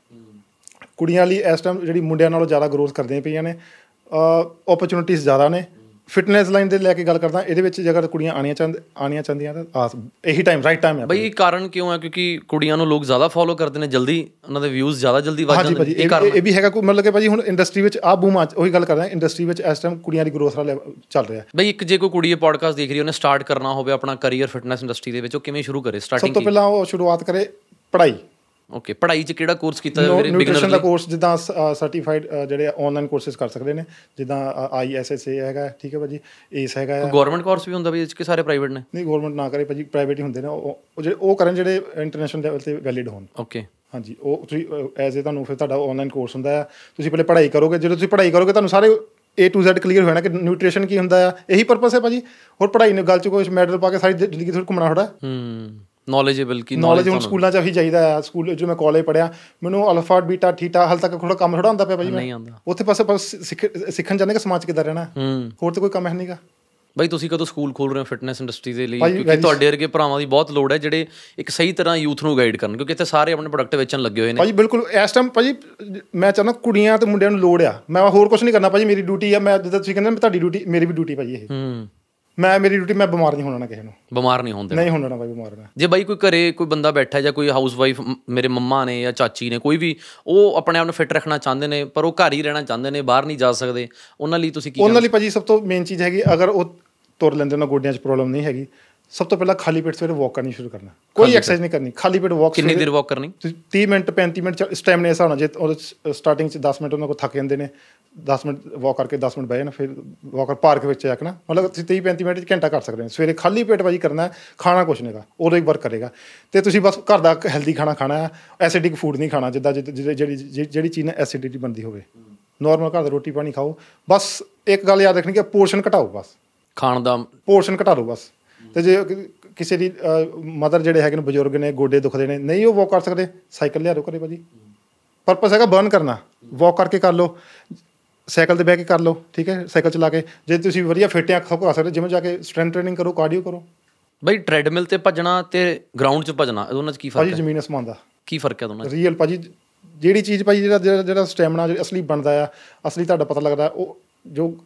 ਕੁੜੀਆਂ ਲਈ ਇਸ ਟਾਈਮ ਜਿਹੜੀ ਮੁੰਡਿਆਂ ਨਾਲੋਂ ਜ਼ਿਆਦਾ ਗਰੋਥ ਕਰਦੀਆਂ ਪਈਆਂ ਨੇ। ਓਪਰਚੁਨਿਟੀਜ਼ ਜ਼ਿਆਦਾ ਨੇ। ਫਿਟਨੈਸ ਲਾਈਨ ਦੇ ਲੈ ਕੇ ਗੱਲ ਕਰਦਾ ਇਹਦੇ ਵਿੱਚ ਜੇਕਰ ਕੁੜੀਆਂ ਆਣੀਆਂ ਚਾਹੁੰਦ ਆਣੀਆਂ ਚਾਹੁੰਦੀਆਂ ਤਾਂ ਆ ਇਹੀ ਟਾਈਮ ਰਾਈਟ ਟਾਈਮ ਹੈ ਬਈ ਇਹ ਕਾਰਨ ਕਿਉਂ ਹੈ? ਕਿਉਂਕਿ ਕੁੜੀਆਂ ਨੂੰ ਲੋਕ ਜ਼ਿਆਦਾ ਫੋਲੋ ਕਰਦੇ ਨੇ ਜਲਦੀ ਉਹਨਾਂ ਦੇ ਵਿਊਜ਼ ਜ਼ਿਆਦਾ ਜਲਦੀ ਵੱਧ ਜਾਂਦੇ ਨੇ। ਇਹ ਕਾਰਨ ਇਹ ਵੀ ਹੈਗਾ ਕੋਈ ਮਤਲਬ ਕਿ ਭਾਜੀ ਹੁਣ ਇੰਡਸਟਰੀ ਵਿੱਚ ਆ ਬੂਮ ਆ ਉਹੀ ਗੱਲ ਕਰਦਾ ਇੰਡਸਟਰੀ ਵਿੱਚ ਇਸ ਟਾਈਮ ਕੁੜੀਆਂ ਦੀ ਗਰੋਥ ਦਾ level ਚੱਲ ਰਿਹਾ। ਬਈ ਇੱਕ ਜੇ ਕੋਈ ਕੁੜੀ ਇਹ ਪੋਡਕਾਸਟ ਦੇਖ ਰਹੀ ਉਹਨੇ ਸਟਾਰਟ ਕਰਨਾ ਹੋਵੇ ਆਪਣਾ ਕੈਰੀਅਰ ਫਿਟਨੈਸ ਇੰਡਸਟਰੀ ਦੇ ਵਿੱਚ ਉਹ ਕਿਵੇਂ ਸ਼ੁਰੂ ਕਰੇ ਸਭ ਸਟਾਰਟਿੰਗ ਤੋਂ ਪਹਿਲਾਂ ਉਹ ਸ਼ੁਰੂਆਤ ਕਰੇ ਪੜ੍ਹਾਈ। ਓਕੇ ਪੜ੍ਹਾਈ 'ਚ ਕਿਹੜਾ ਕੋਰਸ ਕੀਤਾ ਨਿਊਟ੍ਰੀਸ਼ਨ ਬਿਗਨਰ ਦਾ ਕੋਰਸ ਜਿੱਦਾਂ ਸਰਟੀਫਾਈਡ ਜਿਹੜੇ ਆਨਲਾਈਨ ਕੋਰਸਸ ਕਰ ਸਕਦੇ ਨੇ ਜਿੱਦਾਂ ਆਈਐਸਐਸਏ ਹੈਗਾ ਠੀਕ ਹੈ ਭਾਜੀ ਏਸ ਹੈਗਾ। ਗਵਰਨਮੈਂਟ ਕੋਰਸ ਵੀ ਹੁੰਦਾ ਵੀ 'ਚ ਕਿ ਸਾਰੇ ਪ੍ਰਾਈਵੇਟ ਨੇ? ਨਹੀਂ ਗਵਰਨਮੈਂਟ ਨਾ ਕਰੇ ਭਾਜੀ ਪ੍ਰਾਈਵੇਟ ਹੀ ਹੁੰਦੇ ਨੇ ਉਹ ਜਿਹੜੇ ਉਹ ਕਰਨ ਜਿਹੜੇ ਇੰਟਰਨੈਸ਼ਨਲ ਲੈਵਲ ਤੇ ਵੈਲਿਡ ਹੋਣ। ਓਕੇ ਹਾਂਜੀ ਉਹ ਤੁਸੀਂ ਐਜ਼ ਏ ਤੁਹਾਨੂੰ ਫਿਰ ਤੁਹਾਡਾ ਆਨਲਾਈਨ ਕੋਰਸ ਹੁੰਦਾ ਆ। ਤੁਸੀਂ ਪਹਿਲੇ ਪੜ੍ਹਾਈ ਕਰੋਗੇ ਜਦੋਂ ਤੁਸੀਂ ਪੜ੍ਹਾਈ ਕਰੋਗੇ ਤੁਹਾਨੂੰ ਸਾਰੇ A to Z ਕਲੀਅਰ ਹੋ ਜਾਣਾ ਕਿ ਨਿਊਟ੍ਰੀਸ਼ਨ ਕੀ ਹੁੰਦਾ ਆ। ਇਹੀ ਪਰਪਸ ਹੈ ਭਾਜੀ ਹੋਰ ਪੜ੍ਹਾਈ ਨੇ ਗੱਲ ਚ ਕੋਈ ਮੈਡਲ ਪਾ ਕੇ ਸਾਰੀ ਜ਼ਿੰਦਗੀ ਥੋੜੀ ਘੁੰਮਣਾ ਥੋੜਾ ਹੂੰ। ਨੌਲੇਜੇਬਲ ਕੀ ਨੌਲੇਜ ਹੁਣ ਸਕੂਲਾਂ ਚ ਵੀ ਚਾਹੀਦਾ ਆ। ਸਕੂਲ ਜੋ ਮੈਂ ਕਾਲਜ ਪੜਿਆ ਮੈਨੂੰ ਅਲਫਾ ਬੀਟਾ ਥੀਟਾ ਹਾਲ ਤੱਕ ਥੋੜਾ ਕੰਮ ਥੋੜਾ ਹੁੰਦਾ ਪਿਆ ਭਾਜੀ ਮੈਂ। ਨਹੀਂ ਆਉਂਦਾ। ਉੱਥੇ ਪਾਸੇ ਸਿੱਖਣ ਜਾਂਦੇ ਕਿ ਸਮਾਜ ਕਿੱਦਾਂ ਰਹਿਣਾ? ਹੋਰ ਤਾਂ ਕੋਈ ਕੰਮ ਹੈ ਨਹੀਂਗਾ। ਬਈ ਤੁਸੀਂ ਕਦੋਂ ਸਕੂਲ ਖੋਲ ਰਹੇ ਹੋ ਫਿਟਨੈਸ ਇੰਡਸਟਰੀ ਦੇ ਲਈ? ਭਾਈ, ਕਿਉਂਕਿ ਤੁਹਾਡੇ ਵਰਗੇ ਭਰਾਵਾਂ ਦੀ ਬਹੁਤ ਲੋੜ ਹੈ ਜਿਹੜੇ ਇੱਕ ਸਹੀ ਤਰ੍ਹਾਂ ਯੂਥ ਨੂੰ ਗਾਈਡ ਕਰਨ ਕਿਉਂਕਿ ਇੱਥੇ ਸਾਰੇ ਆਪਣੇ ਪ੍ਰੋਡਕਟ ਵੇਚਣ ਲੱਗੇ ਹੋਏ ਨੇ। ਭਾਜੀ ਬਿਲਕੁਲ ਇਸ ਟਾਈਮ ਭਾਜੀ ਮੈਂ ਚਾਹੁੰਦਾ ਕੁੜੀਆਂ ਤੇ ਮੁੰਡਿਆਂ ਨੂੰ ਲੋੜ ਆ। ਮੈਂ ਹੋਰ ਕੁਝ ਨਹੀਂ ਕਰਨਾ ਭਾਜੀ ਮੇਰੀ ਡਿਊਟੀ ਆ ਮੈਂ ਜਿੱਦਾਂ ਤੁਸੀਂ ਕਹਿੰਦੇ ਨਾ ਤੁਹਾਡੀ ਡਿਊਟੀ ਮੇਰੀ ਵੀ ਡਿਊਟੀ ਭਾਜੀ ਇਹ। ਹੂੰ। ਮੈਂ ਮੇਰੀ ਡਿਊਟੀ ਮੈਂ ਬਿਮਾਰ ਨਹੀਂ ਹੋਣਾ ਨਾ ਕਿਸੇ ਨੂੰ। ਬਿਮਾਰ ਨਹੀਂ ਹੁੰਦੇ ਨਹੀਂ ਹੋਣਾ ਭਾਈ ਬਿਮਾਰ ਨਾ ਜੇ ਬਾਈ ਕੋਈ ਘਰੇ ਕੋਈ ਬੰਦਾ ਬੈਠਾ ਜਾਂ ਕੋਈ ਹਾਊਸ ਵਾਈਫ ਮੇਰੇ ਮੰਮਾ ਨੇ ਜਾਂ ਚਾਚੀ ਨੇ ਕੋਈ ਵੀ ਉਹ ਆਪਣੇ ਆਪ ਨੂੰ ਫਿੱਟ ਰੱਖਣਾ ਚਾਹੁੰਦੇ ਨੇ ਪਰ ਉਹ ਘਰ ਹੀ ਰਹਿਣਾ ਚਾਹੁੰਦੇ ਨੇ ਬਾਹਰ ਨਹੀਂ ਜਾ ਸਕਦੇ ਉਹਨਾਂ ਲਈ ਤੁਸੀਂ ਕੀ ਉਹਨਾਂ ਲਈ ਭਾਜੀ ਸਭ ਤੋਂ ਮੇਨ ਚੀਜ਼ ਹੈਗੀ ਅਗਰ ਉਹ ਤੁਰ ਲੈਂਦੇ ਉਹਨਾਂ ਗੋਡਿਆਂ 'ਚ ਪ੍ਰੋਬਲਮ ਨਹੀਂ ਹੈਗੀ ਸਭ ਤੋਂ ਪਹਿਲਾਂ ਖਾਲੀ ਪੇਟ ਸਵੇਰੇ ਵਾਕ ਕਰਨੀ ਸ਼ੁਰੂ ਕਰਨਾ। ਕੋਈ ਐਕਸਰਸਾਈਜ਼ ਨਹੀਂ ਕਰਨੀ ਖਾਲੀ ਪੇਟ ਵਾਕ ਕਿੰਨੀ ਦੇਰ ਵਾਕ ਕਰਨੀ? ਤੁਸੀਂ 30 ਮਿੰਟ 35 ਮਿੰਟ ਸਟੈਮਿਨਾ ਹਿਸਾਬ ਨਾਲ ਜੇ ਉਹਦੇ ਸਟਾਰਟਿੰਗ ਚ 10 ਮਿੰਟ ਉਹਨਾਂ ਕੋਲ ਥੱਕ ਜਾਂਦੇ ਨੇ 10 ਮਿੰਟ ਵਾਕ ਕਰਕੇ 10 ਮਿੰਟ ਬਹਿ ਜਾਣਾ ਫਿਰ ਵਾਕਰ ਪਾਰਕ ਵਿੱਚ ਜਾ ਕੇ ਨਾ ਮਤਲਬ ਤੁਸੀਂ 30 35 ਮਿੰਟ ਚ ਘੰਟਾ ਕਰ ਸਕਦੇ ਹੋ। ਸਵੇਰੇ ਖਾਲੀ ਪੇਟ ਭਾਜੀ ਕਰਨਾ ਖਾਣਾ ਕੁਛ ਨਹੀਂਗਾ ਉਦੋਂ ਹੀ ਵਰਕ ਕਰੇਗਾ। ਤੇ ਤੁਸੀਂ ਬਸ ਘਰ ਦਾ ਹੈਲਦੀ ਖਾਣਾ ਖਾਣਾ ਹੈ ਐਸਿਡਿਕ ਫੂਡ ਨਹੀਂ ਖਾਣਾ ਜਿੱਦਾਂ ਜਿਹੜੀ ਜਿਹੜੀ ਚੀਜ਼ ਨਾਲ ਐਸਿਡਿਟੀ ਬਣਦੀ ਹੋਵੇ। ਨਾਰਮਲ ਘਰ ਦਾ ਰੋਟੀ ਪਾਣੀ ਖਾਓ ਬਸ ਇੱਕ ਗੱਲ ਯਾਦ ਰੱਖਣੀ ਕਿ ਪੋਰਸ਼ਨ ਘਟਾਓ ਬਸ। ਖਾਣ ਦਾ ਪੋਰਸ਼ਨ ਘਟਾ ਲਓ ਬਸ। ਤੇ ਜੇ ਕਿਸੇ ਦੀ ਮਦਰ ਜਿਹੜੇ ਹੈਗੇ ਨੇ ਬਜ਼ੁਰਗ ਨੇ ਗੋਡੇ ਦੁਖਦੇ ਨੇ ਨਹੀਂ ਉਹ ਵਾਕ ਕਰ ਸਕਦੇ ਸਾਈਕਲ ਲਿਆ ਦਿਓ ਘਰੇ ਭਾਜੀ। ਪਰਪਸ ਹੈਗਾ ਬਰਨ ਕਰਨਾ ਵਾਕ ਕਰਕੇ ਕਰ ਲਓ। ਸਾਈਕਲ ਤੇ ਬਹਿ ਕੇ ਕਰ ਲਓ ਠੀਕ ਹੈ? ਸਾਈਕਲ ਚਲਾ ਕੇ। ਜੇ ਤੁਸੀਂ ਵਧੀਆ ਫਿੱਟ ਆ ਕੁਛ ਕਰ ਸਕਦੇ ਜਿਮ ਜਾ ਕੇ ਸਟਰੈਂਥ ਟ੍ਰੇਨਿੰਗ ਕਰੋ ਕਾਰਡੀਓ ਕਰੋ। ਬਈ ਟ੍ਰੈਡਮਿਲ ਤੇ ਭੱਜਣਾ ਤੇ ਗਰਾਊਂਡ 'ਚ ਭੱਜਣਾ ਦੋਨਾਂ 'ਚ ਕੀ ਫ਼ਰਕ ਭਾਜੀ ਹੈ? ਜ਼ਮੀਨ ਅਸਮਾਨ ਦਾ। ਕੀ ਫ਼ਰਕ ਹੈ ਦੋਨਾਂ 'ਚ? ਰੀਅਲ ਭਾਜੀ ਜਿਹੜੀ ਚੀਜ਼ ਭਾਜੀ ਜਿਹੜਾ ਜਿਹੜਾ- ਜਿਹੜਾ ਸਟੈਮਿਨਾ ਅਸਲੀ ਬਣਦਾ ਆ ਅਸਲੀ ਤੁਹਾਡਾ ਪਤਾ ਲੱਗਦਾ ਉਹ ਜੋ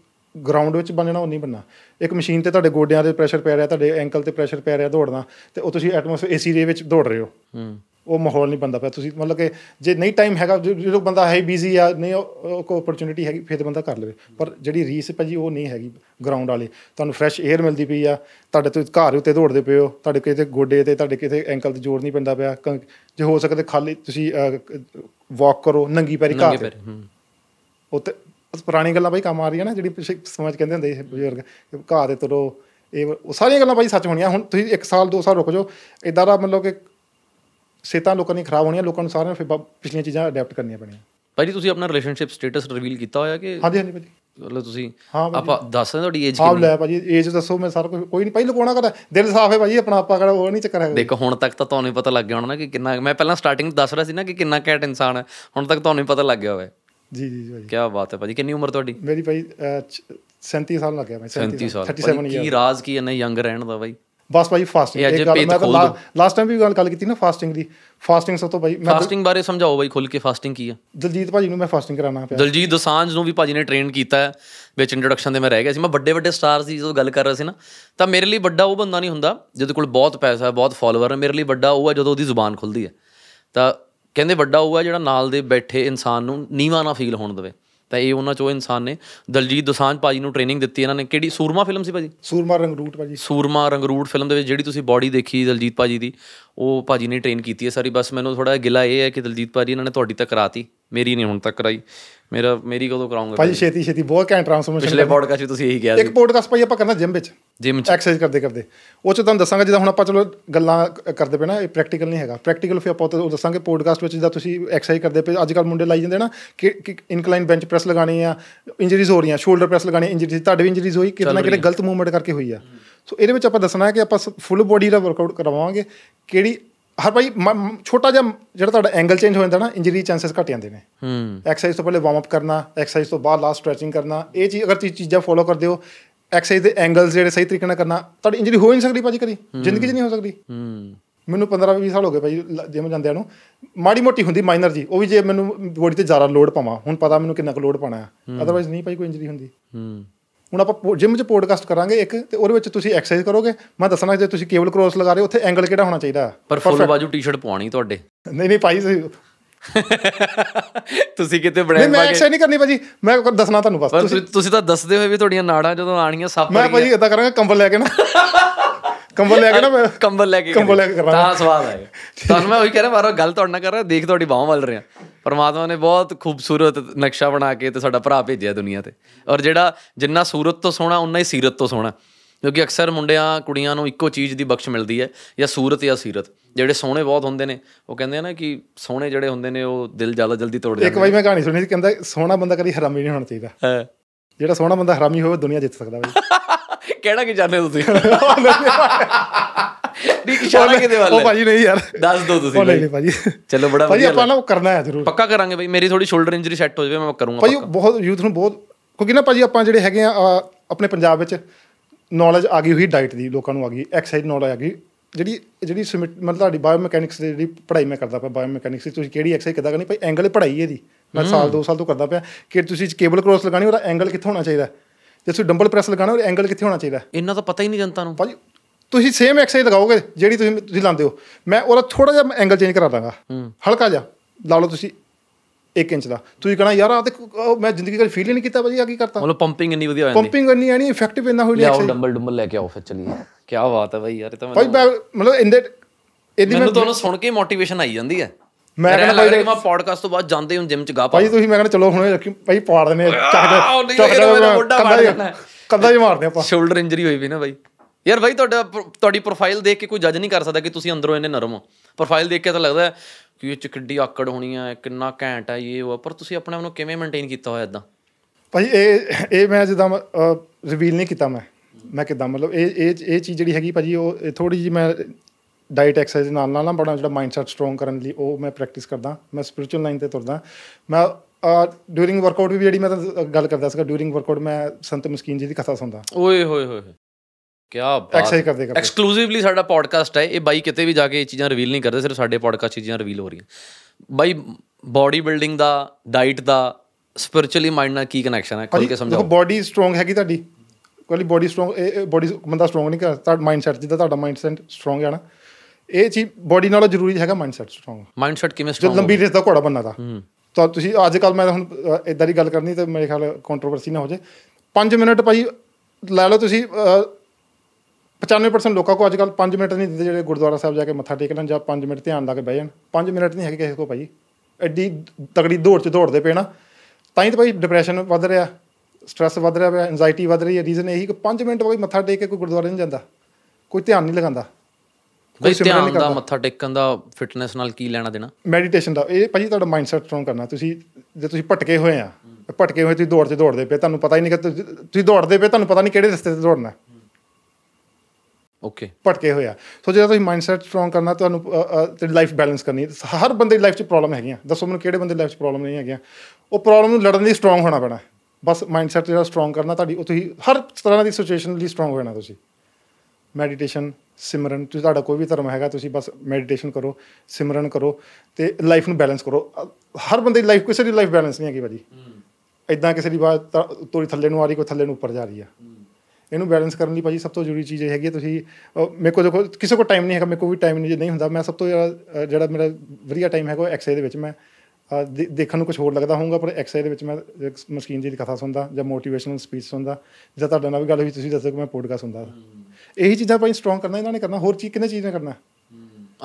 ਗਰਾਊਂਡ ਵਿੱਚ ਬਣਨਾ ਉਹ ਨਹੀਂ ਬਣਨਾ ਇੱਕ ਮਸ਼ੀਨ ਤੇ ਤੁਹਾਡੇ ਗੋਡਿਆਂ ਦੇ ਪ੍ਰੈਸ਼ਰ ਪੈ ਰਿਹਾ ਤੁਹਾਡੇ ਐਂਕਲ ਤੇ ਪ੍ਰੈਸ਼ਰ ਪੈ ਰਿਹਾ ਦੌੜਨਾ ਤੇ ਉਹ ਤੁਸੀਂ ਐਟਮੋਸਫੇਅਰ ਏਸੀ ਦੇ ਵਿੱਚ ਦੌੜ ਰਹੇ ਹੋ। ਹੂੰ। ਉਹ ਮਾਹੌਲ ਨਹੀਂ ਬੰਦਾ ਪਿਆ। ਤੁਸੀਂ ਮਤਲਬ ਕਿ ਜੇ ਨਹੀਂ ਟਾਈਮ ਹੈਗਾ ਜੇ ਲੋਕ ਬੰਦਾ ਹੈ ਬਿਜ਼ੀ ਆ ਨਹੀਂ ਉਹ ਕੋ ਓਪਰਚ्युनिटी ਹੈਗੀ ਫਿਰ ਬੰਦਾ ਕਰ ਲਵੇ। ਪਰ ਜਿਹੜੀ ਰੀਸ ਭਾਜੀ ਉਹ ਨਹੀਂ ਹੈਗੀ ਗਰਾਊਂਡ ਵਾਲੇ। ਤੁਹਾਨੂੰ ਫਰੈਸ਼ 에ਅਰ ਮਿਲਦੀ ਪਈ ਆ ਤੁਹਾਡੇ ਤੋਂ ਘਰ ਉੱਤੇ ਦੌੜਦੇ ਪਿਓ ਤੁਹਾਡੇ ਕਿਤੇ ਗੋਡੇ ਤੇ ਤੁਹਾਡੇ ਕਿਤੇ ਐਂਕਲ ਤੇ ਜੋੜ ਨਹੀਂ ਪੈਂਦਾ ਪਿਆ। ਜੇ ਹੋ ਸਕਦਾ ਖਾਲੀ ਤੁਸੀਂ ਵਾਕ ਕਰੋ ਨੰਗੀ ਪੈਰੀ ਘਰ ਤੇ। ਉੱਤੇ ਪੁਰਾਣੀ ਗੱਲਾਂ ਭਾਈ ਕੰਮ ਆ ਰਹੀਆਂ ਨਾ ਜਿਹੜੀ ਸਮਾਜ ਕਹਿੰਦੇ ਹੁੰਦੇ ਬਜ਼ੁਰਗ ਘਾਹ ਤੇ ਤੁਰੋ ਇਹ ਉਹ ਸਾਰੀਆਂ ਗੱਲਾਂ ਭਾਈ ਸੱਚ ਹੋਣੀਆਂ। ਹੁਣ ਤੁਸੀਂ 1 ਸਾਲ 2 ਸਾਲ ਰੁਕ ਜਾਓ। ਇਦਾਂ ਦਾ ਮਤਲਬ ਕਿ ਸਿਹਤਾਂ ਲੋਕਾਂ ਦੀਆਂ ਖਰਾਬ ਹੋਣੀਆਂ ਲੋਕਾਂ ਨੂੰ ਸਾਰਿਆਂ ਨੂੰ ਫਿਰ ਪਿਛਲੀਆਂ ਚੀਜ਼ਾਂ ਅਡਾਪਟ ਕਰਨੀਆਂ ਪੈਣੀਆਂ। ਭਾਜੀ ਤੁਸੀਂ ਆਪਣਾ ਰਿਲੇਸ਼ਨਸ਼ਿਪ ਸਟੇਟਸ ਰਿਵੀਲ ਕੀਤਾ ਹੋਇਆ ਕਿ ਹਾਂਜੀ ਹਾਂਜੀ ਭਾਜੀ ਮਤਲਬ ਤੁਸੀਂ ਹਾਂ। ਆਪਾਂ ਦੱਸ ਸਕਦੇ ਤੁਹਾਡੀ ਏਜ ਕਿੰਨੀ ਲੈ ਭਾਜੀ ਏਜ ਦੱਸੋ ਮੈਂ ਸਾਰਾ ਕੁਝ ਕੋਈ ਨਹੀਂ ਪਹਿਲਾਂ ਕੋਣਾ ਕਰਦਾ ਦਿਲ ਸਾਫ਼ ਹੈ ਭਾਜੀ ਆਪਣਾ ਆਪਾਂ ਕਿਹੜਾ ਉਹ ਨਹੀਂ ਚੱਕਰ ਹੈਗਾ। ਦੇਖੋ ਹੁਣ ਤੱਕ ਤਾਂ ਤੁਹਾਨੂੰ ਹੀ ਪਤਾ ਲੱਗ ਗਿਆ ਹੋਣਾ ਨਾ ਕਿ ਕਿੰਨਾ ਮੈਂ ਪਹਿਲਾਂ ਸਟਾਰਟਿੰਗ ਦੱਸ ਰਿਹਾ ਸੀ ਨਾ ਕਿ ਕਿੰਨਾ ਕੈਟ ਇਨਸਾਨ ਹੈ। ਹੁਣ ਤੱਕ ਤੁਹਾਨੂੰ ਹੀ ਪਤਾ ਲੱਗ ਗਿਆ ਹੋਵੇ। ਜੀ ਜੀ ਭਾਜੀ ਕੀ ਬਾਤ ਹੈ ਭਾਜੀ ਕਿੰਨੀ ਉਮਰ ਤੁਹਾਡੀ? ਮੇਰੀ ਭਾਈ ਅਹ, ਚ- 37 ਸਾਲ ਲੱਗਿਆ ਮੈਂ 37 ਸਾਲ 37 ਭਾਜੀ, ਇਅਰ ਕੀ ਰਾਜ਼ ਕੀ ਇੰਨੇ ਯੰਗ ਰਹਿਣ ਦਾ ਬਾਈ? ਬਸ ਭਾਜੀ ਫਾਸਟਿੰਗ ਇਹ ਗੱਲ ਮੈਂ ਤਾਂ ਲਾਸਟ ਟਾਈਮ ਵੀ ਗੱਲ ਗੱਲ ਕੀਤੀ ਨਾ ਫਾਸਟਿੰਗ ਦੀ। ਫਾਸਟਿੰਗ ਸਭ ਤੋਂ ਭਾਈ ਮੈਂ ਫਾਸਟਿੰਗ ਬਾਰੇ ਸਮਝਾਓ ਬਾਈ ਖੁੱਲ ਕੇ ਫਾਸਟਿੰਗ ਕੀ ਆ? ਦਲਜੀਤ ਭਾਜੀ ਨੂੰ ਮੈਂ ਫਾਸਟਿੰਗ ਕਰਾਉਣਾ ਪਿਆ। ਦਲਜੀਤ ਦੋਸਾਂਝ ਨੂੰ ਵੀ ਭਾਜੀ ਨੇ ਟ੍ਰੇਨ ਕੀਤਾ ਹੈ ਵਿੱਚ ਇੰਟਰੋਡਕਸ਼ਨ ਦੇ ਮੈਂ ਰਹਿ ਗਿਆ ਸੀ। ਮੈਂ ਵੱਡੇ ਵੱਡੇ ਸਟਾਰਸ ਦੀ ਜਦੋਂ ਗੱਲ ਕਰ ਰਿਹਾ ਸੀ ਨਾ ਤਾਂ ਮੇਰੇ ਲਈ ਵੱਡਾ ਉਹ ਬੰਦਾ ਨਹੀਂ ਹੁੰਦਾ ਜਿਹਦੇ ਕੋਲ ਬਹੁਤ ਪੈਸਾ ਹੈ ਬਹੁਤ ਫਾਲੋਅਰ ਹੈ। ਮੇਰੇ ਲਈ ਵੱਡਾ ਉਹ ਹੈ ਜਦੋਂ ਉਹਦੀ ਜ਼ੁਬਾਨ ਖੁੱਲਦੀ ਹੈ। ਤਾਂ ਕਹਿੰਦੇ ਵੱਡਾ ਉਹ ਹੈ ਜਿਹੜਾ ਨਾਲ ਦੇ ਬੈਠੇ ਇਨਸਾਨ ਨੂੰ ਨੀਵਾਂ ਨਾ ਫੀਲ ਹੋਣ ਦੇਵੇ। ਤਾਂ ਇਹ ਉਹਨਾਂ ਚੋਂ ਇਨਸਾਨ ਨੇ ਦਲਜੀਤ ਦੋਸਾਂਝ ਭਾਜੀ ਨੂੰ ਟ੍ਰੇਨਿੰਗ ਦਿੱਤੀ ਇਹਨਾਂ ਨੇ। ਕਿਹੜੀ ਸੂਰਮਾ ਫਿਲਮ ਸੀ ਭਾਜੀ? ਸੂਰਮਾ ਰੰਗਰੂਟ ਭਾਜੀ। ਸੂਰਮਾ ਰੰਗਰੂਟ ਫਿਲਮ ਦੇ ਵਿੱਚ ਜਿਹੜੀ ਤੁਸੀਂ ਬਾਡੀ ਦੇਖੀ ਦਲਜੀਤ ਭਾਜੀ ਦੀ ਉਹ ਭਾਜੀ ਨੇ ਟ੍ਰੇਨ ਕੀਤੀ ਹੈ ਸਾਰੀ। ਬਸ ਮੈਨੂੰ ਥੋੜਾ ਗਿਲਾ ਇਹ ਹੈ ਕਿ ਦਲਜੀਤ ਭਾਜੀ ਇਹਨਾਂ ਨੇ ਤੁਹਾਡੀ ਤੱਕ ਕਰਾਤੀ। ਮੇਰੀ ਨਹੀਂ ਹੁਣ ਤੱਕ ਕਰਾਈ। ਮੇਰਾ ਮੇਰੀ ਕਦੋਂ ਕਰਾਉਂਗੇ ਭਾਜੀ ਛੇਤੀ ਛੇਤੀ ਬਹੁਤ ਘੈਂਟ ਟ੍ਰਾਂਸਫਰਮੇਸ਼ਨ ਪਿਛਲੇ ਪੋਡਕਾਸਟ ਵਿੱਚ ਤੁਸੀਂ ਇਹੀ ਕਿਹਾ ਇੱਕ ਸੀ ਪੋਡਕਾਸਟ ਭਾਈ ਆਪਾਂ ਕਰਨਾ ਜਿਮ ਵਿੱਚ। ਜਿਮ ਚ। ਐਕਸਰਸਾਈਜ਼ ਕਰਦੇ ਕਰਦੇ। ਉਹ ਚ ਤੁਹਾਨੂੰ ਦੱਸਾਂਗਾ ਜਿੱਦਾਂ ਹੁਣ ਆਪਾਂ ਚਲੋ ਗੱਲਾਂ ਕਰਦੇ ਪਏ ਨਾ ਇਹ ਪ੍ਰੈਕਟੀਕਲ ਨਹੀਂ ਹੈਗਾ। ਪ੍ਰੈਕਟੀਕਲ ਫਿਰ ਆਪਾਂ ਉਹ ਦੱਸਾਂਗੇ ਪੋਡਕਾਸਟ ਵਿੱਚ ਜਿੱਦਾਂ ਤੁਸੀਂ ਐਕਸਰਸਾਈਜ਼ ਕਰਦੇ ਪਏ। ਅੱਜ ਕੱਲ ਮੁੰਡੇ ਲਾਈ ਜਾਂਦੇ ਨਾ ਕਿ ਇਨਕਲਾਈਨ ਬੈਂਚ ਪ੍ਰੈਸ ਲਗਾਣੀ ਆ ਇੰਜਰੀਜ਼ ਹੋ ਰਹੀਆਂ ਸ਼ੋਲਡਰ ਪ੍ਰੈਸ ਲਗਾਣੀ ਇੰਜਰੀਜ਼ ਤੁਹਾਡੇ ਵੀ ਇੰਜਰੀਜ਼ ਹੋਈ ਕਿਤੇ ਨਾ ਕਿਤੇ ਗਲਤ ਮੂਵਮੈਂਟ ਕਰਕੇ ਹੋਈ ਆ। ਸੋ ਇਹਦੇ ਵਿੱਚ ਆਪਾਂ ਦੱਸਣਾ ਹੈ ਕਿ ਆਪਾਂ ਫੁੱਲ ਬੋਡੀ ਦਾ ਵਰਕਆਊਟ ਕਰਵਾਵਾਂਗੇ। ਕਿਹੜੀ ਹਰ ਭਾਈ ਛੋਟਾ ਜਿਹਾ ਜਿਹੜਾ ਤੁਹਾਡਾ ਐਂਗਲ ਚੇਂਜ ਹੋ ਜਾਂਦਾ ਨਾ ਇੰਜਰੀ ਚਾਂਸਸ ਘਟ ਜਾਂਦੇ ਨੇ। ਹੂੰ। ਐਕਸਰਸਾਈਜ਼ ਤੋਂ ਪਹਿਲੇ ਵਾਰਮ ਅਪ ਕਰਨਾ ਐਕਸਰਸਾਈਜ਼ ਤੋਂ ਬਾਅਦ ਲਾਸਟ ਸਟ੍ਰੈਚਿੰਗ ਕਰਨਾ ਇਹ ਚੀਜ਼ ਅਗਰ ਤੁਸੀਂ ਚੀਜ਼ਾਂ ਫੋਲੋ ਕਰਦੇ ਹੋ ਐਕਸਰਸਾਈਜ਼ ਦੇ ਐਂਗਲਸ ਜਿਹੜੇ ਸਹੀ ਤਰੀਕੇ ਨਾਲ ਕਰਨਾ ਤੁਹਾਡੀ ਇੰਜਰੀ ਹੋ ਹੀ ਨਹੀਂ ਸਕਦੀ ਭਾਜੀ ਕਦੀ ਜ਼ਿੰਦਗੀ 'ਚ ਨਹੀਂ ਹੋ ਸਕਦੀ। ਹੂੰ। ਮੈਨੂੰ 15 20 ਸਾਲ ਹੋ ਗਏ ਭਾਈ ਜਿਮ ਜਾਂਦਿਆਂ ਨੂੰ। ਮਾੜੀ ਮੋਟੀ ਹੁੰਦੀ ਮਾਈਨਰ ਜੀ ਉਹ ਵੀ ਜੇ ਮੈਨੂੰ ਬੋਡੀ ਤੇ ਜ਼ਿਆਦਾ ਲੋਡ ਪਾਵਾਂ ਹੁਣ ਪਤਾ ਮੈਨੂੰ ਕਿੰਨਾ ਕੁ ਲੋਡ ਪਾਣਾ ਹੈ। ਅਦਰਵਾਈਜ਼ ਨਹੀਂ ਭਾਈ ਕੋਈ ਇੰਜਰੀ ਹੁੰਦੀ। ਹੂੰ। ਹੁਣ ਆਪਾਂ ਜਿਮ 'ਚ ਪੋਡਕਾਸਟ ਕਰਾਂਗੇ ਇੱਕ ਤੇ ਉਹਦੇ ਵਿੱਚ ਤੁਸੀਂ ਐਕਸਰਸਾਈਜ਼ ਕਰੋਗੇ। ਮੈਂ ਦੱਸਣਾ ਜੇ ਤੁਸੀਂ ਕੇਬਲ ਕ੍ਰੋਸ ਲਗਾ ਰਹੇ ਹੋ ਉੱਥੇ ਐਂਗਲ ਕਿਹੜਾ ਹੋਣਾ ਚਾਹੀਦਾ? ਪਰ ਫੁੱਲ ਬਾਜੂ ਟੀ-ਸ਼ਰਟ ਪਵਾਣੀ ਤੁਹਾਡੇ। ਨਹੀਂ ਨਹੀਂ ਭਾਈ ਤੁਸੀਂ- ਤੁਸੀਂ ਕਿਤੇ ਬ੍ਰੈਂਡ ਮੈਂ ਐਕਸਰਸਾਈਜ਼ ਨਹੀਂ ਕਰਨੀ ਭਾਜੀ। ਮੈਂ ਦੱਸਣਾ ਤੁਹਾਨੂੰ ਬਸ। ਤੁਸੀਂ ਤਾਂ ਦੱਸਦੇ ਹੋਏ ਵੀ ਤੁਹਾਡੀਆਂ ਨਾੜਾਂ ਜਦੋਂ ਆਣੀਆਂ ਸੱਪ ਮੈਂ ਭਾਜੀ ਇਦਾਂ ਕਰਾਂਗਾ ਕੰਬਲ ਲੈ ਕੇ ਨਾ। ਕੰਬਲ ਲੈ ਕੇ ਨਾ ਮੈਂ। ਕੰਬਲ ਲੈ ਕੇ ਕੰਬਲ ਲੈ ਕੇ। ਕਰਾਂਗਾ। ਤਾਂ ਸਵਾਦ ਆਏਗਾ ਤੁਹਾਨੂੰ ਮੈਂ ਉਹੀ ਕਹਿ ਰਿਹਾ ਬਾਰ ਗੱਲ ਤੁਹਾਡੇ ਨਾਲ ਕਰ ਰਿਹਾ ਦੇਖ ਤੁਹਾਡੀ ਬਾਹਾਂ ਵੱਲ ਰਿਹਾ। ਪਰਮਾਤਮਾ ਨੇ ਬਹੁਤ ਖੂਬਸੂਰਤ ਨਕਸ਼ਾ ਬਣਾ ਕੇ ਤੇ ਸਾਡਾ ਭਰਾ ਭੇਜਿਆ ਦੁਨੀਆ ਤੇ। ਔਰ ਜਿਹੜਾ ਜਿੰਨਾ ਸੂਰਤ ਤੋਂ ਸੋਹਣਾ ਉਨਾ ਹੀ ਸੀਰਤ ਤੋਂ ਸੋਹਣਾ। ਕਿਉਂਕਿ ਅਕਸਰ ਮੁੰਡਿਆਂ ਕੁੜੀਆਂ ਨੂੰ ਇੱਕੋ ਚੀਜ਼ ਦੀ ਬਖਸ਼ ਮਿਲਦੀ ਹੈ ਜਾਂ ਸੂਰਤ ਜਾਂ ਸੀਰਤ। ਜਿਹੜੇ ਸੋਹਣੇ ਬਹੁਤ ਹੁੰਦੇ ਨੇ ਉਹ ਕਹਿੰਦੇ ਆ ਨਾ ਕਿ ਸੋਹਣੇ ਜਿਹੜੇ ਹੁੰਦੇ ਨੇ ਉਹ ਦਿਲ ਜ਼ਿਆਦਾ ਜਲਦੀ ਤੋੜ ਇੱਕ ਜਾਂਦੇ ਵਾਰੀ ਮੈਂ ਕਹਾਣੀ ਸੁਣੀ ਸੀ ਕਹਿੰਦਾ ਸੋਹਣਾ ਬੰਦਾ ਕਦੀ ਹਰਾਮੀ ਨਹੀਂ ਹੋਣਾ ਚਾਹੀਦਾ। ਜਿਹੜਾ ਸੋਹਣਾ ਬੰਦਾ ਹਰਾਮੀ ਹੋਵੇ ਦੁਨੀਆ ਜਿੱਤ ਸਕਦਾ ਭਾਈ ਕਿਹੜਾ ਕੀ ਹੋ ਤੁਸੀਂ? ਠੀਕ ਇਸ਼ਾਰਾ ਕਿਤੇ ਵੱਲ ਉਹ? ਭਾਜੀ ਨਹੀਂ ਯਾਰ। ਦੱਸ ਦਿਓ ਤੁਸੀਂ ਨਹੀਂ। ਨਹੀਂ ਭਾਜੀ। ਚਲੋ ਬੜਾ ਭਾਜੀ ਵਧੀਆ ਆਪਾਂ ਨਾ ਉਹ ਕਰਨਾ ਹੈ ਜ਼ਰੂਰ। ਪੱਕਾ ਕਰਾਂਗੇ ਬਈ ਮੇਰੀ ਥੋੜੀ ਸ਼ੋਲਡਰ ਇੰਜਰੀ ਸੈੱਟ ਹੋ ਜਾਵੇ ਮੈਂ ਕਰੂੰਗਾ ਭਾਜੀ ਬਹੁਤ ਯੂਥ ਨੂੰ ਬਹੁਤ ਕਿਉਂਕਿ ਨਾ ਭਾਜੀ ਆਪਾਂ ਜਿਹੜੇ ਹੈਗੇ ਆ ਆਪਣੇ ਪੰਜਾਬ ਵਿੱਚ ਨੌਲੇਜ ਆ ਗਈ ਹੋਈ ਡਾਈਟ ਦੀ ਲੋਕਾਂ ਨੂੰ ਆ ਗਈ ਐਕਸਰਸਾਈਜ਼ ਨੌਲੇਜ ਆ ਗਈ। ਜਿਹੜੀ ਜਿਹੜੀ ਮਤਲਬ ਤੁਹਾਡੀ ਬਾਇਓਮੈਕੈਨਿਕਸ ਦੀ ਜਿਹੜੀ ਪੜ੍ਹਾਈ ਮੈਂ ਕਰਦਾ ਪਿਆ ਬਾਇਓਮੈਕੈਨਿਕਸ ਦੀ ਤੁਸੀਂ ਕਿਹੜੀ ਐਕਸਰਸਾਈਜ਼ ਕਿੱਦਾਂ ਕਰਨੀ? ਭਾਈ ਐਂਗਲ ਪੜ੍ਹਾਈ ਇਹਦੀ। ਮੈਂ ਸਾਲ ਦੋ ਸਾਲ ਤੋਂ ਕਰਦਾ ਪਿਆ। ਕਿ ਤੁਸੀਂ ਕੇਬਲ ਕ੍ਰੋਸ ਲਗਾਣੀ ਉਹਦਾ ਐਂਗਲ ਕਿੱਥੇ ਹੋਣਾ ਚਾਹੀਦਾ? ਜੇ ਤੁਸੀਂ ਡੰਬਲ ਪ੍ਰੈਸ ਲਗਾਣਾ ਉਹਦਾ ਐਂਗਲ ਕਿੱਥੇ ਹੋਣਾ ਚਾਹੀਦਾ? ਇਹਨਾਂ ਤਾਂ ਪਤਾ ਹੀ ਨਹੀਂ ਜਨਤਾ ਨੂੰ। ਭਾਜੀ ਤੁਸੀਂ ਸੇਮ ਐਕਸਰਸਾਈਜ਼ ਲਗਾਓਗੇ ਜਿਹੜੀ ਤੁਸੀਂ ਤੁਸੀਂ ਲਾਉਂਦੇ ਹੋ। ਮੈਂ ਉਹਦਾ ਥੋੜਾ ਜਿਹਾ ਐਂਗਲ ਚੇਂਜ ਕਰਾ ਦਾਂਗਾ। ਹਲਕਾ ਜਿਹਾ ਲਾ ਲਓ ਤੁਸੀਂ 1 ਇੰਚ ਦਾ। ਤੁਸੀਂ ਕਹਣਾ ਯਾਰ ਆ ਤੇ ਉਹ ਮੈਂ ਜ਼ਿੰਦਗੀ ਕਦੇ ਫੀਲ ਹੀ ਨਹੀਂ ਕੀਤਾ ਭਾਜੀ ਆ ਕੀ ਕਰਤਾ? ਮਤਲਬ ਪੰਪਿੰਗ ਇੰਨੀ ਵਧੀਆ ਹੋ ਜਾਂਦੀ। ਪੰਪਿੰਗ ਕਰਨੀ ਆਣੀ ਇਫੈਕਟਿਵ ਇੰਨਾ ਹੋਈ ਨਹੀਂ ਲਿਆਓ ਡੰਬਲ ਡੰਬਲ ਲੈ ਕੇ ਆਓ ਫਿਰ ਚਲੀਏ। ਕੀ ਬਾਤ ਹੈ ਬਈ ਯਾਰ ਇਹ ਤਾਂ ਭਾਈ ਮੈਨੂੰ ਮੈਂ ਮਤਲਬ ਇੰਦੇ ਇਹਦੀ ਮੈਂ ਮੈਨੂੰ ਤੁਹਾਨੂੰ ਸੁਣ ਕੇ ਮੋਟੀਵੇਸ਼ਨ ਆਈ ਜਾਂਦੀ ਹੈ। ਮੈਂ ਕਹਿੰਦਾ ਕਹਿੰਦਾ ਮੈਂ ਪੋਡਕਾਸਟ ਤੋਂ ਬਾਅਦ ਜਾਂਦੇ ਹਾਂ ਜਿਮ ਚ ਗਾ ਪਾ ਭਾਈ ਤੁਸੀਂ ਮੈਂ ਕਹਿੰਦਾ ਚਲੋ ਹੁਣ ਰੱਖੀ ਭਾਈ ਪਾੜ ਆ ਨਹੀਂ, ਚੱਕ ਦੇਣਾ। ਕੰਦਾ ਹੀ ਮਾਰਦੇ ਆਪਾਂ। ਸ਼ੋਲਡਰ ਇੰਜਰੀ ਹੋਈ ਵੀ ਨਾ ਬਾਈ। ਯਾਰ ਬਾਈ ਤੁਹਾਡਾ ਤੁਹਾਡੀ ਪ੍ਰੋਫਾਈਲ ਦੇਖ ਕੇ ਕੋਈ ਜੱਜ ਨਹੀਂ ਕਰ ਸਕਦਾ ਕਿ ਤੁਸੀਂ ਅੰਦਰੋਂ ਇੰਨੇ ਨਰਮ ਹੋ। ਪ੍ਰੋਫਾਈਲ ਦੇਖ ਕੇ ਤਾਂ ਲੱਗਦਾ ਕਿ ਇਹ ਚ ਕਿੱਡੀ ਆਕੜ ਹੋਣੀ ਹੈ ਕਿੰਨਾ ਘੈਂਟ ਹੈ ਇਹ ਉਹ ਪਰ ਤੁਸੀਂ ਆਪਣੇ ਆਪ ਨੂੰ ਕਿਵੇਂ ਮੇਨਟੇਨ ਕੀਤਾ ਹੋਇਆ ਇਦਾਂ ਭਾਈ ਇਹ ਇਹ ਮੈਂ ਜਿੱਦਾਂ ਰਿਵੀਲ ਨਹੀਂ ਕੀਤਾ ਮੈਂ। ਮੈਂ ਕਿਦਾਂ ਮਤਲਬ ਇਹ ਇਹ ਇਹ ਚੀਜ਼ ਜਿਹੜੀ ਹੈਗੀ ਭਾਜੀ ਉਹ ਥੋੜੀ ਜਿਹੀ ਮੈਂ ਡਾਈਟ ਐਕਸਰਸਾਈਜ਼ ਨਾਲ ਨਾਲ ਨਾ ਬੜਾ ਜਿਹੜਾ ਮਾਈਂਡਸੈਟ ਸਟਰੋਂਗ ਕਰਨ ਲਈ ਉਹ ਮੈਂ ਪ੍ਰੈਕਟਿਸ ਕਰਦਾ ਮੈਂ ਸਪਿਰਚੁਅਲ ਲਾਈਨ ਤੇ ਤੁਰਦਾ। ਮੈਂ ਡਿਊਰਿੰਗ ਵਰਕਆਊਟ ਵੀ ਜਿਹੜੀ ਮੈਂ ਤਾਂ ਗੱਲ ਕਰਦਾ ਸੀਗਾ ਡਿਊਰਿੰਗ ਵਰਕਆਊਟ ਮੈਂ ਸੰਤ ਮਸਕੀਨ ਜੀ ਦੀ ਕਥਾ ਸੁਣਦਾ। ਓਏ ਹੋਏ ਹੋਏ ਕੀ ਬਾਤ। ਐਕਸਰਸਾਈਜ਼ ਕਰਦੇ ਕਰਦੇ। ਐਕਸਕਲੂਸਿਵਲੀ ਸਾਡਾ ਪੋਡਕਾਸਟ ਹੈ ਇਹ ਬਾਈ ਕਿਤੇ ਵੀ ਜਾ ਕੇ ਇਹ ਚੀਜ਼ਾਂ ਰਿਵੀਲ ਨਹੀਂ ਕਰਦੇ ਸਿਰਫ ਸਾਡੇ ਪੋਡਕਾਸਟ ਚੀਜ਼ਾਂ ਰਿਵੀਲ ਹੋ ਰਹੀਆਂ। ਬਾਈ ਬਾਡੀ ਬਿਲਡਿੰਗ ਦਾ ਡਾਈਟ ਦਾ ਸਪਿਰਚੁਅਲੀ ਮਾਈਂਡ ਨਾਲ ਕੀ ਕਨੈਕਸ਼ਨ ਹੈ? ਖੁੱਲ ਕੇ ਦੇਖੋ ਸਮਝਾਓ ਬਾਡੀ ਸਟਰੋਂਗ ਹੈਗੀ ਤੁਹਾਡੀ। ਕੋਈ ਬਾਡੀ ਸਟਰੋਂਗ ਇਹ ਬਾਡੀ ਬੰਦਾ ਸਟਰੋਂਗ ਨਹੀਂ ਕਰ ਤੁਹਾਡਾ ਮਾਈਂਡਸੈਟ ਜਿੱਦਾਂ ਤੁਹਾਡਾ ਮਾਈਂਡਸੈਟ ਸਟਰੋਂਗ ਹੈ ਨਾ। ਇਹ ਚੀਜ਼ ਬੋਡੀ ਨਾਲੋਂ ਜ਼ਰੂਰੀ ਹੈਗਾ ਮਾਈਂਡਸੈਟ ਸਟਰੋਂਗ ਮਾਈਂਡਸੈਟ ਕਿਵੇਂ ਜੋ ਸਟਰੋਂਗ ਲੰਬੀ ਰੇਸ ਦਾ ਘੋੜਾ ਬੰਨਾ ਦਾ ਤਾਂ ਤੁਸੀਂ ਅੱਜ ਕੱਲ ਮੈਂ ਹੁਣ ਇਦਾਂ ਦੀ ਗੱਲ ਕਰਨੀ ਤੇ ਮੇਰੇ ਖਿਆਲ ਕੰਟਰੋਵਰਸੀ ਨਾ ਹੋ ਜੇ 5 ਮਿੰਟ ਭਾਈ ਲੈ ਲਓ ਤੁਸੀਂ ਅਹ, 95% ਲੋਕਾਂ ਕੋ ਅੱਜ ਕੱਲ 5 ਮਿੰਟ ਨਹੀਂ ਦਿੰਦੇ ਜਿਹੜੇ ਗੁਰਦੁਆਰਾ ਸਾਹਿਬ ਜਾ ਕੇ ਮੱਥਾ ਟੇਕ ਲੈਣ ਜਾਂ 5 ਮਿੰਟ ਧਿਆਨ ਲਾ ਕੇ ਬਹਿ ਜਾਣ। 5 ਮਿੰਟ ਨਹੀਂ ਹੈਗੇ ਕਿਸੇ ਕੋ ਭਾਈ। ਐਡੀ ਤਗੜੀ ਦੌੜ ਚ ਦੌੜਦੇ ਪਏ ਨਾ। ਤਾਂ ਹੀ ਤਾਂ ਭਾਈ ਡਿਪਰੈਸ਼ਨ ਵੱਧ ਰਿਹਾ ਸਟ੍ਰੈਸ ਵੱਧ ਰਿਹਾ ਐਂਜ਼ਾਈਟੀ ਵੱਧ ਰਹੀ ਹੈ। ਰੀਜ਼ਨ ਇਹੀ ਕਿ 5 ਮਿੰਟ ਕੋਈ ਮੱਥਾ ਟੇਕ ਕੇ ਕੋਈ ਗੁਰਦੁਆਰੇ ਨਹੀਂ ਜਾਂਦਾ। ਕੋਈ ਧਿਆਨ ਨਹੀਂ ਲਗਾਉਂਦਾ। ਬਈ ਧਿਆਨ ਦਾ। ਮੱਥਾ ਟੇਕਣ ਦਾ ਫਿਟਨੈਸ ਨਾਲ ਕੀ ਲੈਣਾ ਦੇਣਾ? ਮੈਡੀਟੇਸ਼ਨ ਦਾ। ਇਹ ਭਾਜੀ ਤੁਹਾਡਾ ਮਾਈਂਡਸੈਟ ਸਟਰੋਂਗ ਕਰਨਾ। ਤੁਸੀਂ ਜੇ ਤੁਸੀਂ ਭਟਕੇ ਹੋਏ ਆ ਭਟਕੇ ਹੋਏ ਤੁਸੀਂ ਦੌੜ 'ਚ ਦੌੜਦੇ ਪਏ ਤੁਹਾਨੂੰ ਪਤਾ ਹੀ ਨਹੀਂ ਕਿ ਤੁਸੀਂ ਦੌੜਦੇ ਪਏ ਤੁਹਾਨੂੰ ਪਤਾ ਨਹੀਂ ਕਿਹੜੇ ਰਸਤੇ ਤੇ ਦੌੜਨਾ। ਓਕੇ ਭਟਕੇ ਹੋਏ ਆ। ਸੋ ਜਦੋਂ ਤੁਸੀਂ ਮਾਈਂਡਸੈਟ ਸਟਰੋਂਗ ਕਰਨਾ ਤੁਹਾਨੂੰ ਅ, ਅ, ਤੇ ਲਾਈਫ ਬੈਲੈਂਸ ਕਰਨੀ ਹੈ। ਹਰ ਬੰਦੇ ਦੀ ਲਾਈਫ 'ਚ ਪ੍ਰੋਬਲਮ ਹੈਗੀਆਂ। ਦੱਸੋ ਮੈਨੂੰ ਕਿਹੜੇ ਬੰਦੇ ਦੀ ਲਾਈਫ 'ਚ ਪ੍ਰੋਬਲਮ ਨਹੀਂ ਹੈਗੀਆਂ। ਉਹ ਪ੍ਰੋਬਲਮ ਨੂੰ ਲੜਨ ਲਈ ਸਟਰੋਂਗ ਹੋਣਾ ਪੈਣਾ। ਬਸ ਮਾਈਂਡਸੈਟ ਜਿਹੜਾ ਸਟਰੋਂਗ ਕਰਨਾ ਤੁਹਾਡੀ ਉਹ ਤੁਸੀਂ ਹਰ ਤਰ੍ਹਾਂ ਦੀ ਸਿਚੁਏਸ਼ਨ ਲਈ ਸਟਰੋਂਗ ਹੋਣਾ ਤੁਸੀਂ। ਮੈਡੀਟੇਸ਼ਨ ਸਿਮਰਨ। ਤੁਸੀਂ ਤੁਹਾਡਾ ਕੋਈ ਵੀ ਧਰਮ ਹੈਗਾ ਤੁਸੀਂ ਬਸ ਮੈਡੀਟੇਸ਼ਨ ਕਰੋ ਸਿਮਰਨ ਕਰੋ ਤੇ ਲਾਈਫ ਨੂੰ ਬੈਲੈਂਸ ਕਰੋ। ਹਰ ਬੰਦੇ ਦੀ ਲਾਈਫ ਕਿਸੇ ਦੀ ਲਾਈਫ ਬੈਲੈਂਸ ਨਹੀਂ ਹੈਗੀ ਭਾਜੀ। ਇਦਾਂ ਕਿਸੇ ਦੀ ਬਾਤ ਤਾਂ ਤੋਰੀ ਥੱਲੇ ਨੂੰ ਆ ਰਹੀ ਕੋਈ ਥੱਲੇ ਨੂੰ ਉੱਪਰ ਜਾ ਰਹੀ ਆ। ਇਹਨੂੰ ਬੈਲੈਂਸ ਕਰਨ ਲਈ ਭਾਜੀ ਸਭ ਤੋਂ ਜ਼ਰੂਰੀ ਚੀਜ਼ ਇਹ ਹੈਗੀ ਤੁਸੀਂ ਮੇਰੇ ਕੋਲ ਦੇਖੋ ਕਿਸੇ ਕੋਲ ਟਾਈਮ ਨਹੀਂ ਹੈਗਾ ਮੇਰੇ ਕੋਲ ਵੀ ਟਾਈਮ ਨਹੀਂ ਜੇ ਨਹੀਂ ਹੁੰਦਾ ਮੈਂ ਸਭ ਤੋਂ ਜਿਹੜਾ ਮੇਰਾ ਵਧੀਆ ਟਾਈਮ ਹੈਗਾ ਉਹ ਐਕਸਰਸਾਈਜ਼ ਦੇ ਵਿੱਚ ਮੈਂ ਦੇਖਣ ਨੂੰ ਕੁਝ ਹੋਰ ਲੱਗਦਾ ਹੋਊਗਾ ਪਰ ਐਕਸਰਸਾਈਜ਼ ਦੇ ਵਿੱਚ ਮੈਂ ਮਸ਼ਕੀਨ ਜੀ ਦੀ ਕਥਾ ਸੁਣਦਾ ਜਾਂ ਮੋਟੀਵੇਸ਼ਨਲ ਸਪੀਚ ਸੁਣਦਾ ਜਾਂ ਤੁਹਾਡੇ ਨਾਲ ਵੀ ਗੱਲ ਹੋਈ ਤੁਸੀਂ ਦੱਸੋ ਕਿ ਮੈਂ ਪੋਡਕਾਸਟ ਸੁਣਦਾ। ਇਹੀ ਚੀਜ਼ਾਂ ਭਾਈ ਸਟਰੋਂਗ ਕਰਨਾ ਇਹਨਾਂ ਨੇ ਕਰਨਾ ਹੋਰ ਚੀਜ਼ ਕਿੰਨੇ ਚੀਜ਼ਾਂ ਕਰਨਾ?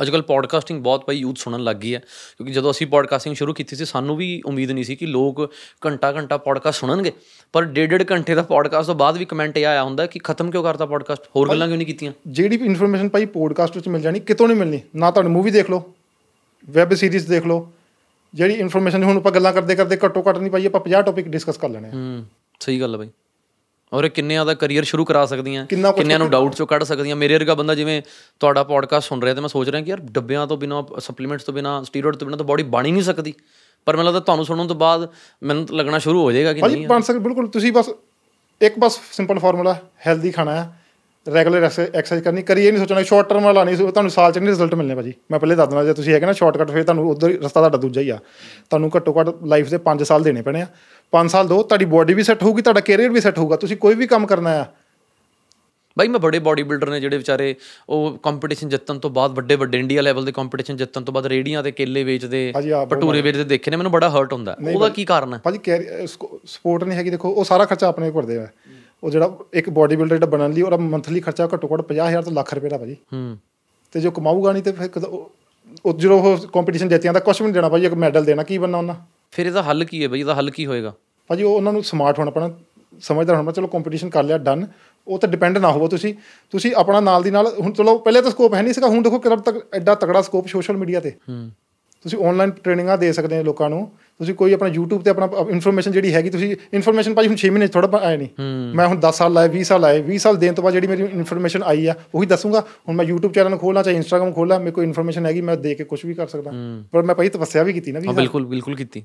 ਅੱਜ ਕੱਲ ਪੋਡਕਾਸਟਿੰਗ ਬਹੁਤ ਭਾਈ ਯੂਥ ਸੁਣਨ ਲੱਗ ਗਈ ਹੈ ਕਿਉਂਕਿ ਜਦੋਂ ਅਸੀਂ ਪੋਡਕਾਸਟਿੰਗ ਸ਼ੁਰੂ ਕੀਤੀ ਸੀ ਸਾਨੂੰ ਵੀ ਉਮੀਦ ਨਹੀਂ ਸੀ ਕਿ ਲੋਕ ਘੰਟਾ ਘੰਟਾ ਪੋਡਕਾਸਟ ਸੁਣਨਗੇ। ਪਰ ਡੇਢ ਡੇਢ ਘੰਟੇ ਦਾ ਪੋਡਕਾਸਟ ਤੋਂ ਬਾਅਦ ਵੀ ਕਮੈਂਟ ਇਹ ਆਇਆ ਹੁੰਦਾ ਕਿ ਖਤਮ ਕਿਉਂ ਕਰਤਾ ਪੋਡਕਾਸਟ ਹੋਰ ਗੱਲਾਂ ਕਿਉਂ ਨਹੀਂ ਕੀਤੀਆਂ? ਜਿਹੜੀ ਵੀ ਇਨਫੋਰਮੇਸ਼ਨ ਭਾਈ ਪੋਡਕਾਸਟ ਵਿੱਚ ਮਿਲ ਜਾਣੀ ਕਿਤੋਂ ਨਹੀਂ ਮਿਲਣੀ ਨਾ ਤੁਹਾਨੂੰ ਮੂਵੀ ਦੇਖ ਲਓ ਵੈਬ ਸੀਰੀਜ਼ ਦੇਖ ਲਓ ਜਿਹੜੀ ਇਨਫੋਰਮੇਸ਼ਨ ਹੁਣ ਆਪਾਂ ਗੱਲਾਂ ਕਰਦੇ ਕਰਦੇ ਘੱਟੋ ਘੱਟ ਨਹੀਂ ਭਾਈ ਆਪਾਂ 50 ਟੌਪਿਕ ਡਿਸਕਸ ਕਰ ਲੈਣੇ ਹੂੰ ਸਹੀ ਗੱਲ ਹੈ ਬਾਈ ਔਰ ਕਿੰਨਿਆਂ ਦਾ ਕੈਰੀਅਰ ਸ਼ੁਰੂ ਕਰਾ ਸਕਦੀਆਂ ਕਿੰਨਿਆਂ ਨੂੰ ਡਾਊਟ ਚੋਂ ਕੱਢ ਸਕਦੀਆਂ। ਮੇਰੇ ਵਰਗਾ ਬੰਦਾ ਜਿਵੇਂ ਤੁਹਾਡਾ ਪੋਡਕਾਸਟ ਸੁਣ ਰਿਹਾ ਤੇ ਮੈਂ ਸੋਚ ਰਿਹਾ ਕਿ ਯਾਰ ਡੱਬਿਆਂ ਤੋਂ ਬਿਨਾ ਸਪਲੀਮੈਂਟਸ ਤੋਂ ਬਿਨਾ ਸਟੀਰੋਇਡ ਤੋਂ ਬਿਨਾ ਤਾਂ ਬਾਡੀ ਬਣ ਹੀ ਨਹੀਂ ਸਕਦੀ। ਪਰ ਮੈਨੂੰ ਲੱਗਦਾ ਤੁਹਾਨੂੰ ਸੁਣਨ ਤੋਂ ਬਾਅਦ ਮੈਨੂੰ ਤਾਂ ਲੱਗਣਾ ਸ਼ੁਰੂ ਹੋ ਜਾਏਗਾ ਕਿ ਨਹੀਂ ਬਣ ਸਕ ਬਿਲਕੁਲ ਤੁਸੀਂ ਬਸ ਇੱਕ ਬਸ ਸਿੰਪਲ ਫਾਰਮੂਲਾ ਹੈਲਦੀ ਖਾਣਾ ਹੈ ਰੈਗੂਲਰ ਐਕਸਰਸਾਈਜ਼ ਕਰਨੀ ਕਰੀ ਇਹ ਨਹੀਂ ਸੋਚਣਾ ਸ਼ਾਰਟ ਟਰਮ ਵਾਲਾ ਨਹੀਂ ਤੁਹਾਨੂੰ ਸਾਲ ਚ ਨਹੀਂ ਰਿਜ਼ਲਟ ਮਿਲਨੇ ਭਾਜੀ? ਮੈਂ ਪਹਿਲੇ ਦੱਸ ਦਿੰਦਾ ਜੇ ਤੁਸੀਂ ਹੈਗੇ ਨਾ ਸ਼ਾਰਟਕਟ ਫਿਰ ਤੁਹਾਨੂੰ ਉਧਰ ਰਸਤਾ ਤੁਹਾਡਾ ਦੂਜਾ ਹੀ ਆ। ਤੁਹਾਨੂੰ ਘੱਟੋ ਘੱਟ ਲਾਈਫ ਦੇ 5 ਸਾਲ ਦੇਣੇ ਪੈਣੇ ਆ। 5 ਸਾਲ ਦੋ ਤੁਹਾਡੀ ਬੋਡੀ ਵੀ ਸੈੱਟ ਹੋਊਗੀ ਤੁਹਾਡਾ ਕੈਰੀਅਰ ਵੀ ਸੈੱਟ ਹੋਊਗਾ ਤੁਸੀਂ ਕੋਈ ਵੀ ਕੰਮ ਕਰਨਾ ਆ। ਬਾਈ ਮੈਂ ਬੜੇ ਬਾਡੀ ਬਿਲਡਰ ਨੇ ਜਿਹੜੇ ਵਿਚਾਰੇ ਉਹ ਕੰਪੀਟੀਸ਼ਨ ਜਿੱਤਣ ਤੋਂ ਬਾਅਦ ਵੱਡੇ ਵੱਡੇ ਇੰਡੀਆ ਲੈਵਲ ਦੇ ਕੰਪੀਟੀਸ਼ਨ ਜਿੱਤਣ ਤੋਂ ਬਾਅਦ ਰੇੜੀਆਂ ਤੇ ਕੇਲੇ ਵੇਚਦੇ ਭਟੂਰੇ ਵੇਚਦੇ ਦੇਖੇ ਨੇ ਮੈਨੂੰ ਬੜਾ ਹਰਟ ਹੁੰਦਾ। ਉਹਦਾ ਕੀ ਕਾਰਨ ਹੈ? ਭਾਜੀ ਕੈਰੀ ਸਪੋਰਟ ਨਹੀਂ ਹੈਗੀ ਦੇਖੋ ਉਹ ਸਾਰਾ ਖਰਚਾ ਆਪਣੇ ਕੋਲ ਕਰਦੇ ਆ। ਉਹ ਜਿਹੜਾ ਇੱਕ ਬੋਡੀ ਬਿਲਡਰ ਜਿਹੜਾ ਬਣਨ ਲਈ ਉਹਦਾ ਮੰਥਲੀ ਖਰਚਾ ਘੱਟੋ ਘੱਟ 50000 ਤੋਂ ਲੱਖ ਰੁਪਏ ਦਾ ਭਾਜੀ। ਹੂੰ। ਤੇ ਜੋ ਕਮਾਊਗਾ ਨਹੀਂ ਤੇ ਫਿਰ ਉਹ- ਜਦੋਂ ਉਹ ਕੰਪੀਟੀਸ਼ਨ ਜਿੱਤਿਆਂ ਦਾ ਕੁਝ ਵੀ ਨਹੀਂ ਦੇਣਾ ਭਾਜੀ ਇੱਕ ਮੈਡਲ ਦੇਣਾ ਕੀ ਬਣਨਾ ਉਹਨਾਂ? ਫਿਰ ਇਹਦਾ ਹੱਲ ਕੀ ਹੈ ਬਈ? ਇਹਦਾ ਹੱਲ ਕੀ ਹੋਏਗਾ? ਭਾਜੀ ਉਹ ਉਹਨਾਂ ਨੂੰ ਸਮਾਰਟ ਹੋਣਾ ਪੈਣਾ ਸਮਝਦਾਰ ਹੋਣਾ ਚਲੋ ਕੰਪੀਟੀਸ਼ਨ ਕਰ ਲਿਆ ਡਨ ਉਹ ਤੇ ਡਿਪੈਂਡ ਨਾ ਹੋਵੋ ਤੁਸੀਂ। ਤੁਸੀਂ ਆਪਣਾ ਨਾਲ ਦੀ ਨਾਲ ਹੁਣ ਚਲੋ ਪਹਿਲੇ ਤਾਂ ਸਕੋਪ ਹੈ ਨਹੀਂ ਸੀਗਾ ਹੁਣ ਦੇਖੋ ਕਿੰਨਾ ਤੱਕ ਐਡਾ ਤਕੜਾ ਸਕੋਪ ਸੋਸ਼ਲ ਮੀਡੀਆ ਤੇ। ਹੂੰ। ਤੁਸੀਂ ਆਨਲਾਈਨ ਟ੍ਰੇਨਿੰਗਾਂ ਦੇ ਸਕਦੇ ਹੋ ਲੋਕਾਂ ਨੂੰ। ਤੁਸੀਂ ਕੋਈ ਆਪਣਾ YouTube ਤੇ ਆਪਣਾ ਇਨਫੋਰਮੇਸ਼ਨ ਜਿਹੜੀ ਹੈਗੀ ਤੁਸੀਂ ਇਨਫੋਰਮੇਸ਼ਨ ਭਾਜੀ ਹੁਣ 6 ਮਹੀਨੇ ਥੋੜਾ ਆਏ ਨਹੀਂ। ਮੈਂ ਹੁਣ 10 ਸਾਲ ਲਾਏ 20 ਸਾਲ ਲਾਏ 20 ਸਾਲ ਦੇਣ ਤੋਂ ਬਾਅਦ ਜਿਹੜੀ ਮੇਰੀ ਇਨਫੋਰਮੇਸ਼ਨ ਆਈ ਆ ਉਹੀ ਦੱਸੂਗਾ। ਹੁਣ ਮੈਂ YouTube ਚੈਨਲ ਖੋਲਾਂ ਚਾਹੇ Instagram ਖੋਲਾਂ ਮੇਰੇ ਕੋਲ ਇਨਫੋਰਮੇਸ਼ਨ ਹੈਗੀ ਮੈਂ ਦੇ ਕੇ ਕੁਝ ਵੀ ਕਰ ਸਕਦਾ। ਪਰ ਮੈਂ ਭਾਈ ਤਪੱਸਿਆ ਵੀ ਕੀਤੀ ਨਾ 20 ਹਾਂ ਸਾਲ ਬਿਲਕੁਲ ਬਿਲਕੁਲ ਕੀਤੀ।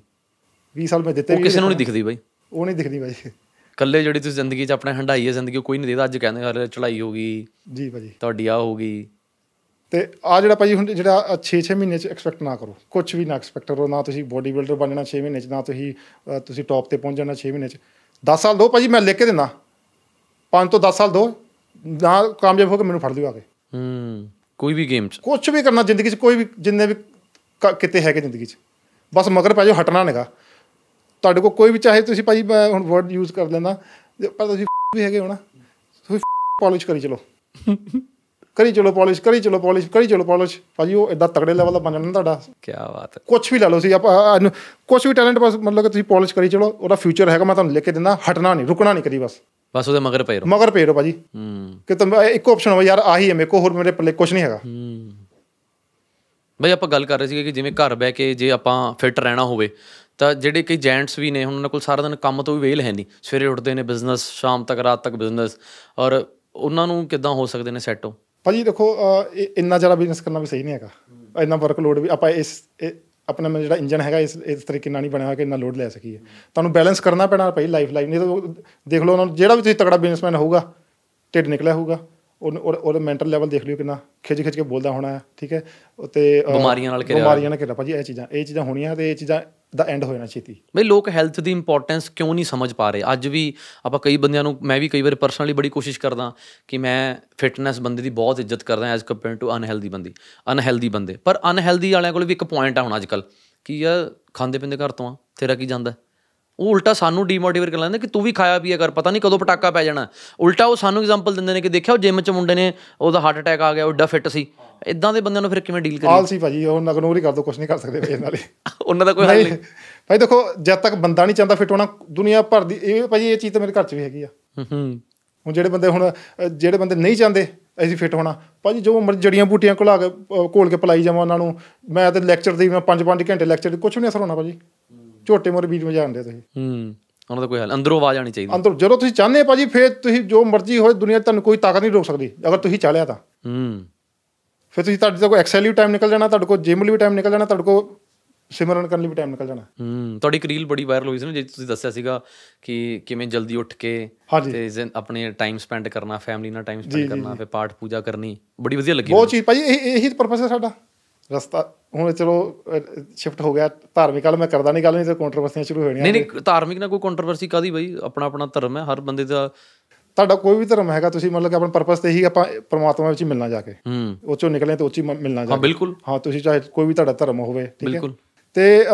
20 ਸਾਲ ਮੈਂ ਦਿੱਤੇ ਉਹ ਕਿਸੇ ਨੂੰ ਨਹੀਂ ਦਿਖਦੀ ਬਾਈ। ਉਹ ਨਹੀਂ ਦਿਖਦੀ ਭਾਜੀ ਕੱਲੇ ਜਿਹੜੀ ਤੁਸੀਂ ਜ਼ਿੰਦਗੀ 'ਚ ਆਪਣੇ ਹੰਡਾਈ ਹੈ ਜ਼ਿੰਦਗੀ ਕੋਈ ਨਹੀਂ ਦੇਦਾ। ਅੱਜ ਕਹਿੰਦੇ ਹਰ ਚੜਾਈ ਹੋ ਗਈ ਜੀ ਭਾਜੀ। ਤੁਹਾਡੀ ਆ ਹੋ ਗਈ। ਤੇ ਆ ਜਿਹੜਾ ਭਾਜੀ ਹੁਣ ਜਿਹੜਾ 6-6 ਮਹੀਨੇ ਚ ਐਕਸਪੈਕਟ ਨਾ ਕਰੋ। ਕੁਝ ਵੀ ਨਾ ਐਕਸਪੈਕਟ ਕਰੋ। ਨਾ ਤੁਸੀਂ ਬੋਡੀ ਬਿਲਡਰ ਬਣਨਾ 6 ਮਹੀਨੇ ਚ ਨਾ ਤੁਸੀਂ ਤੁਸੀਂ ਟੌਪ ਤੇ ਪਹੁੰਚ ਜਾਣਾ 6 ਮਹੀਨੇ ਚ। 10 ਸਾਲ ਦੋ ਭਾਜੀ ਮੈਂ ਲਿਖ ਕੇ ਦਿੰਦਾ। 5 ਤੋਂ 10 ਸਾਲ ਦੋ। ਨਾ ਕਾਮਯਾਬ ਹੋ ਕੇ ਮੈਨੂੰ ਫੜ ਲਿਓ ਆ ਕੇ। ਹੂੰ ਕੋਈ ਵੀ ਗੇਮ 'ਚ। ਕੁਝ ਵੀ ਕਰਨਾ ਜ਼ਿੰਦਗੀ ਚ ਕੋਈ ਵੀ ਜਿੰਨੇ ਵੀ ਕਿਤੇ ਹੈਗੇ ਜ਼ਿੰਦਗੀ ਚ। ਬਸ ਮਗਰ ਜਾਓ ਹਟਣਾ ਨਹੀਂਗਾ ਤੁਹਾਡੇ ਕੋਲ ਕੋਈ ਵੀ ਚਾਹੇ ਤੁਸੀਂ ਭਾਜੀ ਮੈਂ ਹੁਣ ਵਰਡ ਯੂਜ਼ ਕਰ ਲੈਂਦਾ ਪਰ ਤੁਸੀਂ ਵੀ ਹੈਗੇ ਹੋ ਨਾ ਤੁਸੀਂ ਪਾਲਿਸ਼ ਕਰੀ ਚਲੋ। ਕਰੀ ਚਲੋ ਪਾਲਿਸ਼ ਕਰੀ ਚਲੋ ਪਾਲਿਸ਼ ਕਰੀ ਚਲੋ ਪਾਲਿਸ਼ ਭਾਜੀ ਉਹ ਇਦਾਂ ਤਗੜੇ ਲੈਵਲ ਦਾ ਬਣ ਜਾਣਾ ਤੁਹਾਡਾ। ਕੀ ਬਾਤ ਹੈ। ਕੁਝ ਵੀ ਲੈ ਲਓ ਸੀ ਆਪਾਂ ਕੁਝ ਵੀ ਟੈਲੈਂਟ ਬਸ ਮਤਲਬ ਕਿ ਤੁਸੀਂ ਪਾਲਿਸ਼ ਕਰੀ ਚਲੋ ਉਹਦਾ ਫਿਊਚਰ ਹੈਗਾ ਮੈਂ ਤੁਹਾਨੂੰ ਲਿਖ ਕੇ ਦਿੰਦਾ ਹਟਣਾ ਨਹੀਂ ਰੁਕਣਾ ਨਹੀਂ ਕਰੀ ਬਸ। ਬਸ ਉਹਦੇ ਮਗਰ ਪਏ ਰਹੋ। ਮਗਰ ਪਏ ਰਹੋ ਭਾਜੀ। ਹੂੰ। ਕਿ ਤੁਮ ਇੱਕ ਆਪਸ਼ਨ ਹੋਵੇ ਯਾਰ ਆਹੀ ਹੈ ਮੇਰੇ ਕੋਲ ਹੋਰ ਮੇਰੇ ਪੱਲੇ ਕੁਝ ਨਹੀਂ ਹੈਗਾ। ਹੂੰ। ਬਈ ਆਪਾਂ ਗੱਲ ਕਰ ਰਹੇ ਸੀਗੇ ਕਿ ਜਿਵੇਂ ਘਰ ਬਹਿ ਕੇ ਜੇ ਆਪਾਂ ਫਿੱਟ ਰਹਿਣਾ ਹੋਵੇ ਤਾਂ ਜਿਹੜੇ ਕਈ ਜੈਂਟਸ ਵੀ ਨੇ ਹੁਣ ਉਹਨਾਂ ਕੋਲ ਸਾਰਾ ਦਿਨ ਕੰਮ ਤੋਂ ਵੀ ਵੇਲ ਹੈ ਨਹੀਂ। ਸਵੇਰੇ ਉੱਠਦੇ ਨੇ ਬਿਜ਼ਨਸ ਸ਼ਾਮ ਤੱਕ ਰਾਤ ਤੱਕ ਬਿਜ਼ਨਸ ਔਰ ਉਹਨਾਂ ਨੂੰ ਕਿੱਦਾਂ ਹੋ ਸਕਦੇ ਨੇ ਸੈੱਟ ਉਹ? ਭਾਜੀ ਦੇਖੋ ਅਹ, ਇਹ ਇੰਨਾ ਜ਼ਿਆਦਾ ਬਿਜ਼ਨਸ ਕਰਨਾ ਵੀ ਸਹੀ ਨਹੀਂ ਹੈਗਾ। ਇੰਨਾ ਵਰਕਲੋਡ ਵੀ ਆਪਾਂ ਇਸ ਇਹ ਆਪਣਾ ਮੈਂ ਜਿਹੜਾ ਇੰਜਨ ਹੈਗਾ ਇਸ ਇਸ ਤਰੀਕੇ ਨਾਲ ਨਹੀਂ ਬਣਿਆ ਹੋਇਆ ਕਿ ਇੰਨਾ ਲੋਡ ਲੈ ਸਕੀਏ। ਤੁਹਾਨੂੰ ਬੈਲੈਂਸ ਕਰਨਾ ਪੈਣਾ ਭਾਈ ਲਾਈਫ ਲਾਈਫ ਨਹੀਂ ਤਾਂ ਉਹ ਦੇਖ ਲਓ ਉਹਨਾਂ ਨੂੰ ਜਿਹੜਾ ਵੀ ਤੁਸੀਂ ਤਕੜਾ ਬਿਜ਼ਨਸਮੈਨ ਹੋਊਗਾ ਢਿੱਡ ਨਿਕਲਿਆ ਹੋਊਗਾ। ਉਹਨੂੰ- ਉਹਦਾ ਉਹਦਾ ਮੈਂਟਲ ਲੈਵਲ ਦੇਖ ਲਿਓ ਕਿੰਨਾ ਖਿੱਚ ਖਿੱਚ ਕੇ ਬੋਲਦਾ ਹੋਣਾ ਠੀਕ ਹੈ? ਤੇ ਬਿਮਾਰੀਆਂ ਨਾਲ ਘਿਰਿਆ। ਬਿਮਾਰੀਆਂ ਨਾਲ ਘਿਰਿਆ। ਭਾਜੀ ਇਹ ਚੀਜ਼ਾਂ ਇਹ ਚੀਜ਼ਾਂ ਹੋਣੀਆਂ ਤੇ ਇਹ ਚੀਜ਼ਾਂ ਦਾ ਐਂਡ ਹੋ ਜਾਣਾ ਛੇਤੀ। ਬਈ ਲੋਕ ਹੈਲਥ ਦੀ ਇੰਪੋਰਟੈਂਸ ਕਿਉਂ ਨਹੀਂ ਸਮਝ ਪਾ ਰਹੇ? ਅੱਜ ਵੀ ਆਪਾਂ ਕਈ ਬੰਦਿਆਂ ਨੂੰ ਮੈਂ ਵੀ ਕਈ ਵਾਰ ਪਰਸਨਲੀ ਬੜੀ ਕੋਸ਼ਿਸ਼ ਕਰਦਾ ਕਿ ਮੈਂ ਫਿਟਨੈਸ ਬੰਦੇ ਦੀ ਬਹੁਤ ਇੱਜ਼ਤ ਕਰਦਾ ਐਜ਼ ਕੰਪੇਅਰ ਟੂ ਅਨਹੈਲਦੀ ਬੰਦੀ ਅਨਹੈਲਦੀ ਬੰਦੇ। ਪਰ ਅਨਹੈਲਦੀ ਵਾਲਿਆਂ ਕੋਲ ਵੀ ਇੱਕ ਪੁਆਇੰਟ ਆ ਹੁਣ ਅੱਜ ਕੱਲ ਕਿ ਯਾਰ ਖਾਂਦੇ ਪਿੰਦੇ ਘਰ ਤੋਂ ਆ ਤੇਰਾ ਕੀ ਜਾਂਦਾ? ਉਹ ਉਲਟਾ ਸਾਨੂੰ ਡੀਮੋਟੀਵੇਟ ਕਰ ਲੈਂਦੇ ਕਿ ਤੂੰ ਵੀ ਖਾਇਆ ਪੀਆ ਕਰ ਪਤਾ ਨਹੀਂ ਕਦੋਂ ਪਟਾਕਾ ਪੈ ਜਾਣਾ। ਉਲਟਾ ਉਹ ਸਾਨੂੰ ਐਗਜ਼ਾਮਪਲ ਦਿੰਦੇ ਨੇ ਕਿ ਦੇਖਿਆ ਉਹ ਜਿਮ 'ਚ ਮੁੰਡੇ ਨੇ ਉਹਦਾ ਹਾਰਟ ਅਟੈਕ ਆ ਗਿਆ ਉਹ ਏਡਾ ਫਿੱਟ ਸੀ। ਇਦਾਂ ਦੇ ਬੰਦਿਆਂ ਨੂੰ ਫਿਰ ਕਿਵੇਂ ਡੀਲ ਕਰੀਏ? ਆਲਸੀ ਭਾਜੀ ਉਹ ਇਗਨੋਰ ਹੀ ਕਰ ਦੋ ਕੁਝ ਨਹੀਂ ਕਰ ਸਕਦੇ ਇਹਨਾਂ ਲਈ ਉਹਨਾਂ ਦਾ ਕੋਈ ਹੱਲ ਨਹੀਂ ਭਾਈ ਦੇਖੋ ਜਦ ਤੱਕ ਬੰਦਾ ਨਹੀਂ ਚਾਹੁੰਦਾ ਫਿੱਟ ਹੋਣਾ ਦੁਨੀਆ ਭਰ ਦੀ ਇਹ ਭਾਜੀ ਇਹ ਚੀਜ਼ ਤਾਂ ਮੇਰੇ ਘਰ 'ਚ ਵੀ ਹੈਗੀ ਆ। ਹੂੰ ਹੂੰ। ਹੁਣ ਜਿਹੜੇ ਬੰਦੇ ਹੁਣ ਜਿਹੜੇ ਬੰਦੇ ਨਹੀਂ ਚਾਹੁੰਦੇ ਅਸੀਂ ਫਿੱਟ ਹੋਣਾ ਭਾਜੀ ਜੋ ਮਰਜ਼ੀ ਜੜੀਆਂ ਬੂਟੀਆਂ ਘੁਲਾ ਕੇ ਘੋਲ ਕੇ ਪਲਾਈ ਜਾਵਾਂ ਉਹਨਾਂ ਨੂੰ ਮੈਂ ਤੇ ਲੈਕਚਰ ਦੀ ਮੈਂ 5-5 ਘੰਟੇ ਲੈਕਚਰ ਕੁਝ ਨਹੀਂ ਅਸਰ ਹੋਣਾ ਭਾਜੀ। ਝੋਟੇ ਮੋਰੇ ਬੀਜ ਵਜਾਉਂਦੇ ਤੁਸੀਂ। ਹੂੰ ਉਹਨਾਂ ਦਾ ਕੋਈ ਹੱਲ ਅੰਦਰੋਂ ਆਵਾਜ਼ ਆਣੀ ਚਾਹੀਦੀ। ਅੰਦਰ ਜਦੋਂ ਤੁਸੀਂ ਚਾਹੁੰਦੇ ਭਾਜੀ ਫੇਰ ਤੁਸੀਂ ਜੋ ਮਰਜ਼ੀ ਹੋਏ ਦੁਨੀਆ ਤੁਹਾਨੂੰ ਕੋਈ ਤਾਕਤ ਨਹੀਂ ਰੋਕ ਸਕਦੀ ਅਗਰ ਤੁਸੀਂ ਚਾਹ ਲਿਆ ਤਾਂ। ਹੂੰ। ਫਿਰ ਤੁਸੀਂ ਤੁਹਾਡੇ ਤੋਂ ਐਕਸਲ ਲਈ ਟਾਈਮ ਨਿਕਲ ਜਾਣਾ ਤੁਹਾਡੇ ਕੋਲ ਜਿਮ ਲਈ ਵੀ ਟਾਈਮ ਨਿਕਲ ਜਾਣਾ ਤੁਹਾਡੇ ਕੋਲ ਸਿਮਰਨ ਕਰਨ ਲਈ ਵੀ ਟਾਈਮ ਨਿਕਲ ਜਾਣਾ। ਹੂੰ ਤੁਹਾਡੀ ਇੱਕ ਰੀਲ ਬੜੀ ਵਾਇਰਲ ਹੋਈ ਸੀ ਨਾ ਜੇ ਤੁਸੀਂ ਦੱਸਿਆ ਸੀਗਾ ਕਿ ਕਿਵੇਂ ਜਲਦੀ ਉੱਠ ਕੇ। ਤੇ ਆਪਣੇ ਟਾਈਮ ਸਪੈਂਡ ਕਰਨਾ ਫੈਮਿਲੀ ਨਾਲ ਟਾਈਮ ਸਪੈਂਡ ਕਰਨਾ ਫਿਰ ਪਾਠ ਪੂਜਾ ਕਰਨੀ ਬੜੀ ਵਧੀਆ ਲੱਗੀ ਬਹੁਤ ਚੀਜ਼ ਭਾਜੀ ਇਹ ਇਹੀ ਪਰਪਸ ਹੈ ਸਾਡਾ। ਰਸਤਾ ਹੁਣ ਚਲੋ ਸ਼ਿਫਟ ਹੋ ਗਿਆ ਧਾਰਮਿਕ ਵਾਲ ਮੈਂ ਕਰਦਾ ਨਹੀਂ ਗੱਲ ਨਹੀਂ ਤੇ ਕੰਟਰੋਵਰਸੀਆਂ ਸ਼ੁਰੂ ਹੋ ਜਾਣੀਆਂ ਨਹੀਂ ਨਹੀਂ ਧਾਰਮਿਕ ਨਾਲ ਕੋਈ ਕੰਟਰੋਵਰਸੀ ਕਾਦੀ ਬਈ? ਆਪਣਾ ਆਪਣਾ ਧਰਮ ਹੈ ਹਰ ਬੰਦੇ ਦਾ ਤੁਹਾਡਾ ਕੋਈ ਵੀ ਧਰਮ ਹੈਗਾ ਤੁਸੀਂ ਮਤਲਬ ਕਿ ਆਪਣਾ ਪਰਪਸ ਤੇ ਹੀ ਆਪਾਂ ਪ੍ਰਮਾਤਮਾ ਵਿੱਚ ਮਿਲਣਾ ਜਾ ਕੇ। ਹੂੰ। ਉਹ ਚੋਂ ਨਿਕਲੇ ਤੇ ਉਹ 'ਚ ਹੀ ਮ- ਮਿਲਣਾ ਜਾ ਹਾਂ ਬਿਲਕੁਲ। ਹਾਂ ਤੁਸੀਂ ਚਾਹੇ ਕੋਈ ਵੀ ਤੁਹਾਡਾ ਧਰਮ ਹੋਵੇ ਠੀਕ ਹੈ। ਬਿਲਕੁਲ। ਤੇ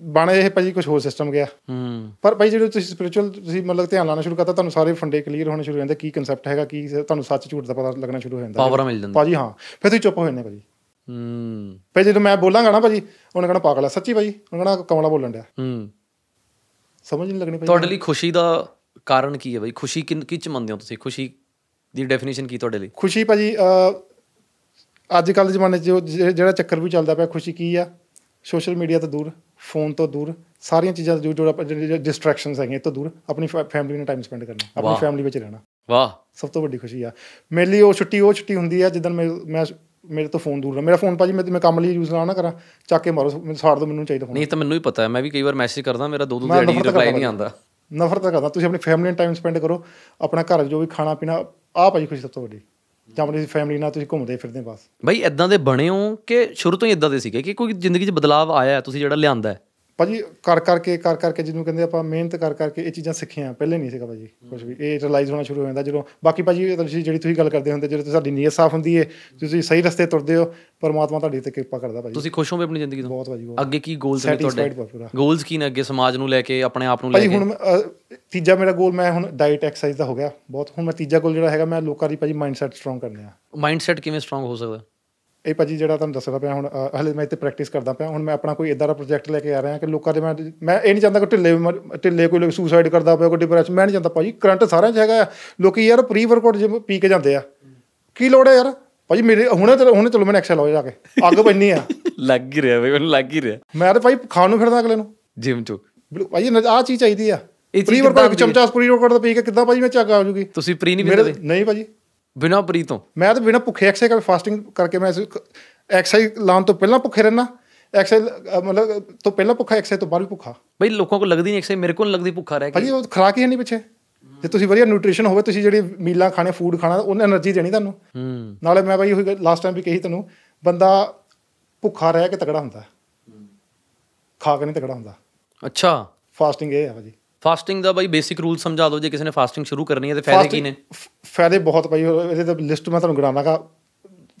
ਬਣ ਇਹ ਭਾਜੀ ਕੁਝ ਹੋਰ ਸਿਸਟਮ ਗਿਆ। ਹੂੰ। ਪਰ ਭਾਈ ਜਿਹੜੇ ਤੁਸੀਂ ਸਪਿਰਚੁਅਲ ਤੁਸੀਂ ਮਤਲਬ ਧਿਆਨ ਲਾਣਾ ਸ਼ੁਰੂ ਕਰਤਾ ਤੁਹਾਨੂੰ ਸਾਰੇ ਫੰਡੇ ਕਲੀਅਰ ਹੋਣੇ ਸ਼ੁਰੂ ਹੋ ਜਾਂਦੇ ਕੀ ਕਨਸੈਪਟ ਹੈਗਾ ਕੀ ਤੁਹਾਨੂੰ ਸੱਚ ਝੂਠ ਦਾ ਪਤਾ ਲੱਗਣਾ ਸ਼ੁਰੂ ਹੋ ਜਾਂਦਾ। ਪਾਵਰਾਂ ਮਿਲ ਜਾਂਦੀ। ਭਾਜੀ ਹਾਂ ਫਿਰ ਤੁਸੀਂ ਚੁੱਪ ਹੋ ਜਾਂਦੇ ਭਾਜੀ। ਹੂੰ। ਫਿਰ ਜਦੋਂ ਮੈਂ ਬੋਲਾਂਗਾ ਨਾ ਭਾਜੀ ਉਹਨੇ ਕਹਣਾ ਪਾਗਲ ਹੈ ਸੱਚੀ ਭਾਜੀ ਉਹਨੇ ਕਹਣਾ ਕਮਲਾ ਬੋਲਣ ਡਿਆ। ਹੂੰ। ਸਮਝ ਨਹੀਂ ਲੱਗਣੀ ਭਾਜੀ। ਤੁਹਾਡੇ ਲਈ ਖੁਸ਼ੀ ਦਾ ਕਾਰਨ ਕੀ ਹੈ ਬਈ ਖੁਸ਼ੀ ਕਿਨ ਕੀ ਚ ਮੰਨਦੇ ਹੋ ਤੁਸੀਂ? ਖੁਸ਼ੀ ਦੀ ਡੈਫੀਨੇਸ਼ਨ ਕੀ ਤੁਹਾਡੇ ਲਈ? ਖੁਸ਼ੀ ਭਾਜੀ ਅ, ਅੱਜ ਕੱਲ੍ਹ ਦੇ ਜ਼ਮਾਨੇ 'ਚ ਜਿਹੜਾ ਚੱਕਰ ਵੀ ਚੱਲਦਾ ਪਿਆ ਖੁਸ਼ੀ ਕੀ ਆ? ਸੋਸ਼ਲ ਮੀਡੀਆ ਤੋਂ ਦੂਰ ਫੋਨ ਤੋਂ ਦੂਰ ਸਾਰੀਆਂ ਚੀਜ਼ਾਂ ਤੋਂ ਦੂਰ ਜੋ ਡਿਸਟਰੈਕਸ਼ਨਸ ਹੈਗੀਆਂ ਤੋਂ ਦੂਰ ਆਪਣੀ ਫੈਮਿਲੀ ਨਾਲ ਟਾਈਮ ਸਪੈਂਡ ਕਰਨਾ ਆਪਣੀ। ਫੈਮਿਲੀ ਵਿੱਚ ਰਹਿਣਾ। ਵਾਹ। ਸਭ ਤੋਂ ਵੱਡੀ ਖੁਸ਼ੀ ਆ। ਮੇਰੇ ਲਈ ਉਹ ਛੁੱਟੀ ਉਹ ਛੁੱਟੀ ਹੁੰਦੀ ਆ ਜਿੱਦਣ ਮੈਂ ਮੈਂ ਮੇਰੇ ਤੋਂ ਫੋਨ ਦੂਰ ਨਾ ਮੇਰਾ ਫੋਨ ਭਾਜੀ ਮੈਂ ਮੈਂ ਕੰਮ ਲਈ ਯੂਜ਼ ਨਾ ਨਾ ਕਰਾਂ ਚੱਕ ਕੇ ਮਾਰੋ ਮੈਨੂੰ ਸਾੜ ਦੋ ਮੈਨੂੰ ਚਾਹੀਦਾ ਫੋਨ ਨਹੀਂ ਤਾਂ ਮੈਨੂੰ ਹੀ ਪਤਾ ਹੈ ਮੈਂ ਵੀ ਕਈ ਵਾਰ ਮੈਸੇਜ ਕਰਦਾ ਮੇਰਾ ਦੋ ਦੋ ਦਿਹਾੜੀ ਨਫ਼ਰਤ ਰਿਪਲਾਈ ਨਹੀਂ ਆਉਂਦਾ। ਨਫ਼ਰਤ ਕਰਦਾ। ਤੁਸੀਂ ਆਪਣੀ ਫੈਮਿਲੀ ਨਾਲ ਟਾਈਮ ਸਪੈਂਡ ਕਰੋ ਆਪਣਾ ਘਰ ਜੋ ਵੀ ਖਾਣਾ ਪੀਣਾ ਆਹ ਭਾਜੀ ਖੁਸ਼ੀ ਸਭ ਤੋਂ ਵੱਡੀ। ਜਾਂ ਆਪਣੀ ਫੈਮਿਲੀ ਨਾਲ ਤੁਸੀਂ ਘੁੰਮਦੇ ਫਿਰਦੇ ਬਸ। ਬਈ ਇਦਾਂ ਦੇ ਬਣੇ ਹੋ ਕਿ ਸ਼ੁਰੂ ਤੋਂ ਹੀ ਇਦਾਂ ਦੇ ਸੀਗੇ ਕਿ ਕੋਈ ਜ਼ਿੰਦਗੀ 'ਚ ਬਦਲਾਅ ਆਇਆ ਤੁਸੀਂ ਜਿਹੜਾ ਲਿਆਂਦਾ ਹੈ? ਭਾਜੀ ਕਰ ਕਰਕੇ ਕਰ ਕਰਕੇ ਜਿਹਨੂੰ ਕਹਿੰਦੇ ਆਪਾਂ ਮਿਹਨਤ ਕਰ ਕਰਕੇ ਇਹ ਚੀਜ਼ਾਂ ਸਿੱਖੀਆਂ ਪਹਿਲੇ ਨਹੀਂ ਸੀਗਾ ਭਾਜੀ ਕੁਝ ਵੀ। ਇਹ ਰਿਅਲਾਈਜ਼ ਹੋਣਾ ਸ਼ੁਰੂ ਹੋ ਜਾਂਦਾ ਜਦੋਂ ਬਾਕੀ ਭਾਜੀ ਤੁਸੀਂ ਜਿਹੜੀ ਤੁਸੀਂ ਗੱਲ ਕਰਦੇ ਹੁੰਦੇ ਜਦੋਂ ਤੁਹਾਡੀ ਨੀਅਤ ਸਾਫ਼ ਹੁੰਦੀ ਹੈ ਤੁਸੀਂ ਸਹੀ ਰਸਤੇ ਤੁਰਦੇ ਹੋ ਪਰਮਾਤਮਾ ਤੁਹਾਡੀ ਤੇ ਕਿਰਪਾ ਕਰਦਾ ਭਾਜੀ। ਤੁਸੀਂ ਖੁਸ਼ ਹੋ ਆਪਣੀ ਜ਼ਿੰਦਗੀ ਤੋਂ? ਬਹੁਤ ਭਾਜੀ ਬਹੁਤ। ਅੱਗੇ ਕੀ ਗੋਲਸ ਨੇ ਤੁਹਾਡੇ। ਗੋਲਸ ਕੀ ਨੇ ਅੱਗੇ ਸਮਾਜ ਨੂੰ ਲੈ ਕੇ ਆਪਣੇ ਆਪ ਨੂੰ ਲੈ ਭਾਜੀ ਕੇ? ਹੁਣ ਮੈਂ, ਅਹ, ਤੀਜਾ ਮੇਰਾ ਗੋਲ ਮੈਂ ਹੁਣ ਡਾਈਟ ਐਕਸਰਸਾਈਜ਼ ਦਾ ਹੋ ਗਿਆ ਬਹੁਤ। ਹੁਣ ਮੈਂ ਤੀਜਾ ਗੋਲ ਜਿਹੜਾ ਹੈਗਾ ਮੈਂ ਲੋਕਾਂ ਦੀ ਭਾਜੀ ਮਾਈਂਡਸੈਟ ਸਟਰੋਂਗ ਕਰਨੇ ਆ। ਮਾਈਂਡਸੈਟ ਕਿਵੇਂ ਸਟਰੋਂਗ ਹੋ ਸਕਦਾ? ਇਹ ਭਾਜੀ ਜਿਹੜਾ ਤੁਹਾਨੂੰ ਦੱਸਦਾ ਪਿਆ ਹੁਣ ਹਲੇ ਮੈਂ ਇੱਥੇ ਪ੍ਰੈਕਟਿਸ ਕਰਦਾ ਪਿਆ। ਹੁਣ ਮੈਂ ਆਪਣਾ ਕੋਈ ਇਦਾਂ ਦਾ ਪ੍ਰੋਜੈਕਟ ਲੈ ਕੇ ਆ ਰਿਹਾ ਕਿ ਲੋਕਾਂ ਦੇ ਮੈਂ ਮੈਂ ਇਹ ਨਹੀਂ ਚਾਹੁੰਦਾ ਕਿ ਢਿੱਲੇ ਢਿੱਲੇ ਕੋਈ ਲੋਕ ਸੁਸਾਈਡ ਕਰਦਾ ਪਿਆ ਕੋਈ ਡਿਪਰੈਸ਼ਨ ਮੈਂ ਨਹੀਂ ਚਾਹੁੰਦਾ ਭਾਜੀ। ਕਰੰਟ ਸਾਰਿਆਂ 'ਚ ਹੈਗਾ ਆ। ਲੋਕੀ ਯਾਰ ਪ੍ਰੀ ਵਰਕਆਊਟ ਜਿਮ ਪੀ ਕੇ ਜਾਂਦੇ ਆ। ਕੀ ਲੋੜ ਹੈ ਯਾਰ? ਭਾਜੀ ਮੇਰੇ ਹੁਣੇ ਤੇ ਹੁਣੇ ਚਲੋ ਮੈਨੂੰ ਐਕਸਲ ਹੋ ਜਾ ਕੇ। ਅੱਗ ਪੈਣੀ ਆ। ਲੱਗ ਹੀ ਰਿਹਾ ਬਈ ਮੈਨੂੰ ਲੱਗ ਹੀ ਰਿਹਾ। ਮੈਂ ਤਾਂ ਭਾਈ ਖਾਣ ਨੂੰ ਫਿਰਦਾ ਅਗਲੇ ਨੂੰ। ਜਿਮ 'ਚ। ਭਾਜੀ ਆਹ ਚੀਜ਼ ਚਾਹੀਦੀ ਆ। Pre workout? ਚਮਚਾ ਪ੍ਰੀ ਵਰਕਆਊਟ ਦਾ ਪੀ ਕੇ ਕਿੱਦਾਂ ਭਾਜੀ ਮੈਂ ਚੱਗ ਆ ਜੂਗੀ ਤੁਸੀਂ ਪ੍ਰੀ ਨਹੀਂ ਪੀਂਦੇ ਨਹੀਂ ਭਾਜੀ। ਬਿਨਾ ਪਰੀ ਤੋਂ। ਮੈਂ ਤਾਂ ਬਿਨਾ ਭੁੱਖੇ ਐਕਸਰਸਾਈਜ਼ ਕਰਕੇ ਫਾਸਟਿੰਗ ਕਰਕੇ ਮੈਂ ਐਕਸਰਸਾਈਜ਼ ਲਾਉਣ ਤੋਂ ਪਹਿਲਾਂ ਭੁੱਖੇ ਰਹਿਣਾ ਐਕਸਰਸਾਈਜ਼ ਮਤਲਬ ਤੋਂ ਪਹਿਲਾਂ ਭੁੱਖਾ ਐਕਸਰਸਾਈਜ਼ ਤੋਂ ਬਾਅਦ ਵੀ ਭੁੱਖਾ। ਬਈ ਲੋਕਾਂ ਕੋਲ ਲੱਗਦੀ ਨਹੀਂ ਐਕਸਰਸਾਈਜ਼ ਮੇਰੇ ਕੋਲ ਲੱਗਦੀ ਭੁੱਖਾ ਰਹਿ ਕੇ। ਭਾਜੀ ਉਹ ਖਰਾਕ ਹੀ ਨਹੀਂ ਪਿੱਛੇ। ਜੇ ਤੁਸੀਂ ਵਧੀਆ ਨਿਊਟ੍ਰੀਸ਼ਨ ਹੋਵੇ ਤੁਸੀਂ ਜਿਹੜੀ ਮੀਲਾਂ ਖਾਣੇ ਫੂਡ ਖਾਣਾ ਉਹਨੇ એનર્ਜੀ ਦੇਣੀ ਤੁਹਾਨੂੰ। ਨਾਲੇ ਮੈਂ ਭਾਈ ਉਹੀ ਲਾਸਟ ਟਾਈਮ ਵੀ ਕਹੀ ਤੁਹਾਨੂੰ ਬੰਦਾ ਭੁੱਖਾ ਰਹਿ ਕੇ ਤਕੜਾ ਹੁੰਦਾ। ਖਾ ਕੇ ਨਹੀਂ ਤਕੜਾ ਹੁੰਦਾ। ਅੱਛਾ। ਫਾਸਟਿੰਗ ਇਹ ਆ ਭਾਜੀ। ਫਾਸਟਿੰਗ ਦਾ ਬਈ ਬੇਸਿਕ ਰੂਲ ਸਮਝਾ ਦਿਓ ਜੇ ਕਿਸੇ ਨੇ ਫਾਸਟਿੰਗ ਸ਼ੁਰੂ ਕਰਨੀ ਹੈ ਤੇ ਫਾਇਦੇ ਕੀ ਨੇ? ਫਾਇਦੇ ਬਹੁਤ ਭਾਈ ਇਹਦੇ ਤਾਂ ਲਿਸਟ ਮੈਂ ਤੁਹਾਨੂੰ ਗਿਣਾਵਾਂਗਾ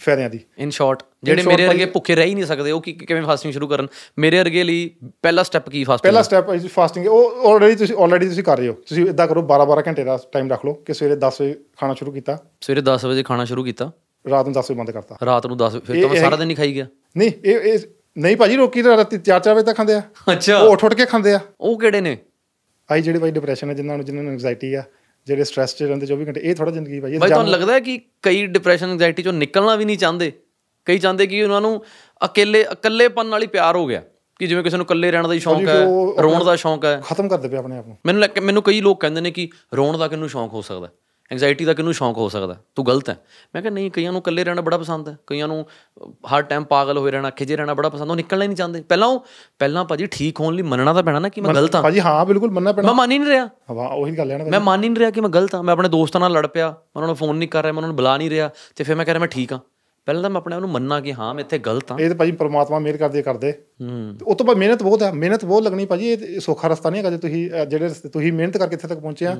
ਫਾਇਦਿਆਂ ਦੀ। ਇਨ ਸ਼ਾਰਟ ਜਿਹੜੇ ਮੇਰੇ ਵਰਗੇ ਭੁੱਖੇ ਰਹਿ ਹੀ ਨਹੀਂ ਸਕਦੇ ਉਹ ਕੀ ਕਿਵੇਂ ਫਾਸਟਿੰਗ ਸ਼ੁਰੂ ਕਰਨ? ਮੇਰੇ ਵਰਗੇ ਲਈ ਪਹਿਲਾ ਸਟੈਪ ਕੀ ਫਾਸਟਿੰਗ ਪਹਿਲਾ ਸਟੈਪ ਹੈ ਫਾਸਟਿੰਗ ਉਹ ਆਲਰੇਡੀ ਤੁਸੀਂ ਆਲਰੇਡੀ ਤੁਸੀਂ ਕਰ ਰਹੇ ਹੋ। ਤੁਸੀਂ ਇਦਾਂ ਕਰੋ 12 12 ਘੰਟੇ ਦਾ ਟਾਈਮ ਰੱਖ ਲਓ ਕਿ ਸਵੇਰੇ 10 ਵਜੇ ਖਾਣਾ ਸ਼ੁਰੂ ਕੀਤਾ। ਸਵੇਰੇ 10 ਵਜੇ ਖਾਣਾ ਸ਼ੁਰੂ ਕੀਤਾ। ਰਾਤ ਨੂੰ 10 ਵਜੇ ਬੰਦ ਕਰਤਾ। ਰਾਤ ਨੂੰ 10 ਫਿਰ ਤਾਂ ਮੈਂ ਸਾਰਾ ਦਿਨ ਹੀ ਖਾਈ ਗਿਆ। ਨਹੀਂ ਇਹ ਇਹ ਨਹੀਂ ਭਾਜੀ ਰੋਕੀ ਤਾਂ ਰਾਤੀ 4-4 ਵਜੇ ਤੱਕ ਖਾਂਦੇ ਆ। ਅੱਛਾ। ਉਹ ਉੱਠ ਉੱਠ ਕੇ ਖਾਂਦੇ ਆ। ਉਹ ਕਿਹੜੇ ਨੇ? ਆਈ ਜਿਹੜੇ ਭਾਈ ਡਿਪਰੈਸ਼ਨ ਹੈ ਜਿਨ੍ਹਾਂ ਨੂੰ ਜਿਨ੍ਹਾਂ ਨੂੰ ਐਂਗਜ਼ਾਇਟੀ ਆ ਜਿਹੜੇ ਸਟ੍ਰੈਸ 'ਚ ਰਹਿੰਦੇ 24 ਘੰਟੇ ਇਹ ਥੋੜਾ ਜ਼ਿੰਦਗੀ ਭਾਈ ਇਹ ਬਾਈ ਤੁਹਾਨੂੰ ਲੱਗਦਾ ਹੈ ਕਿ ਕਈ ਡਿਪਰੈਸ਼ਨ ਐਂਗਜ਼ਾਇਟੀ ਚੋਂ ਨਿਕਲਣਾ ਵੀ ਨਹੀਂ ਚਾਹੁੰਦੇ? ਕਈ ਚਾਹੁੰਦੇ ਕਿ ਉਹਨਾਂ ਨੂੰ ਅਕੇਲੇ ਇਕੱਲੇਪਨ ਨਾਲ ਹੀ ਪਿਆਰ ਹੋ ਗਿਆ? ਕਿ ਜਿਵੇਂ ਕਿਸੇ ਨੂੰ ਇਕੱਲੇ ਰਹਿਣ ਦਾ ਹੀ ਸ਼ੌਂਕ ਹੈ ਰੋਣ ਦਾ ਸ਼ੌਂਕ ਹੈ। ਖਤਮ ਕਰਦੇ ਪਿਆ ਆਪਣੇ ਆਪ ਨੂੰ। ਮੈਨੂੰ ਮੈਨੂੰ ਕਈ ਲੋਕ ਕਹਿੰਦੇ ਨੇ ਕਿ ਰੋਣ ਦਾ ਕਿਹਨੂੰ ਸ਼ੌਂਕ ਹੋ ਸਕਦਾ? ਐਂਗਜ਼ਾਇਟੀ ਦਾ ਕਿਹਨੂੰ ਸ਼ੌਂਕ ਹੋ ਸਕਦਾ? ਤੂੰ ਗਲਤ ਹੈ। ਮੈਂ ਕਿਹਾ ਨਹੀਂ ਕਈਆਂ ਨੂੰ ਇਕੱਲੇ ਰਹਿਣਾ ਬੜਾ ਪਸੰਦ ਹੈ। ਕਈਆਂ ਨੂੰ ਹਰ ਟਾਈਮ ਪਾਗਲ ਹੋਏ ਰਹਿਣਾ ਖਿਜੇ ਰਹਿਣਾ ਬੜਾ ਪਸੰਦ ਉਹ ਨਿਕਲਣਾ ਹੀ ਨਹੀਂ ਚਾਹੁੰਦੇ। ਪਹਿਲਾਂ ਉਹ ਪਹਿਲਾਂ ਭਾਜੀ ਠੀਕ ਹੋਣ ਲਈ ਮੰਨਣਾ ਤਾਂ ਪੈਣਾ ਨਾ ਕਿ ਮੈਂ ਗਲਤ ਹਾਂ। ਭਾਜੀ ਹਾਂ ਬਿਲਕੁਲ ਮੰਨਣਾ ਪੈਣਾ। ਮੈਂ ਮੰਨ ਹੀ ਨਹੀਂ ਰਿਹਾ। ਹਾਂ ਉਹੀ ਗੱਲ ਹੈ ਨਾ ਮੈਂ ਮੰਨ ਹੀ ਨਹੀਂ ਰਿਹਾ ਕਿ ਮੈਂ ਗਲਤ ਹਾਂ। ਮੈਂ ਆਪਣੇ ਦੋਸਤਾਂ ਨਾਲ ਲੜ ਪਿਆ। ਮੈਂ ਉਹਨਾਂ ਨੂੰ ਫੋਨ ਨਹੀਂ ਕਰ ਰਿਹਾ ਮੈਂ ਉਹਨਾਂ ਨੂੰ ਬੁਲਾ ਨਹੀਂ ਰਿਹਾ। ਤੇ ਫਿਰ ਮੈਂ ਕਹਿ ਰਿਹਾ ਮੈਂ ਠੀਕ ਹਾਂ। ਪਹਿਲਾਂ ਤਾਂ ਮੈਂ ਆਪਣੇ ਆਪ ਨੂੰ ਮੰਨਾਂ ਕਿ ਹਾਂ ਮੈਂ ਇੱਥੇ ਗਲਤ ਹਾਂ। ਇਹ ਤਾਂ ਭਾਜੀ ਪ੍ਰਮਾਤਮਾ ਮਿਹਰ ਕਰਦੇ ਕਰਦੇ। ਹੂੰ। ਉਹ ਤੋਂ ਬਾਅਦ ਮਿਹਨਤ ਬਹੁਤ ਹੈ ਮਿਹਨਤ ਬਹੁਤ ਲੱਗਣੀ ਭਾਜੀ ਇਹ ਸੌਖਾ ਰਸਤਾ ਨਹੀਂ ਹੈਗਾ ਜੇ ਤੁਸੀਂ ਜਿਹੜੇ ਰਸਤੇ ਤੁਸੀਂ ਮਿਹਨਤ ਕਰਕੇ ਇੱਥੇ ਤੱਕ ਪਹੁੰਚੇ ਆ।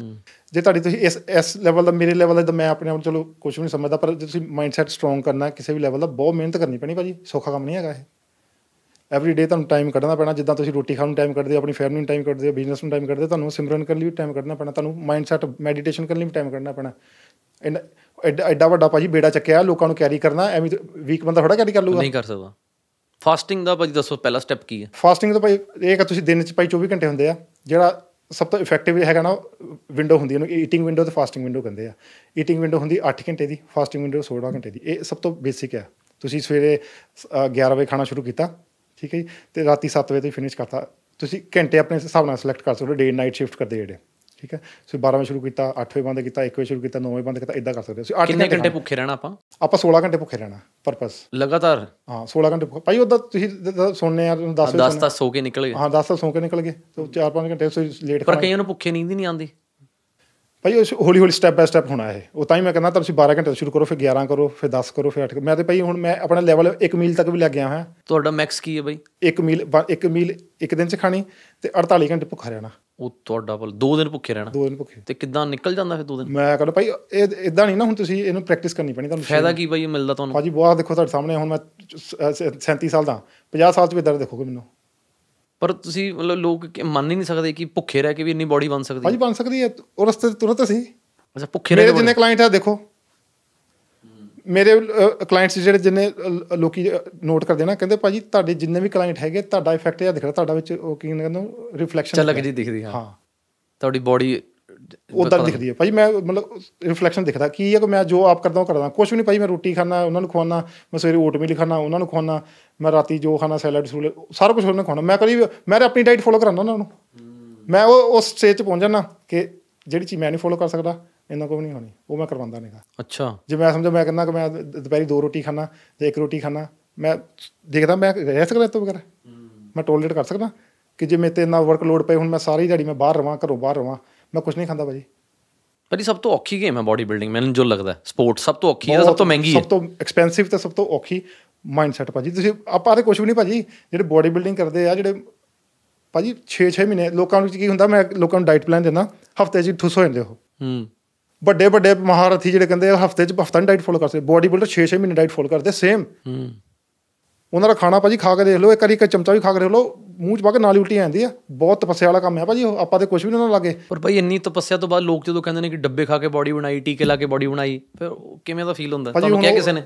ਜੇ ਤੁਹਾਡੀ ਤੁਸੀਂ ਇਸ ਇਸ ਲੈਵਲ ਦਾ ਮੇਰੇ ਲੈਵਲ ਦਾ ਮੈਂ ਆਪਣੇ ਆਪ ਚਲੋ ਕੁਝ ਵੀ ਨਹੀਂ ਸਮਝਦਾ ਪਰ ਜੇ ਤੁਸੀਂ ਮਾਈਂਡਸੈਟ ਸਟਰੋਂਗ ਕਰਨਾ ਕਿਸੇ ਵੀ ਲੈਵਲ ਦਾ ਬਹੁਤ ਮਿਹਨਤ ਕਰਨੀ ਪੈਣੀ ਭਾਜੀ ਸੌਖਾ ਕੰਮ ਨਹੀਂ ਹੈਗਾ ਇਹ। ਐਵਰੀ ਡੇ ਤੁਹਾਨੂੰ ਟਾਈਮ ਕੱਢਣਾ ਪੈਣਾ ਜਿੱਦਾਂ ਤੁਸੀਂ ਰੋਟੀ ਖਾਣ ਨੂੰ ਟਾਈਮ ਕੱਢਦੇ ਹੋ ਆਪਣੀ ਫੈਮਿਲੀ ਨੂੰ ਟਾਈਮ ਕੱਢਦੇ ਹੋ ਬਿਜ਼ਨਸ ਨੂੰ ਟਾਈਮ ਕੱਢਦੇ ਹੋ ਤੁਹਾਨੂੰ ਸਿਮਰਨ ਕਰਨ ਲਈ ਵੀ ਟਾਈਮ ਕੱਢਣਾ ਪੈਣਾ ਤੁਹਾਨੂੰ ਮਾਈਂਡਸੈਟ ਮੈਡੀਟੇਸ਼ਨ ਕਰਨ ਲਈ ਵੀ ਟਾਈਮ ਕੱਢਣਾ ਪੈਣਾ। ਐਡਾ ਐਡਾ ਵੱਡਾ ਭਾਜੀ ਬੇੜਾ ਚੱਕਿਆ ਲੋਕਾਂ ਨੂੰ ਕੈਰੀ ਕਰਨਾ ਐਵੇਂ ਵੀਕ ਬੰਦਾ ਥੋੜਾ ਕੈਰੀ ਕਰ ਲੂਗਾ ਨਹੀਂ ਕਰ ਸਕਦਾ। ਫਾਸਟਿੰਗ ਦਾ ਭਾਜੀ ਦੱਸੋ ਪਹਿਲਾ ਸਟੈਪ ਕੀ ਹੈ? ਫਾਸਟਿੰਗ ਤਾਂ ਭਾਈ ਇਹ ਕਿ ਤੁਸੀਂ ਦਿਨ ਚ ਭਾਈ 24 ਘੰਟੇ ਹੁੰਦੇ ਆ ਜਿਹੜਾ ਸਭ ਤੋਂ ਇਫੈਕਟਿਵ ਹੈਗਾ ਨਾ ਵਿੰਡੋ ਹੁੰਦੀ ਹੈ ਉਹਨੂੰ ਈਟਿੰਗ ਵਿੰਡੋ ਤੇ ਫਾਸਟਿੰਗ ਵਿੰਡੋ ਕਹਿੰਦੇ ਆ। ਈਟਿੰਗ ਵਿੰਡੋ ਹੁੰਦੀ 8 ਘੰਟੇ ਦੀ ਫਾਸਟਿੰਗ ਵਿੰਡੋ 16 ਘੰਟੇ ਦੀ। ਇਹ ਸਭ ਤੋਂ ਬੇਸਿਕ ਹੈ ਤੁਸੀਂ ਸਵੇਰੇ ਅ, 11 ਵਜੇ ਖਾਣਾ ਸ਼ੁਰੂ ਕੀਤਾ ਠੀਕ ਹੈ ਜੀ ਤੇ ਰਾਤੀ 7 ਵਜੇ ਤੱਕ ਫਿਨਿਸ਼ ਕਰਤਾ। ਤੁਸੀਂ ਘੰਟੇ ਆਪਣੇ ਹਿਸਾਬ ਨਾਲ ਸਿਲੈਕਟ ਕਰ ਸਕਦੇ ਹੋ ਡੇ ਨਾਈਟ ਸ਼ਿਫਟ ਕਰਦੇ ਜਿਹੜੇ। ਠੀਕ ਹੈ? ਤੁਸੀਂ 12 ਵਜੇ ਸ਼ੁਰੂ ਕੀਤਾ 8 ਵਜੇ ਬੰਦ ਕੀਤਾ 1 ਵਜੇ ਸ਼ੁਰੂ ਕੀਤਾ 9 ਵਜੇ ਬੰਦ ਕੀਤਾ ਇਦਾਂ ਕਰ ਸਕਦੇ ਹੋ। ਤੁਸੀਂ 8 ਕਿੰਨੇ ਘੰਟੇ ਭੁੱਖੇ ਰਹਿਣਾ ਆਪਾਂ? ਆਪਾਂ 16 ਘੰਟੇ ਭੁੱਖੇ ਰਹਿਣਾ ਪਰਪਸ ਲਗਾਤਾਰ? ਹਾਂ 16 ਘੰਟੇ ਭੁੱਖੇ- ਭਾਈ ਉਹਦਾ ਤੁਸੀਂ ਸੁਣਨੇ ਆ 10 ਵਜੇ 10 ਤਾਂ ਸੋ ਕੇ ਨਿਕਲ ਗਏ। ਹਾਂ 10 ਤਾਂ ਸੌਂ ਕੇ ਨਿਕਲ ਗਏ। ਤੇ 4-5 ਘੰਟੇ ਤੁਸੀਂ ਲੇਟ ਪਰ ਕਈਆਂ ਨੂੰ ਭੁੱਖੇ ਨੀਂਦ ਹੀ ਨਹੀਂ ਆਉਂਦੀ। ਭਾਈ ਉਹ ਹੌਲੀ ਹੌਲੀ ਸਟੈਪ ਬਾਈ ਸਟੈਪ ਹੋਣਾ ਇਹ। ਉਹ ਤਾਂ ਹੀ ਮੈਂ ਕਹਿੰਦਾ ਤਾਂ ਤੁਸੀਂ 12 ਘੰਟੇ ਤੋਂ ਸ਼ੁਰੂ ਕਰੋ ਫਿਰ 11 ਕਰੋ ਫਿਰ 10 ਕਰੋ ਫਿਰ 8 ਮੈਂ ਤੇ ਭਾਈ ਹੁਣ ਮੈਂ ਆਪਣਾ ਲੈਵਲ ਇੱਕ ਮੀਲ ਤੱਕ ਵੀ ਲੱਗ ਗਿਆ ਹਾਂ ਤੁਹਾਡਾ ਮੈਕਸ ਕੀ ਹੈ ਬਾਈ? ਇੱਕ ਮੀਲ ਬ- ਇੱਕ ਮੀਲ ਇੱਕ ਦਿਨ ਚ ਖਾਣੀ ਤੇ 48 ਘੰਟੇ ਭੁੱਖਾ ਰਹਿਣਾ। ਉਹ ਤੁਹਾਡਾ ਬਲ ਦੋ ਦਿਨ ਭੁੱਖੇ ਰਹਿਣਾ। ਦੋ ਦਿਨ ਭੁੱਖੇ। ਤੇ ਕਿੱਦਾਂ ਨਿਕਲ ਜਾਂਦਾ ਫਿਰ ਦੋ ਦਿਨ? ਮੈਂ ਕਹਿੰਦਾ ਭਾਈ ਇਹ ਇਦਾਂ ਨਹੀਂ ਨਾ ਹੁਣ ਤੁਸੀਂ ਇਹਨੂੰ ਪ੍ਰੈਕਟਿਸ ਕਰਨੀ ਪੈਣੀ ਤੁਹਾਨੂੰ ਫਾਇਦਾ ਕੀ ਇਹ ਮਿਲਦਾ ਤੁਹਾਨੂੰ? ਭਾਜੀ ਬਹੁਤ ਦੇਖੋ ਤੁਹਾਡੇ ਸਾਹਮਣੇ ਹੁਣ ਮੈਂ 37 ਸਾਲ ਦਾ 50 ਸਾਲ ਚ ਵੀ ਇਦਾਂ ਦੇਖੋਗੇ ਮੈਨੂੰ। ਪਰ ਤੁਸੀਂ ਮਤਲਬ ਲੋਕ ਮੰਨ ਹੀ ਨਹੀਂ ਸਕਦੇ ਕਿ ਭੁੱਖੇ ਰਹਿ ਕੇ ਵੀ ਇੰਨੀ ਬੋਡੀ ਬਣ ਸਕਦੀ ਹੈ। ਭਾਜੀ ਬਣ ਸਕਦੀ ਹੈ ਉਹ ਰਸਤੇ ਤੇ ਤੁਰਤ ਸੀ ਅੱਛਾ ਭੁੱਖੇ ਰਹਿ ਮੇਰੇ ਕੇ ਜਿੰਨੇ ਕਲਾਇੰਟ ਆ ਦੇਖੋ। ਮੇਰੇ ਕਲਾਇੰਟਸ ਜਿਹੜੇ ਜਿੰਨੇ ਲੋਕੀ ਨੋਟ ਕਰਦੇ ਨਾ ਕਹਿੰਦੇ ਭਾਜੀ ਤੁਹਾਡੇ ਜਿੰਨੇ ਵੀ ਕਲਾਇੰਟ ਹੈਗੇ ਤੁਹਾਡਾ ਇਫੈਕਟ ਇਹ ਦਿਖਦਾ ਤੁਹਾਡਾ ਵਿੱਚ ਉਹ ਕੀ ਕਹਿੰਦੇ ਰਿਫਲੈਕਸ਼ਨ ਝਲਕ ਜੀ ਦਿਖਦੀ ਹਾਂ। ਹਾਂ। ਤੁਹਾਡੀ ਬੋਡੀ ਉਦਾਂ ਦਿਖਦੀ ਹੈ ਭਾਜੀ ਮੈਂ ਮਤਲਬ ਰਿਫਲੈਕਸ਼ਨ ਦਿਖਦਾ ਕੀ ਹੈ ਕਿ ਮੈਂ ਜੋ ਆਪ ਕਰਦਾ ਉਹ ਕਰਦਾ। ਕੁਝ ਵੀ ਨਹੀਂ ਭਾਜੀ ਮੈਂ ਰੋਟੀ ਖਾਣਾ ਉਹਨਾਂ ਨੂੰ ਖਵਾਉਣਾ ਮੈਂ ਸਵੇਰੇ ਓਟਮੀਲ ਖਾਣਾ ਉਹਨਾਂ ਨੂੰ ਖਵਾਉਣਾ ਮੈਂ ਰਾਤੀ ਜੋ ਖਾਣਾ ਸੈਲਡ ਸੂਲ ਸਾਰਾ ਕੁਝ ਉਹਨਾਂ ਨੂੰ ਖਵਾਉਣਾ ਮੈਂ ਕਦੀ ਮੈਂ ਆਪਣੀ ਡਾਈਟ ਫੋਲੋ ਕਰਾਂਦਾ ਉਹਨਾਂ ਨੂੰ। ਮੈਂ ਉਹ ਉਸ ਸਟੇਜ 'ਚ ਪਹੁੰਚ ਜਾਣਾ ਕਿ ਜਿਹੜੀ ਚੀਜ਼ ਮੈਂ ਨਹੀਂ ਫੋਲੋ ਕਰ ਸਕਦਾ ਇਹਨਾਂ ਕੋਲ ਨਹੀਂ ਹੋਣੀ ਉਹ ਮੈਂ ਕਰਵਾਉਂਦਾ ਨਹੀਂਗਾ ਅੱਛਾ। ਜੇ ਮੈਂ ਸਮਝੋ ਮੈਂ ਕਹਿੰਦਾ ਕਿ ਮੈਂ ਦੁਪਹਿਰੀ ਦੋ ਰੋਟੀ ਖਾਣਾ ਤੇ ਇੱਕ ਰੋਟੀ ਖਾਣਾ ਮੈਂ ਦੇਖਦਾ ਮੈਂ ਰਹਿ ਸਕਦਾ ਤੋਂ ਬਗੈਰ? ਮੈਂ ਟੋਲਰੇਟ ਕਰ ਸਕਦਾ? ਕਿ ਜੇ ਮੇਰੇ ਤੇ ਇੰਨਾ ਵਰਕਲੋਡ ਪਏ ਹੁਣ ਮੈਂ ਸਾਰੀ ਦਿਹਾੜੀ ਮੈਂ ਬਾਹਰ ਰਵਾਂ ਘਰੋਂ ਬਾਹਰ ਰਵਾਂ ਮੈਂ ਕੁਝ ਨਹੀਂ ਖਾਂਦਾ ਭਾਜੀ। ਪਰ ਇਹ ਸਭ ਤੋਂ ਔਖੀ ਗੇਮ ਹੈ ਬਾਡੀ ਬਿਲਡਿੰਗ ਮੈਨੂੰ ਜੋ ਲੱਗਦਾ ਸਪੋਰਟ ਸਭ ਤੋਂ ਔਖੀ ਹੈ ਸਭ ਤੋਂ ਮਹਿੰਗੀ ਹੈ। ਸਭ ਤੋਂ ਐਕਸਪੈਂਸਿਵ ਤੇ ਸਭ ਤੋਂ ਔਖੀ ਮਾਈਂਡਸੈਟ ਭਾਜੀ। ਤੁਸੀਂ ਆਪਾਂ ਤੇ ਕੁਝ ਵੀ ਨਹੀਂ ਭਾਜੀ ਜਿਹੜੇ ਬੋਡੀ ਬਿਲਡਿੰਗ ਕਰਦੇ ਆ ਜਿਹੜੇ ਭਾਜੀ 6-6 ਮਹੀਨੇ ਲੋਕਾਂ ਨੂੰ ਕੀ ਹੁੰਦਾ ਮੈਂ ਲੋਕਾਂ ਨੂੰ ਡਾਈਟ ਪਲਾਨ ਦਿੰਦਾ ਹਫ਼ਤੇ 'ਚ ਠੁੱਸ ਹੋ ਜਾਂਦੇ ਉਹ। ਹੂੰ। ਵੱਡੇ ਵੱਡੇ ਮਹਾਰਥੀ ਜਿਹੜੇ ਕਹਿੰਦੇ ਹਫ਼ਤੇ 'ਚ ਹਫਤਾ ਨਹੀਂ ਡਾਈਟ ਫੋਲੋ ਕਰਦੇ ਬੋਡੀ ਬਿਲਡਰ 6-6 ਮਹੀਨੇ ਡਾਈਟ ਫੋਲੋ ਕਰਦੇ ਸੇਮ ਹੂੰ। ਉਹਨਾਂ ਦਾ ਖਾਣਾ ਭਾਜੀ ਖਾ ਕੇ ਦੇਖ ਲਓ ਇੱਕ ਵਾਰੀ ਇੱਕ ਚਮਚਾ ਵੀ ਖਾ ਕੇ ਦੇਖ ਲਓ ਮੂੰਹ 'ਚ ਪਾ ਕੇ ਨਾਲ ਉਲਟੀ ਆ ਜਾਂਦੀ ਆ। ਬਹੁਤ ਤਪੱਸਿਆ ਵਾਲਾ ਕੰਮ ਹੈ ਭਾਜੀ ਉਹ ਆਪਾਂ ਤੇ ਕੁਝ ਵੀ ਨਹੀਂ ਉਹਨਾਂ ਲਾਗੇ। ਪਰ ਭਾਈ ਇੰਨੀ ਤਪੱਸਿਆ ਤੋਂ ਬਾਅਦ ਲੋਕ ਜਦੋਂ ਕਹਿੰਦੇ ਨੇ ਕਿ ਡੱਬੇ ਖਾ ਕੇ ਬਾਡੀ ਬਣਾਈ ਟੀਕੇ ਲਾ ਕੇ ਬਾਡੀ ਬਣਾਈ ਫਿਰ ਕਿਵੇਂ ਦਾ ਫੀਲ ਹੁੰਦਾ? ਤੁਹਾਨੂੰ ਕਿਹਾ ਕਿਸੇ ਨੇ?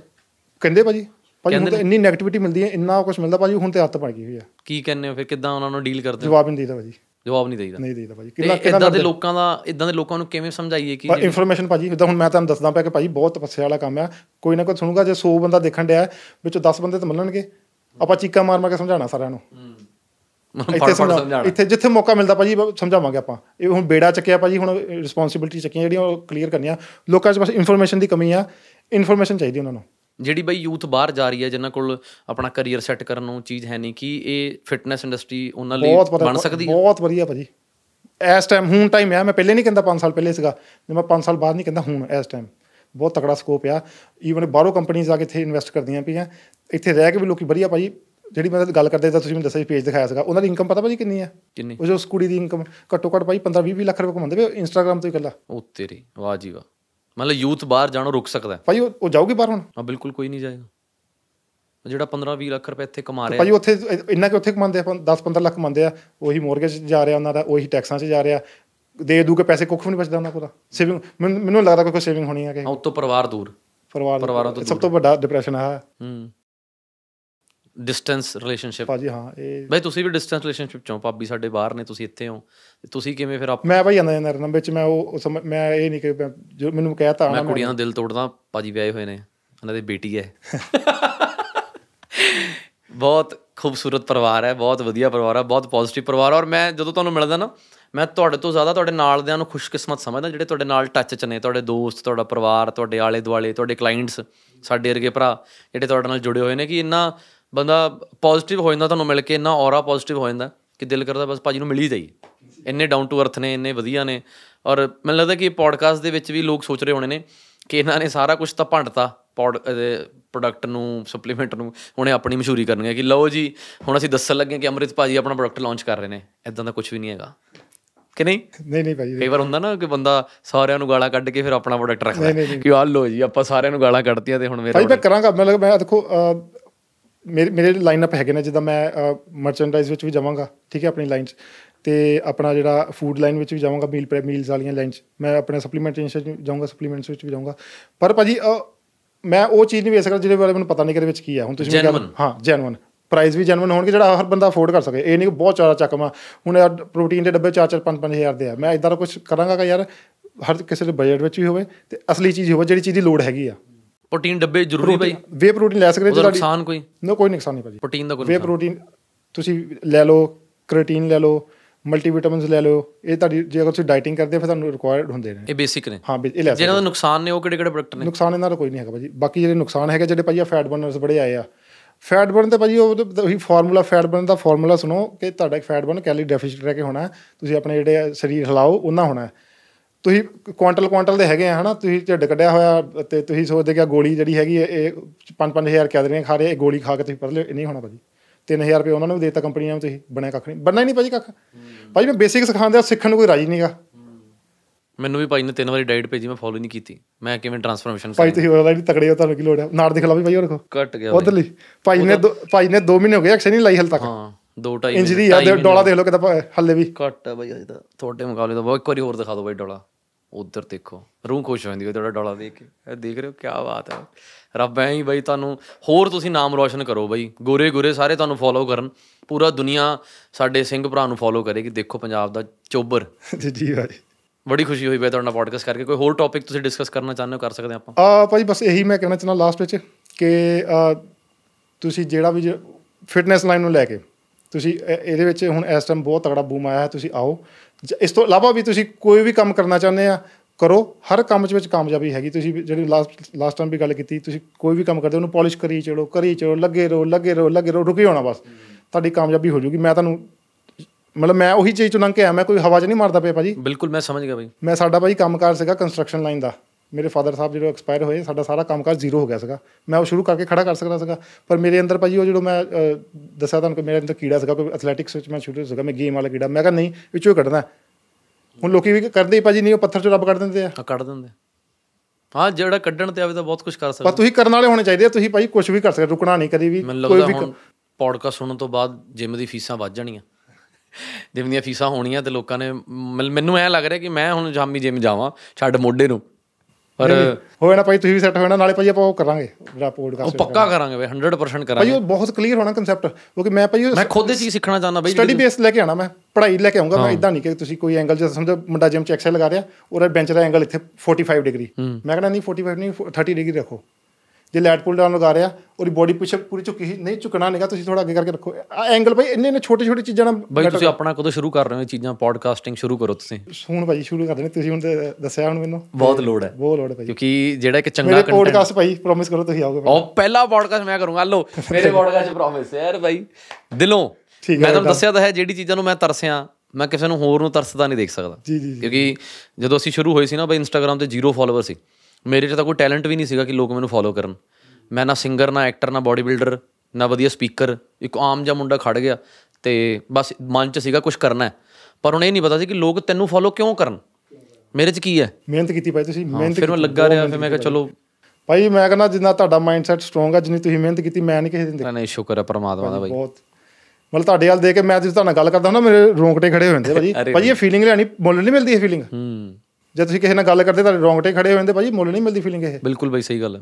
ਕਹਿੰਦੇ ਭਾਜੀ ਭਾਜੀ ਹੁਣ ਤਾਂ ਇੰਨੀ 네ਗੇਟਿਵਿਟੀ ਮਿਲਦੀ ਹੈ ਇੰਨਾ ਕੁਝ ਮਿਲਦਾ ਭਾਜੀ ਹੁਣ ਤੇ ਹੱਥ ਪੜ ਗਈ ਹੋਈ ਆ। ਕੀ ਕਹਿੰਦੇ ਹੋ ਫਿਰ ਕਿੱਦਾਂ ਉਹਨਾਂ ਨੂੰ ਡੀਲ ਕਰਦੇ ਜਵਾਬ ਨਹੀਂ ਦੇਈਦਾ ਭਾਜੀ। ਜਵਾਬ ਨਹੀਂ ਦੇਈਦਾ। ਨਹੀਂ ਦੇਈਦਾ ਭਾਜੀ। ਤੇ ਕਿੰਨਾ ਇਦਾਂ ਦੇ ਲੋਕਾਂ ਦਾ ਇਦਾਂ ਦੇ ਲੋਕਾਂ ਨੂੰ ਕਿਵੇਂ ਸਮਝਾਈਏ ਕਿ ਇਨਫੋਰਮੇਸ਼ਨ ਭਾਜੀ ਜਿੱਦਾਂ ਹੁਣ ਮੈਂ ਤੁਹਾਨੂੰ ਦੱਸਦਾ ਪਿਆ ਕਿ ਭਾਜੀ ਬਹੁਤ ਤਪੱਸਿਆ ਵਾਲਾ ਕੰਮ ਆ। ਕੋਈ ਨਾ ਕੋਈ ਸੁਣੂਗਾ ਜੇ 100 ਬੰਦਾ ਦੇਖਣ ਡਿਆ ਵਿੱਚੋਂ 10 ਬੰਦੇ ਤਾਂ ਮੰਨਣਗੇ। ਆਪਾਂ ਚੀਕਾਂ ਮਾਰ ਮਾਰ ਕੇ ਸਮਝਾਉਣਾ ਸਾਰਿਆਂ ਨੂੰ। ਇੱਥੇ ਸਮਝਾਣਾ ਇੱਥੇ ਜਿੱਥੇ ਮੌਕਾ ਮਿਲਦਾ ਭਾਜੀ ਸਮਝਾਵਾਂਗੇ ਆਪਾਂ। ਇਹ ਹੁਣ ਬੇੜਾ ਚੱਕਿਆ ਭਾਜੀ ਹੁਣ ਰਿਸਪੌਂਸਿਬਿਲਟੀ ਚੱਕੀਆਂ ਜਿਹੜੀਆਂ ਉਹ ਕਲੀਅਰ ਕਰਨੀਆਂ। ਲੋਕਾਂ 'ਚ ਬਸ ਇਨਫੋਰਮੇਸ਼ਨ ਦੀ ਕਮੀ ਆ। ਇਨਫੋਰਮੇਸ਼ਨ ਚਾਹੀਦੀ ਉਹਨਾਂ ਨੂੰ। ਜਿਹੜੀ ਬਈ ਯੂਥ ਬਾਹਰ ਜਾ ਰਹੀ ਹੈ ਜਿਨ੍ਹਾਂ ਕੋਲ ਆਪਣਾ ਕੈਰੀਅਰ ਸੈੱਟ ਕਰਨ ਨੂੰ ਚੀਜ਼ ਹੈ ਨਹੀਂ ਕਿ ਇਹ ਫਿਟਨੈਸ ਇੰਡਸਟਰੀ ਉਹਨਾਂ ਲਈ ਬਣ ਸਕਦੀ ਹੈ? ਬਹੁਤ ਵਧੀਆ ਭਾਜੀ। ਇਸ ਟਾਈਮ ਹੁਣ ਟਾਈਮ ਆ ਮੈਂ ਪਹਿਲੇ ਨਹੀਂ ਕਹਿੰਦਾ 5 ਸਾਲ ਪਹਿਲੇ ਸੀਗਾ ਜੇ ਮੈਂ 5 ਸਾਲ ਬਾਅਦ ਨਹੀਂ ਕਹਿੰਦਾ ਹੁਣ ਇਸ ਟਾਈਮ ਬਹੁਤ ਤਕੜਾ ਸਕੋਪ ਆ। ਈਵਨ ਬਾਹਰੋਂ ਕੰਪਨੀਆਂ ਆ ਕੇ ਇੱਥੇ ਇਨਵੈਸਟ ਕਰਦੀਆਂ ਪਈਆਂ। ਇੱਥੇ ਰਹਿ ਕੇ ਵੀ ਲੋਕੀ ਵਧੀਆ ਭਾਜੀ ਜਿਹੜੀ ਮੈਂ ਗੱਲ ਕਰਦੇ ਤਾਂ ਤੁਸੀਂ ਮੈਨੂੰ ਦੱਸਿਆ ਪੇਜ ਦਿਖਾਇਆ ਸੀਗਾ ਉਹਨਾਂ ਦੀ ਇਨਕਮ ਪਤਾ ਭਾਜੀ ਕਿੰਨੀ ਆ? ਕਿੰਨੀ? ਉਹ ਜੋ ਉਸ ਕੁੜੀ ਦੀ ਇਨਕਮ ਘੱਟੋ ਘੱਟ ਭਾਈ 15 20 ਲੱਖ ਰੁਪਏ ਕਮਾਉਂਦੇ ਵੇ ਇੰਸਟਾਗ੍ਰam ਤੋਂ ਹੀ ਇਕੱਲਾ। ਉਹ ਤੇਰੀ ਵਾਹ ਜੀ ਵਾਹ। ਮਤਲਬ ਯੂਥ ਬਾਹਰ ਜਾਣੋਂ ਰੁਕ ਸਕਦਾ ਹੈ। ਭਾਈ ਉਹ ਜਾਊਗੀ ਬਾਹਰ ਹੁਣ? ਹਾਂ ਬਿਲਕੁਲ ਕੋਈ ਨਹੀਂ ਜਾਏਗਾ। ਜਿਹੜਾ 15 20 ਲੱਖ ਰੁਪਏ ਇੱਥੇ ਕਮਾ ਰਿਹਾ। ਭਾਜੀ ਉੱਥੇ ਇੰਨਾ ਕਿ ਉੱਥੇ ਕਮਾਉਂਦੇ ਆ 10 15 ਲੱਖ ਕਮਾਉਂਦੇ ਆ ਉਹੀ ਮੋਰਗੇਜ ਜਾ ਰਿਹਾ ਉਹਨਾਂ ਦਾ ਉਹੀ ਟੈਕਸਾਂ 'ਚ ਜਾ ਰਿਹਾ। ਦੇ ਦੂ ਕੇ ਪੈਸੇ ਕੁੱਖ ਵੀ ਨਹੀਂ ਬਚਦਾ ਉਹਨਾਂ ਕੋਲ ਸੇਵਿੰਗ ਮੈਨੂੰ ਲੱਗਦਾ ਕੋਈ ਸੇਵਿੰਗ ਹੋਣੀ ਹੈ ਕਿ ਹਾਂ ਉੱਤੋਂ ਪਰਿਵਾਰ ਦੂਰ। ਪਰਿਵਾਰ ਪਰਿਵਾਰਾਂ ਤੋਂ ਸਭ ਤੋਂ ਵੱਡਾ ਡਿਪਰੈਸ਼ਨ ਆ। ਹੂੰ। ਡਿਸਟੈਂਸ ਰਿਲੇਸ਼ਨਸ਼ਿਪ ਭਾਜੀ ਹਾਂ ਇਹ ਬਈ ਤੁਸੀਂ ਵੀ ਡਿਸਟੈਂਸ ਰਿਲੇਸ਼ਨਸ਼ਿਪ ਚੋਂ ਭਾਬੀ ਸਾਡੇ ਬਾਹਰ ਨੇ ਤੁਸੀਂ ਇੱਥੇ ਹੋ। ਤੇ ਤੁਸੀਂ ਕਿਵੇਂ ਫਿਰ ਆਪ ਮੈਂ ਭਾਈ ਜਾਂਦਾ ਜਾਂਦਾ ਰਹਿਣਾ ਵਿੱਚ ਮੈਂ ਉਹ ਮੈਂ ਇਹ ਨਹੀਂ ਕਿ ਜੋ ਮੈਨੂੰ ਕਹਿਤਾ ਮੈਂ ਕੁੜੀਆਂ ਦਾ ਦਿਲ ਤੋੜਦਾ ਭਾਜੀ ਵਿਆਹੇ ਹੋਏ ਨੇ ਉਹਨਾਂ ਦੀ ਬੇਟੀ ਹੈ। ਬਹੁਤ ਖੂਬਸੂਰਤ ਪਰਿਵਾਰ ਹੈ ਬਹੁਤ ਵਧੀਆ ਪਰਿਵਾਰ ਹੈ ਬਹੁਤ ਪੋਜ਼ਿਟਿਵ ਪਰਿਵਾਰ ਔਰ ਮੈਂ ਜਦੋਂ ਤੁਹਾਨੂੰ ਮਿਲਦਾ ਨਾ ਮੈਂ ਤੁਹਾਡੇ ਤੋਂ ਜ਼ਿਆਦਾ ਤੁਹਾਡੇ ਨਾਲ ਦਿਆਂ ਨੂੰ ਖੁਸ਼ਕਿਸਮਤ ਸਮਝਦਾ ਜਿਹੜੇ ਤੁਹਾਡੇ ਨਾਲ ਟੱਚ 'ਚ ਨੇ ਤੁਹਾਡੇ ਦੋਸਤ ਤੁਹਾਡਾ ਪਰਿਵਾਰ ਤੁਹਾਡੇ ਆਲੇ ਦੁਆਲੇ ਤੁਹਾਡੇ ਕਲਾਇੰਟਸ ਸਾਡੇ ਵਰਗੇ ਭਰਾ ਜਿਹੜੇ ਤੁਹਾਡੇ ਨਾਲ ਜੁੜੇ ਹੋਏ ਨੇ ਕਿ ਇੰਨਾ ਬੰਦਾ ਪੋਜ਼ਿਟਿਵ ਹੋ ਜਾਂਦਾ ਤੁਹਾਨੂੰ ਮਿਲ ਕੇ ਇੰਨਾ ਔਰਾ ਪੋਜ਼ਿਟਿਵ ਹੋ ਜਾਂਦਾ ਕਿ ਦਿਲ ਕਰਦਾ ਬਸ ਭਾਜੀ ਨੂੰ ਮਿਲ ਹੀ ਜਾਈਏ। ਇੰਨੇ ਡਾਊਨ ਟੂ ਅਰਥ ਨੇ ਇੰਨੇ ਵਧੀਆ ਨੇ। ਔਰ ਮੈਨੂੰ ਲੱਗਦਾ ਕਿ ਇਹ ਪੋਡਕਾਸਟ ਦੇ ਵਿੱਚ ਵੀ ਲੋਕ ਸੋਚ ਰਹੇ ਹੋਣੇ ਨੇ ਕਿ ਇਹਨਾਂ ਨੇ ਸਾਰਾ ਕੁਝ ਤਾਂ ਭੰਡਤਾ ਪੌਡ ਪ੍ਰੋਡਕਟ ਨੂੰ ਸਪਲੀਮੈਂਟ ਨੂੰ ਉਹਨੇ ਆਪਣੀ ਮਸ਼ਹੂਰੀ ਕਰਨੀ ਹੈ ਕਿ ਲਓ ਜੀ ਹੁਣ ਅਸੀਂ ਦੱਸਣ ਲੱਗੇ ਕਿ ਅੰਮ੍ਰਿਤ ਭਾਜੀ ਆਪਣਾ ਪ੍ਰੋਡਕਟ ਲਾਂਚ ਕਰ ਰਹੇ ਨੇ। ਇਦਾਂ ਦਾ ਕੁਝ ਵੀ ਨਹੀਂ ਹੈਗਾ। ਕਿ ਨਹੀਂ? ਨਹੀਂ ਨਹੀਂ ਭਾਜੀ। ਕਈ ਵਾਰ ਹੁੰਦਾ ਨਾ ਕਿ ਬੰਦਾ ਸਾਰਿਆਂ ਨੂੰ ਗਾਲਾਂ ਕੱਢ ਕੇ ਫਿਰ ਆਪਣਾ ਪ੍ਰੋਡਕਟ ਰੱਖਦਾ ਕਿ ਆਹ ਲਓ ਜੀ ਆਪਾਂ ਸਾਰਿਆਂ ਨੂੰ ਗਾਲਾਂ ਕੱਢਤੀਆਂ ਤੇ ਹੁਣ ਮੇਰਾ ਭਾਈ ਮੈਂ ਕਰਾਂਗਾ ਮਤਲਬ ਮੈਂ ਦੇਖੋ ਮੇਰੇ ਮੇਰੇ ਲਾਈਨਅਪ ਹੈਗੇ ਨੇ ਜਿੱਦਾਂ ਮੈਂ ਮਰਚੈਂਡਾਈਜ਼ ਵਿੱਚ ਵੀ ਜਾਵਾਂਗਾ ਠੀਕ ਹੈ ਆਪਣੀ ਲਾਈਨ 'ਚ। ਤੇ ਆਪਣਾ ਜਿਹੜਾ ਫੂਡ ਲਾਈਨ ਵਿੱਚ ਵੀ ਜਾਵਾਂਗਾ ਮੀਲ ਪ੍ਰੈਪ ਮੀਲਸ ਵਾਲੀਆਂ ਲਾਈਨ 'ਚ। ਮੈਂ ਆਪਣੇ ਸਪਲੀਮੈਂਟੇਸ਼ਨ 'ਚ ਜਾਊਂਗਾ ਸਪਲੀਮੈਂਟਸ ਵਿੱਚ ਵੀ ਜਾਊਂਗਾ। ਪਰ ਭਾਜੀ ਮੈਂ ਉਹ ਚੀਜ਼ ਨਹੀਂ ਵੇਚ ਸਕਦਾ ਜਿਹਦੇ ਬਾਰੇ ਮੈਨੂੰ ਪਤਾ ਨਹੀਂ ਕਿ ਇਹਦੇ ਵਿੱਚ ਕੀ ਹੈ। ਹੁਣ ਤੁਸੀਂ ਹਾਂ ਜੈਨੂਨ ਪ੍ਰਾਈਸ ਵੀ ਜੈਨੂਨ ਹੋਣਗੇ ਜਿਹੜਾ ਹਰ ਬੰਦਾ ਅਫੋਰਡ ਕਰ ਸਕੇ। ਇਹ ਨਹੀਂ ਕਿ ਬਹੁਤ ਜ਼ਿਆਦਾ ਚੱਕਵਾ ਹੁਣ ਪ੍ਰੋਟੀਨ ਦੇ ਡੱਬੇ 4-4 5-5 ਹਜ਼ਾਰ ਦੇ ਆ। ਮੈਂ ਇਦਾਂ ਦਾ ਕੁਝ ਕਰਾਂਗਾ ਕਿ ਯਾਰ ਹਰ ਕਿਸੇ ਦੇ ਬਜਟ ਵਿੱਚ ਵੀ ਹੋਵੇ ਤੇ ਅਸਲੀ ਚੀਜ਼ ਹੋਵੇ ਜਿਹੜੀ ਚੀਜ਼ ਦੀ ਲੋੜ ਹੈਗੀ ਆ। ਪ੍ਰੋਟੀਨ ਡੱਬੇ ਜ਼ਰੂਰੀ ਭਾਈ ਵੇ ਪ੍ਰੋਟੀਨ ਲੈ ਸਕਦੇ ਤੁਹਾਡੀ ਨੁਕਸਾਨ ਕੋਈ? ਨੋ ਕੋਈ ਨੁਕਸਾਨ ਨਹੀਂ ਭਾਜੀ। ਪ੍ਰੋਟੀਨ ਦਾ ਕੋਈ ਵੇ ਪ੍ਰੋਟੀਨ ਤੁਸੀਂ ਲੈ ਲਓ ਕ੍ਰੀਟੀਨ ਲੈ ਲਓ ਮਲਟੀਵਿਟਾਮਿਨਸ ਲੈ ਲਓ ਇਹ ਤੁਹਾਡੀ ਜੇ ਅਗਰ ਤੁਸੀਂ ਡਾਈਟਿੰਗ ਕਰਦੇ ਫਿਰ ਤੁਹਾਨੂੰ ਰਿਕੁਆਇਰਡ ਹੁੰਦੇ ਨੇ। ਇਹ ਬੇਸਿਕ ਨੇ। ਹਾਂ ਇਹ ਲੈ ਸਕਦੇ ਜਿਹਨਾਂ ਦਾ ਨੁਕਸਾਨ ਨੇ ਉਹ ਕਿਹੜੇ ਕਿਹੜੇ ਪ੍ਰੋਡਕਟ ਨੇ? ਨੁਕਸਾਨ ਇਹਨਾਂ ਦਾ ਕੋਈ ਨਹੀਂ ਹੈਗਾ ਭਾਜੀ। ਬਾਕੀ ਜਿਹੜੇ ਨੁਕਸਾਨ ਹੈਗੇ ਜਿਹੜੇ ਭਾਜੀ ਆ ਫੈਟ ਬਰਨਰਸ ਬੜੇ ਆਏ ਆ। ਫੈਟ ਬਰਨ ਤੇ ਭਾਜੀ ਉਹ ਉਹੀ ਫਾਰਮੂਲਾ ਫੈਟ ਬਰਨ ਦਾ ਫਾਰਮੂਲਾ ਸੁਣੋ ਕਿ ਤੁਹਾਡਾ ਫੈਟ ਬਰਨ ਕੈਲਰੀ ਡੈਫੀਸਿਟ ਰਹਿ ਕੇ ਹੋਣਾ। ਤੁਸੀਂ ਆਪਣੇ ਜਿਹੜੇ ਸਰੀਰ ਹਿਲਾਓ ਉਹਨਾਂ ਹੋਣਾ। ਤੁਸੀਂ ਕੁਆਂਟਲ ਕੁਆਂਟਲ ਦੇ ਹੈਗੇ ਆ ਹਨਾ? ਤੁਸੀਂ ਢਿੱਡ ਕੱਢਿਆ ਹੋਇਆ ਤੇ ਤੁਸੀਂ ਸੋਚਦੇ ਕਿ ਗੋਲੀ ਜਿਹੜੀ ਹੈਗੀ ਇਹ 5-5000 ਕੈਲਰੀਆਂ ਖਾ ਰਹੇ ਇਹ ਗੋਲੀ ਖਾ ਕੇ ਤੁਸੀਂ ਪਤਲੇ ਇਹ ਨਹੀਂ ਹੋਣਾ ਭਾਜੀ। 3000 ਰੁਪਏ ਉਹਨਾਂ ਨੂੰ ਵੀ ਦੇਤਾ ਕੰਪਨੀਆਂ ਨੂੰ ਤੁਸੀਂ ਬਣਿਆ ਕੱਖ ਨਹੀਂ। ਬਣਨਾ ਹੀ ਨਹੀਂ ਭਾਜੀ ਕੱਖ। ਭਾਜੀ ਮੈਂ ਬੇਸਿਕ ਸਿਖਾਉਂਦਾ ਸਿੱਖਣ ਨੂੰ ਕੋਈ ਰਾਜੀ ਨਹੀਂਗਾ। ਮੈਨੂੰ ਵੀ ਭਾਈ ਨੇ ਤਿੰਨ ਵਾਰੀ ਡਾਈਟ ਭੇਜੀ ਮੈਂ ਫੋਲੋ ਨਹੀਂ ਕੀਤੀ। ਮੈਂ ਕਿਵੇਂ ਟਰਾਂਸਫਰਮੇਸ਼ਨ ਭਾਈ ਤੁਸੀਂ ਆਲਰੇਡੀ ਤਕੜੇ ਹੋ ਤੁਹਾਨੂੰ ਕੀ ਲੋੜ ਹੈ ਨਾੜ ਦਿਖਲਾ ਵੀ ਭਾਈ ਉਹ ਦੇਖੋ। ਘਟ ਗਿਆ। ਉਧਰਲੀ। ਭਾਈ ਨੇ ਭਾਈ ਨੇ 2 ਮਹੀਨੇ ਹੋ ਗਏ ਐਕਸ਼ਨ ਨਹੀਂ ਲਾਈ ਹਲ ਤੱਕ। ਹਾਂ। ਦੋ ਢਾਈ ਇੰਜਰੀ ਆ ਦੇ ਡੋਲਾ ਦੇਖ ਲਓ ਕਿਦਾਂ ਹੱਲੇ ਵੀ। ਘੱਟ ਹੈ ਭਾਈ ਅਜੇ ਤਾਂ। ਤੁਹਾਡੇ ਮੁਕਾਬਲੇ ਤਾਂ ਬਹੁਤ ਇੱਕ ਵਾਰੀ ਹੋਰ ਦਿਖਾ ਦਿਓ ਭਾਈ ਡੋਲਾ। ਉਧਰ ਦੇਖੋ ਰੂਹ ਖੁਸ਼ ਹੋ ਜਾਂਦੀ ਹੈ ਤੁਹਾਡਾ ਡੋਲਾ ਦੇਖ ਕੇ। ਇਹ ਦੇਖ ਰਹੇ ਹੋ ਕੀ ਬਾਤ ਹੈ। ਰੱਬ ਐਂ ਹੀ ਬਾਈ ਤੁਹਾਨੂੰ ਹੋਰ ਤੁਸੀਂ ਨਾਮ ਰੋਸ਼ਨ ਕਰੋ ਬਾਈ। ਗੋਰੇ ਗੋਰੇ ਸਾਰੇ ਤੁਹਾਨੂੰ ਫੋਲੋ ਕਰਨ। ਪੂਰਾ ਦੁਨੀਆ ਸਾਡੇ ਸਿੰਘ ਭਰਾ ਨੂੰ ਫੋਲੋ ਕਰੇ ਕਿ ਦੇਖੋ ਪੰਜਾਬ ਦਾ ਚੋਬਰ। ਜੀ ਜੀ ਭਾਈ। ਬੜੀ ਖੁਸ਼ੀ ਹੋਈ ਬਾਈ ਤੁਹਾਡੇ ਪੋਡਕਾਸਟ ਕਰਕੇ। ਕੋਈ ਹੋਰ ਟੌਪਿਕ ਤੁਸੀਂ ਡਿਸਕਸ ਕਰਨਾ ਚਾਹੁੰਦੇ ਹੋ ਕਰ ਸਕਦੇ ਆਪਾਂ। ਆ ਭਾਈ ਬਸ ਇਹੀ ਮੈਂ ਕਹਿਣਾ ਚਾਹੁੰਦਾ ਲਾਸਟ ਵਿੱਚ ਕਿ ਆ, ਤੁਸੀਂ ਜਿਹੜਾ ਵੀ ਫਿਟਨੈਸ ਲਾਈਨ ਨੂੰ ਲੈ ਕੇ ਤੁਸੀਂ ਇਹ- ਇਹਦੇ ਵਿੱਚ ਹੁਣ ਇਸ ਟਾਈਮ ਬਹੁਤ ਤਗੜਾ ਬੂਮ ਆਇਆ ਹੈ ਤੁਸੀਂ ਆਓ। ਇਸ ਤੋਂ ਇਲਾਵਾ ਵੀ ਤੁਸੀਂ ਕੋਈ ਵੀ ਕੰਮ ਕਰਨਾ ਚਾਹੁੰਦੇ ਆ ਕਰੋ। ਹਰ ਕੰਮ ਵਿੱਚ ਕਾਮਯਾਬੀ ਹੈਗੀ। ਤੁਸੀਂ ਜਿਹੜੀ ਲਾਸਟ ਲਾਸਟ ਟਾਈਮ ਵੀ ਗੱਲ ਕੀਤੀ ਤੁਸੀਂ ਕੋਈ ਵੀ ਕੰਮ ਕਰਦੇ ਉਹਨੂੰ ਪਾਲਿਸ਼ ਕਰੀ ਚੜੋ ਕਰੀ ਚੜੋ ਲੱਗੇ ਰਹੋ ਲੱਗੇ ਰਹੋ ਲੱਗੇ ਰਹੋ ਰੁਕੀ ਹੋਣਾ ਬਸ। ਤੁਹਾਡੀ ਕਾਮਯਾਬੀ ਹੋ ਜੂਗੀ ਮੈਂ ਤੁਹਾਨੂੰ ਮਤਲਬ ਮੈਂ ਉਹੀ ਚੀਜ਼ ਚੋਂ ਲੰਘ ਕੇ ਆਇਆ। ਮੈਂ ਕੋਈ ਹਵਾ 'ਚ ਨਹੀਂ ਮਾਰਦਾ ਪਿਆ ਭਾਜੀ। ਬਿਲਕੁਲ ਮੈਂ ਸਮਝ ਗਿਆ ਬਾਈ। ਮੈਂ ਸਾਡਾ ਭਾਈ ਕੰਮਕਾਰ ਸੀਗਾ ਕੰਸਟਰਕਸ਼ਨ ਲਾਈਨ ਦਾ। ਮੇਰੇ ਫਾਦਰ ਸਾਹਿਬ ਜਦੋਂ ਐਕਸਪਾਇਰ ਹੋਏ ਸਾਡਾ ਸਾਰਾ ਕੰਮਕਾਰ ਜ਼ੀਰੋ ਹੋ ਗਿਆ ਸੀਗਾ। ਮੈਂ ਉਹ ਸ਼ੁਰੂ ਕਰਕੇ ਖੜਾ ਕਰ ਸਕਦਾ ਸੀਗਾ ਪਰ ਮੇਰੇ ਅੰਦਰ ਭਾਜੀ ਉਹ ਜਦੋਂ ਮੈਂ ਦੱਸਿਆ ਤੁਹਾਨੂੰ ਕਿ ਮੇਰੇ ਅੰਦਰ ਕੀੜਾ ਸੀਗਾ ਕੋਈ ਐਥਲੈਟਿਕਸ ਵਿੱਚ ਮੈਂ ਸ਼ੁਰੂ ਸੀਗਾ ਮੈਂ ਗੇਮ ਵਾਲਾ ਕੀੜਾ ਮੈਂ ਕਿਹਾ ਨਹੀਂ ਵਿੱਚੋਂ ਹੀ ਕੱਢਣਾ। ਹੁਣ ਲੋਕੀ ਵੀ ਕਰਦੇ ਹੀ ਭਾਜੀ ਨਹੀਂ ਉਹ ਪੱਥਰ ਚੋਂ ਰੱਬ ਕੱਢ ਦਿੰਦੇ ਆ। ਕੱਢ ਦਿੰਦੇ। ਹਾਂ ਜਿਹੜਾ ਕੱਢਣ ਤੇ ਆਵੇ ਤਾਂ ਬਹੁਤ ਕੁਝ ਕਰ ਪਰ ਸਕਦਾ ਤੁਸੀਂ ਕਰਨ ਵਾਲੇ ਹੋਣੇ ਚਾਹੀਦੇ ਆ ਤੁਸੀਂ ਭਾਈ ਕੁਝ ਵੀ ਕਰ ਸਕਦੇ ਰੁਕਣਾ ਨਹੀਂ ਕਦੀ ਵੀ ਕੋਈ ਵੀ ਪੋਡਕਾਸਟ ਸੁਣਨ ਤੋਂ ਬਾਅਦ ਜਿਮ ਦੀ ਫੀਸਾਂ ਵੱਧ ਜਾਣੀਆਂ। ਜਿਮ ਦੀਆਂ ਫੀਸਾਂ ਹੋਣੀਆਂ ਤੇ ਲੋਕਾਂ ਨੇ ਮੈਨੂੰ ਐ ਲੱਗ ਰਿਹਾ ਕਿ ਮੈਂ ਹੁਣ ਸ਼ਾਮੀ ਜਿਮ ਜਾਵਾਂ ਛੱਡ ਮੋਢੇ ਨੂੰ। ਪਰ ਹੋਏ ਨਾ ਭਾਈ ਤੁਸੀਂ ਵੀ ਸੈੱਟ ਹੋਣਾ ਨਾਲੇ ਭਾਜੀ ਆਪਾਂ ਉਹ ਕਰਾਂਗੇ ਜਿਹੜਾ ਉਹ ਪੋਡਕਾਸਟ ਪੱਕਾ ਕਰਾਂਗੇ ਬਈ 100% ਭਾਈ ਕਰਾਂਗੇ। ਉਹ ਬਹੁਤ ਕਲੀਅਰ ਹੋਣਾ ਕਨਸੈਪਟ ਕਿਉਂਕਿ ਮੈਂ ਭਾਈ ਉਹ ਮੈਂ ਖੁਦ ਇਹ ਚੀਜ਼ ਸਿੱਖਣਾ ਚਾਹੁੰਦਾ ਬਈ ਸਟੱਡੀ ਬੇਸ ਲੈ ਕੇ ਆਣਾ ਮੈਂ ਪੜ੍ਹਾਈ ਲੈ ਕੇ ਆਉਂਗਾ ਮੈਂ ਇਦਾਂ ਨਹੀਂ ਕਿ ਤੁਸੀਂ ਕੋਈ ਐਂਗਲ ਜਿਹਾ ਸਮਝੋ ਮੁੰਡਾ ਜਿਮ ਚ ਐਕਸਲ ਲਗਾ ਰਿਹਾ ਉਹਦਾ ਬੈਂਚ ਦਾ ਐਂਗਲ ਇੱਥੇ 45 ਡਿਗਰੀ ਮੈਂ ਕਹਿੰਦਾ ਨਹੀਂ 45 ਨਹੀਂ 30 ਡਿਗਰੀ ਰੱਖੋ। ਜੇ ਲੈਟ ਪੁੱਲ ਡਾਊਨ ਲਗਾ ਰਿਹਾ ਉਹਦੀ ਬੋਡੀ ਪਿੱਛੇ ਪੂਰੀ ਝੁਕੀ ਨਹੀਂ ਝੁਕਣਾ ਨਹੀਂਗਾ ਤੁਸੀਂ ਥੋੜਾ ਅੱਗੇ ਕਰਕੇ ਰੱਖੋ। ਆ ਐਂਗਲ ਭਾਈ ਇੰਨੇ ਇੰਨੇ ਛੋਟੇ ਛੋਟੇ ਚੀਜ਼ਾਂ ਨਾਲ ਬਈ ਤੁਸੀਂ ਆਪਣਾ ਕਦੋਂ ਸ਼ੁਰੂ ਕਰ ਰਹੇ ਹੋ ਇਹ ਚੀਜ਼ਾਂ? ਪੋਡਕਾਸਟਿੰਗ ਸ਼ੁਰੂ ਕਰੋ ਤੁਸੀਂ। ਹੁਣ ਭਾਈ ਸ਼ੁਰੂ ਕਰ ਦੇਣੇ ਤੁਸੀਂ ਹੁਣ ਤੇ ਦੱਸਿਆ ਹੁਣ ਮੈਨੂੰ। ਬਹੁਤ ਲੋੜ ਹੈ। ਬਹੁਤ ਲੋੜ ਹੈ ਭਾਈ। ਕਿਉਂਕਿ ਜਿਹੜਾ ਇੱਕ ਚੰਗਾ ਮੇਰੇ ਕੰਟੈਂਟ ਪੋਡਕਾਸਟ ਭਾਈ ਪ੍ਰੋਮਿਸ ਕਰੋ ਤੁਸੀਂ ਆਓਗੇ ਉਹ ਪਹਿਲਾ ਪੋਡਕਾਸਟ ਮੈਂ ਕਰੂੰਗਾ ਲੋ ਮੇਰੇ ਪੋਡਕਾਸਟ ਪ੍ਰੋਮਿਸ ਯਾਰ ਬਾਈ ਦਿਲੋਂ ਮੈਂ ਤੁਹਾਨੂੰ ਦੱਸਿਆ ਤਾਂ ਹੈ ਜਿਹੜੀ ਚੀਜ਼ਾਂ ਨੂੰ ਮੈਂ ਤਰਸਿਆ ਮੈਂ ਕਿਸੇ ਨੂੰ ਹੋਰ ਨੂੰ ਤਰਸਦਾ ਨਹੀਂ ਦੇਖ ਸਕਦਾ। ਜੀ ਜੀ ਜੀ ਕਿਉਂਕਿ ਜਦੋਂ ਅਸੀਂ ਸ਼ੁਰੂ ਹੋਏ ਸੀ ਨਾ ਬਈ ਇੰਸਟਾਗ੍ਰam ਤੇ ਜ਼ੀਰੋ ਫਾਲੋਅਰ ਸੀ। ਮੇਰੇ 'ਚ ਤਾਂ ਕੋਈ ਟੈਲੈਂਟ ਵੀ ਨਹੀਂ ਸੀਗਾ ਕਿ ਲੋਕ ਮੈਨੂੰ ਫੋਲੋ ਕਰਨ। ਮੈਂ ਨਾ ਸਿੰਗਰ ਨਾ ਐਕਟਰ ਨਾ ਬਾਡੀ ਬਿਲਡਰ ਨਾ ਵਧੀਆ ਸਪੀਕਰ ਇੱਕ ਆਮ ਜਿਹਾ ਮੁੰਡਾ ਖੜ ਗਿਆ ਤੇ ਬਸ ਮਨ 'ਚ ਸੀਗਾ ਕੁਝ ਕਰਨਾ ਹੈ। ਪਰ ਹੁਣ ਇਹ ਨਹੀਂ ਪਤਾ ਸੀ ਕਿ ਲੋਕ ਤੈਨੂੰ ਫੋਲੋ ਕਿਉਂ ਕਰਨ? ਮੇਰੇ 'ਚ ਕੀ ਹੈ? ਮਿਹਨਤ ਕੀਤੀ ਭਾਈ ਤੁਸੀਂ ਮਿਹਨਤ ਫਿਰ ਮੈਂ ਲੱਗਾ ਰਿਹਾ ਫਿਰ ਮੈਂ ਕਿਹਾ ਚਲੋ। ਭਾਈ ਮੈਂ ਕਹਿੰਦਾ ਜਿੰਨਾ ਤੁਹਾਡਾ ਮਾਈਂਡਸੈਟ ਸਟਰੋਂਗ ਆ ਜਿੰਨੀ ਤੁਸੀਂ ਮਿਹਨਤ ਕੀਤੀ ਮੈਂ ਨਹੀਂ ਕਿਸੇ ਦਿਨ ਨਹੀਂ ਸ਼ੁਕਰ ਹੈ ਪਰਮਾਤਮਾ ਦਾ ਬਾਈ ਬਹੁਤ। ਮਤਲਬ ਤੁਹਾਡੇ ਵੱਲ ਦੇ ਕੇ ਮੈਂ ਜਦੋਂ ਤੁਹਾਡੇ ਨਾਲ ਗੱਲ ਕਰਦਾ ਹਾਂ ਨਾ ਮੇਰੇ ਰੋਂਗਟੇ ਖੜੇ ਹੋ ਜਾਂਦੇ ਭਾਜੀ ਭਾਜੀ ਇਹ ਫੀਲਿੰਗ ਲੈਣੀ ਮੁੱਲ ਨਹੀਂ ਮਿਲਦੀ ਇਹ ਫੀਲਿੰਗ ਹੂੰ। ਜੇ ਤੁਸੀਂ ਕਿਸੇ ਨਾਲ ਗੱਲ ਕਰਦੇ ਤੁਹਾਡੇ ਰੋਂਗਟੇ ਖੜੇ ਹੋ ਜਾਂਦੇ ਭਾਜੀ ਮੁੱਲ ਨਹੀਂ ਮਿਲਦੀ ਫੀਲਿੰਗ ਇਹ। ਬਿਲਕੁਲ ਬਈ ਸਹੀ ਗੱਲ ਹੈ।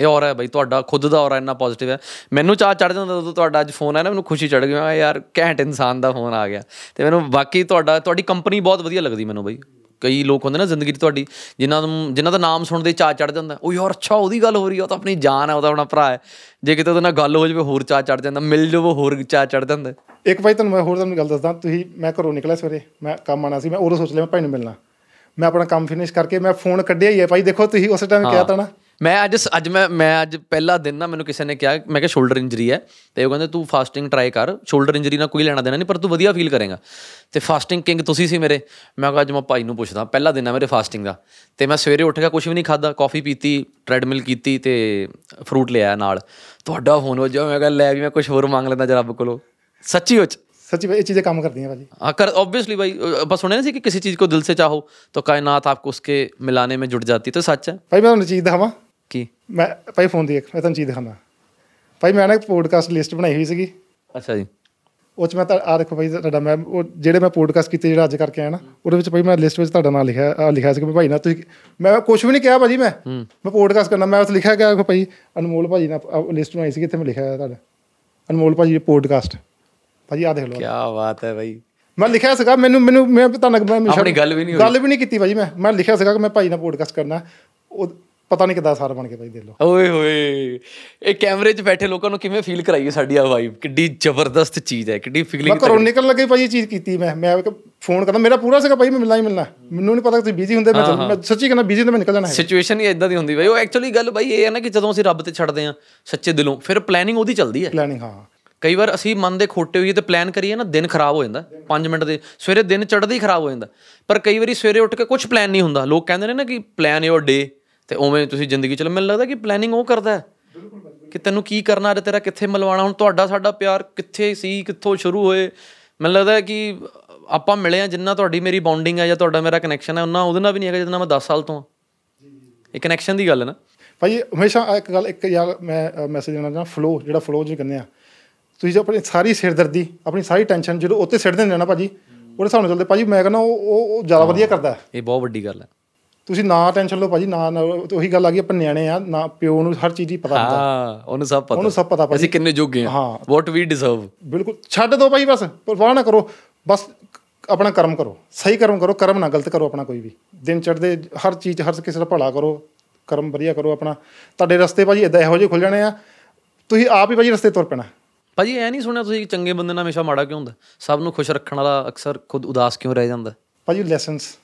ਇਹ ਔਰਾ ਹੈ ਬਈ ਤੁਹਾਡਾ ਖੁਦ ਦਾ ਔਰਾ ਇੰਨਾ ਪੋਜ਼ਿਟਿਵ ਹੈ। ਮੈਨੂੰ ਚਾਹ ਚੜ ਜਾਂਦਾ ਜਦੋਂ ਤੁਹਾਡਾ ਅੱਜ ਫੋਨ ਆਇਆ ਨਾ ਮੈਨੂੰ ਖੁਸ਼ੀ ਚੜ ਗਈ। ਮੈਂ ਯਾਰ ਘੈਂਟ ਇਨਸਾਨ ਦਾ ਫੋਨ ਆ ਗਿਆ। ਤੇ ਮੈਨੂੰ ਬਾਕੀ ਤੁਹਾਡਾ ਤੁਹਾਡੀ ਕੰਪਨੀ ਬਹੁਤ ਵਧੀਆ ਲੱਗਦੀ ਮੈਨੂੰ ਬਈ। ਕਈ ਲੋਕ ਹੁੰਦੇ ਨਾ ਜ਼ਿੰਦਗੀ 'ਚ ਤੁਹਾਡੀ ਜਿਨ੍ਹਾਂ ਨੂੰ ਜਿਨ੍ਹਾਂ ਦਾ ਨਾਮ ਸੁਣਦੇ ਚਾਹ ਚੜ ਜਾਂਦਾ। ਉਹ ਯਾਰ ਅੱਛਾ ਉਹਦੀ ਗੱਲ ਹੋ ਰਹੀ ਹੈ ਉਹ ਤਾਂ ਆਪਣੀ ਜਾਨ ਹੈ ਉਹਦਾ ਆਪਣਾ ਭਰਾ ਹੈ। ਜੇ ਕਿਤੇ ਉਹਦੇ ਨਾਲ ਗੱਲ ਹੋ ਜਾਵੇ ਹੋਰ ਚਾਹ ਚੜ ਜਾਂਦਾ। ਮਿਲ ਜਾਵੇ ਹੋਰ ਚਾਹ ਚੜ ਜਾਂਦਾ। ਇੱਕ ਭਾਈ ਤੁਹਾਨੂੰ ਮੈਂ ਹੋਰ ਤੁਹਾਨੂੰ ਗੱਲ ਦੱਸਦਾ। ਤੁਸੀਂ ਮੈਂ ਘਰੋਂ ਨਿਕਲਿਆ ਸਵੇਰੇ ਮੈਂ ਕੰਮ ਆਣਾ ਸੀ ਮੈਂ ਉਦੋਂ ਸੋਚ ਲਿਆ ਮੈਂ ਭਾਈ ਨੂੰ ਮਿਲਣਾ। ਮੈਂ ਆਪਣਾ ਕੰਮ ਫਿਨਿਸ਼ ਕਰਕੇ ਮੈਂ ਫੋਨ ਕੱਢਿਆ ਹੀ ਹੈ ਭਾਈ ਦੇਖੋ ਤੁਸੀਂ ਉਸੇ ਟਾਈਮ ਕਿਹਾ ਤਾਂ ਨਾ। ਮੈਂ ਅੱਜ ਅੱਜ ਮੈਂ ਮੈਂ ਅੱਜ ਪਹਿਲਾ ਦਿਨ ਨਾ ਮੈਨੂੰ ਕਿਸੇ ਨੇ ਕਿਹਾ ਮੈਂ ਕਿਹਾ ਸ਼ੋਲਡਰ ਇੰਜਰੀ ਹੈ ਤੇ ਉਹ ਕਹਿੰਦੇ ਤੂੰ ਫਾਸਟਿੰਗ ਟਰਾਈ ਕਰ ਸ਼ੋਲਡਰ ਇੰਜਰੀ ਨਾਲ ਕੋਈ ਲੈਣਾ ਦੇਣਾ ਨਹੀਂ ਪਰ ਤੂੰ ਵਧੀਆ ਫੀਲ ਕਰੇਗਾ। ਤੇ ਫਾਸਟਿੰਗ ਕਿੰਗ ਤੁਸੀਂ ਸੀ ਮੇਰੇ। ਮੈਂ ਕਿਹਾ ਅੱਜ ਮੈਂ ਭਾਈ ਨੂੰ ਪੁੱਛਦਾ ਪਹਿਲਾ ਦਿਨ ਹੈ ਮੇਰੇ ਫਾਸਟਿੰਗ ਦਾ। ਤੇ ਮੈਂ ਸਵੇਰੇ ਉੱਠ ਕੇ ਕੁਝ ਵੀ ਨਹੀਂ ਖਾਦਾ ਕਾਫੀ ਪੀਤੀ ਟ੍ਰੈਡਮਿਲ ਕੀਤੀ ਤੇ ਫਰੂਟ ਲਿਆ ਨਾਲ। ਤੁਹਾਡਾ ਫੋਨ ਵੱਜਿਆ ਮੈਂ ਕਿਹਾ ਲੈ ਵੀ ਮੈਂ ਕੁਝ ਹੋਰ ਮੰਗ ਲੈਂਦਾ ਜਰਾ ਰੱਬ ਕੋਲੋਂ। ਸੱਚੀ ਵਿੱਚ। ਸੱਚੀ ਭਾਈ ਇਹ ਚੀਜ਼ਾਂ ਕੰਮ ਕਰਦੀਆਂ ਭਾਜੀ हाँ कर ऑब्वियसली भाई अ, बस सुने ना सी कि किसी चीज़ को दिल से चाहो तो कायनात आपको उसके मिलाने में जुट जाती है तो सच है ਭਾਈ ਮੈਂ ਤੁਹਾਨੂੰ ਚੀਜ਼ ਦਿਖਾਵਾਂ कि ਮੈਂ ਭਾਈ ਫੋਨ ਦੇਖ ਮੈਂ ਤੁਹਾਨੂੰ ਚੀਜ਼ ਦਿਖਾਉਂਦਾ ਭਾਈ ਮੈਂ ਨਾ ਇੱਕ ਪੋਡਕਾਸਟ ਲਿਸਟ ਬਣਾਈ ਹੋਈ ਸੀਗੀ अच्छा जी ਉਹ ਚ ਮੈਂ ਤਾਂ ਆ ਦੇਖੋ ਭਾਈ ਤੁਹਾਡਾ ਮੈਂ ਉਹ ਜਿਹੜੇ ਮੈਂ ਪੋਡਕਾਸਟ ਕੀਤੇ ਜਿਹੜਾ ਅੱਜ ਕਰਕੇ ਆਇਆ ਨਾ ਉਹਦੇ ਵਿੱਚ ਭਾਈ ਮੈਂ ਲਿਸਟ ਵਿੱਚ ਤੁਹਾਡਾ ਨਾਮ ਲਿਖਿਆ ਆਹ ਲਿਖਿਆ ਸੀ ਕਿ ਭਾਈ ਨਾ ਤੁਸੀਂ ਮੈਂ ਕੁਝ ਵੀ ਨਹੀਂ ਕਿਹਾ ਭਾਜੀ ਮੈਂ ਮੈਂ ਪੋਡਕਾਸਟ ਕਰਨਾ ਮੈਂ ਉਸ ਲਿਖਿਆ ਗਿਆ ਕਿ ਭਾਈ ਅਨਮੋਲ ਭਾਜੀ ਨਾਲ ਲਿਸਟ ਬਣਾਈ ਸੀ ਕਿੱਥੇ ਮੈਂ ਲਿਖਿਆ ਹੋਇਆ ਤੁਹਾਡਾ ਅਨਮੋਲ ਭਾਜੀ ਪੋਡਕਾਸਟ ਭਾਜੀ ਆ ਦੇਖ ਲਓ। ਕੀ ਬਾਤ ਹੈ ਭਾਈ ਮੈਂ ਲਿਖਿਆ ਸੀਗਾ ਮੈਨੂੰ ਮੈਨੂੰ ਮੈਂ ਪਤਾ ਲੱਗ ਮੈਂ ਆਪਣੀ ਗੱਲ ਵੀ ਨਹੀਂ ਹੋਈ। ਗੱਲ ਵੀ ਨਹੀਂ ਕੀਤੀ ਭਾਜੀ ਮੈਂ। ਮੈਂ ਲਿਖਿਆ ਸੀਗਾ ਕਿ ਮੈਂ ਭਾਈ ਨਾਲ ਪੋਡਕਾਸਟ ਕਰਨਾ। ਉਹ ਪਤਾ ਨਹੀਂ ਕਿਦਾਂ ਸਾਰ ਬਣ ਕੇ ਭਾਈ ਦੇਖ ਲਓ। ਓਏ ਹੋਏ। ਇਹ ਕੈਮਰੇ 'ਚ ਬੈਠੇ ਲੋਕਾਂ ਨੂੰ ਕਿਵੇਂ ਫੀਲ ਕਰਾਈਏ ਸਾਡੀ ਆ ਵਾਈਬ ਕਿੱਡੀ ਜ਼ਬਰਦਸਤ ਚੀਜ਼ ਹੈ ਕਿੱਡੀ ਫੀਲਿੰਗ ਮੈਂ ਘਰੋਂ ਨਿਕਲ ਲੱਗੇ ਭਾਈ ਇਹ ਚੀਜ਼ ਕੀਤੀ ਮੈਂ। ਮੈਂ ਫੋਨ ਕਰਦਾ। ਮੇਰਾ ਪੂਰਾ ਸੀਗਾ ਭਾਈ ਮੈਂ ਮਿਲਣਾ ਹੀ ਮਿਲਣਾ। ਮੈਨੂੰ ਨਹੀਂ ਪਤਾ ਤੁਸੀਂ ਬਿਜ਼ੀ ਹੁੰਦੇ ਮੈਂ ਮੈਂ ਸੱਚੀ ਕਹਿੰਦਾ ਬਿਜ਼ੀ ਹੁੰਦੇ ਮੈਂ ਨਿਕਲ ਜਾਣਾ ਹੈ। ਸਿਚੁਏਸ਼ਨ ਹੀ ਇਦਾਂ ਦੀ ਹੁੰਦੀ ਭਾਈ ਉਹ ਐਕਚੁਅਲੀ ਗੱਲ ਭਾਈ ਇਹ ਹੈ ਨਾ ਕਿ ਜਦੋਂ ਅਸੀਂ ਰੱਬ ਤੇ ਛੱਡਦੇ ਆ ਸੱਚੇ ਦਿਲੋਂ ਫਿਰ ਪਲੈਨਿੰਗ ਉਹਦੀ ਚੱਲਦੀ ਹੈ। ਪਲੈਨਿੰਗ ਹਾਂ। ਕਈ ਵਾਰ ਅਸੀਂ ਮਨ ਦੇ ਖੋਟੇ ਹੋਈਏ ਤੇ ਪਲਾਨ ਕਰੀਏ ਨਾ, ਦਿਨ ਖਰਾਬ ਹੋ ਜਾਂਦਾ 5 ਮਿੰਟ ਦੇ, ਸਵੇਰੇ ਦਿਨ ਚੜ੍ਹਦਾ ਹੀ ਖਰਾਬ ਹੋ ਜਾਂਦਾ। ਪਰ ਕਈ ਵਾਰੀ ਸਵੇਰੇ ਉੱਠ ਕੇ ਕੁਝ ਪਲਾਨ ਨਹੀਂ ਹੁੰਦਾ। ਲੋਕ ਕਹਿੰਦੇ ਨੇ ਨਾ ਕਿ ਪਲਾਨ ਯੋਰ ਡੇ ਤੇ ਉਵੇਂ ਤੁਸੀਂ ਜ਼ਿੰਦਗੀ ਚ ਮੈਨੂੰ ਲੱਗਦਾ ਕਿ ਪਲੈਨਿੰਗ ਉਹ ਕਰਦਾ ਹੈ। ਕਿ ਤੈਨੂੰ ਕੀ ਕਰਨਾ ਅੱਜ, ਤੇਰਾ ਕਿੱਥੇ ਮਲਵਾਣਾ ਹੁਣ ਤੁਹਾਡਾ ਸਾਡਾ ਪਿਆਰ ਕਿੱਥੇ ਸੀ, ਕਿੱਥੋਂ ਸ਼ੁਰੂ ਹੋਏ? ਮੈਨੂੰ ਲੱਗਦਾ ਹੈ ਕਿ ਆਪਾਂ ਮਿਲੇ ਆ ਜਿੰਨਾ ਤੁਹਾਡੀ ਮੇਰੀ ਬੌਂਡਿੰਗ ਹੈ ਜਾਂ ਤੁਹਾਡਾ ਮੇਰਾ ਕਨੈਕਸ਼ਨ ਹੈ ਉਹਨਾਂ ਉਹਦੇ ਨਾਲ ਵੀ ਨਹੀਂ ਹੈਗਾ ਜਿੰਨਾ ਮੈਂ 10 ਸਾਲ ਤੋਂ ਹਾਂ। ਇਹ ਕਨੈਕਸ਼ਨ ਦੀ ਗੱਲ ਹੈ ਨਾ। ਭਾਈ, ਹਮੇਸ਼ਾ ਇੱਕ ਗੱਲ, ਇੱਕ ਯਾਰ ਮੈਂ ਮੈਸੇਜ ਦੇਣਾ ਚਾਹੁੰਦਾ ਫਲੋ ਜਿਹੜਾ ਫਲੋ ਜਿਹਾ ਕਹਿੰਦੇ ਆ ਤੁਸੀਂ ਆਪਣੀ ਸਾਰੀ ਸਿਰਦਰਦੀ ਆਪਣੀ ਸਾਰੀ ਟੈਨਸ਼ਨ ਜਦੋਂ ਉੱਤੇ ਸਿੱਟ ਦਿੰਦੇ ਨਾ ਭਾਜੀ ਉਹਦੇ ਹਿਸਾਬ ਨਾਲ ਚੱਲਦੇ ਭਾਜੀ ਮੈਂ ਕਹਿੰਦਾ ਉਹ ਉਹ- ਜ਼ਿਆਦਾ ਵਧੀਆ ਕਰਦਾ। ਇਹ ਬਹੁਤ ਵੱਡੀ ਗੱਲ ਹੈ। ਤੁਸੀਂ ਨਾ ਟੈਨਸ਼ਨ ਲਓ ਭਾਜੀ ਨਾ ਉਹੀ ਗੱਲ ਆ ਗਈ ਆਪਾਂ ਨਿਆਣੇ ਆ ਨਾ ਪਿਓ ਨੂੰ ਹਰ ਚੀਜ਼ ਦੀ ਪਤਾ ਹੁੰਦਾ। ਹਾਂ ਉਹਨੂੰ ਸਭ ਪਤਾ। ਉਹਨੂੰ ਸਭ ਪਤਾ ਭਾਜੀ। ਅਸੀਂ ਕਿੰਨੇ ਜੋਗੇ ਹਾਂ। ਵਾਟ ਵੀ ਡਿਜ਼ਰਵ ਬਿਲਕੁਲ ਛੱਡ ਦਿਓ ਭਾਈ ਬਸ ਪਰਵਾਹ ਨਾ ਕਰੋ। ਬਸ ਆਪਣਾ ਕਰਮ ਕਰੋ ਸਹੀ ਕਰਮ ਕਰੋ ਕਰਮ ਨਾ ਗਲਤ ਕਰੋ ਆਪਣਾ ਕੋਈ ਵੀ। ਦਿਨ ਚੜ੍ਹਦੇ ਹਰ ਚੀਜ਼ ਹਰ ਕਿਸੇ ਦਾ ਭਲਾ ਕਰੋ ਕਰਮ ਵਧੀਆ ਕਰੋ ਆਪਣਾ। ਤੁਹਾਡੇ ਰਸਤੇ ਭਾਜੀ ਇਦਾਂ ਇਹੋ ਜਿਹੇ ਖੁੱਲ ਜਾਣੇ ਆ। ਤੁਸੀਂ ਆਪ ਹੀ ਭਾਜੀ ਰਸਤੇ ਤੁਰ ਪੈਣਾ। ਭਾਜੀ ਐ ਨਹੀਂ ਸੁਣਿਆ ਤੁਸੀਂ ਕਿ ਚੰਗੇ ਬੰਦੇ ਨਾਲ ਹਮੇਸ਼ਾ ਮਾੜਾ ਕਿਉਂ ਹੁੰਦਾ? ਸਭ ਨੂੰ ਖੁਸ਼ ਰੱਖਣ ਵਾਲਾ ਅਕਸਰ ਖੁਦ ਉਦਾਸ ਕਿਉਂ ਰਹਿ ਜਾਂਦਾ? ਭਾਜੀ ਲੈਸਨਸ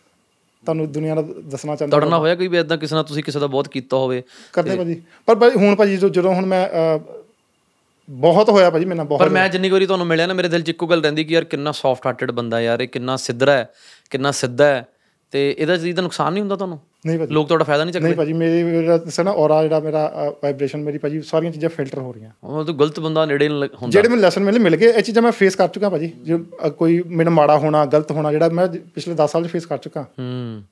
ਤੁਹਾਨੂੰ ਦੁਨੀਆ ਦਾ ਦੱਸਣਾ ਚਾਹੁੰਦਾ ਤੁਹਾਡੇ ਹੋਇਆ ਕੋਈ ਵੀ ਇਦਾਂ ਕਿਸੇ ਨਾਲ ਤੁਸੀਂ ਕਿਸੇ ਦਾ ਬਹੁਤ ਕੀਤਾ ਹੋਵੇ ਕਰਦੇ ਭਾਜੀ। ਪਰ ਭਾਜੀ ਹੁਣ ਭਾਜੀ ਜਦੋਂ- ਹੁਣ ਮੈਂ ਬਹੁਤ ਹੋਇਆ ਭਾਜੀ ਮੇਰੇ ਨਾਲ ਪਰ ਬਹੁਤ ਮੈਂ ਜਿੰਨੀ ਵਾਰੀ ਤੁਹਾਨੂੰ ਮਿਲਿਆ ਨਾ ਮੇਰੇ ਦਿਲ 'ਚ ਇੱਕੋ ਗੱਲ ਰਹਿੰਦੀ ਕਿ ਯਾਰ ਕਿੰਨਾ ਸੌਫਟ ਹਾਰਟਡ ਬੰਦਾ ਯਾਰ ਇਹ ਕਿੰਨਾ ਸਿੱਧਰਾ ਹੈ ਕਿੰਨਾ ਸਿੱਧਾ ਹੈ। ਤੇ ਇਹਦਾ ਚੀਜ਼ ਦਾ ਨੁਕਸਾਨ ਨਹੀਂ ਹੁੰਦਾ ਤੁਹਾਨੂੰ? ਨਹੀਂ ਭਾਜੀ। ਲੋਕ ਤੁਹਾਡਾ ਫਾਇਦਾ ਨਹੀਂ ਚੱਕਦੇ? ਨਹੀਂ ਭਾਜੀ ਮੇਰੀ ਮੇਰਾ ਦੱਸਿਆ ਨਾ ਔਰਾ ਜਿਹੜਾ ਮੇਰਾ ਵਾਈਬ੍ਰੇਸ਼ਨ ਮੇਰੀ ਭਾਜੀ ਸਾਰੀਆਂ ਚੀਜ਼ਾਂ ਫਿਲਟਰ ਹੋ ਰਹੀਆਂ। ਉਹ ਤਾਂ ਗਲਤ ਬੰਦਾ ਨੇੜੇ ਹੁੰਦਾ। ਜਿਹੜੇ ਮੈਨੂੰ ਲੈਸਨ ਮਿਲੇ ਮਿਲ ਗਏ। ਇਹ ਚੀਜ਼ਾਂ ਮੈਂ ਫੇਸ ਕਰ ਚੁੱਕਾ ਭਾਜੀ। ਜੋ ਕੋਈ ਮੈਨੂੰ ਮਾੜਾ ਹੋਣਾ ਗਲਤ ਹੋਣਾ ਜਿਹੜਾ ਮੈਂ ਪਿਛਲੇ 10 ਸਾਲ 'ਚ ਫੇਸ ਕਰ ਚੁੱਕਾ। ਹੂੰ।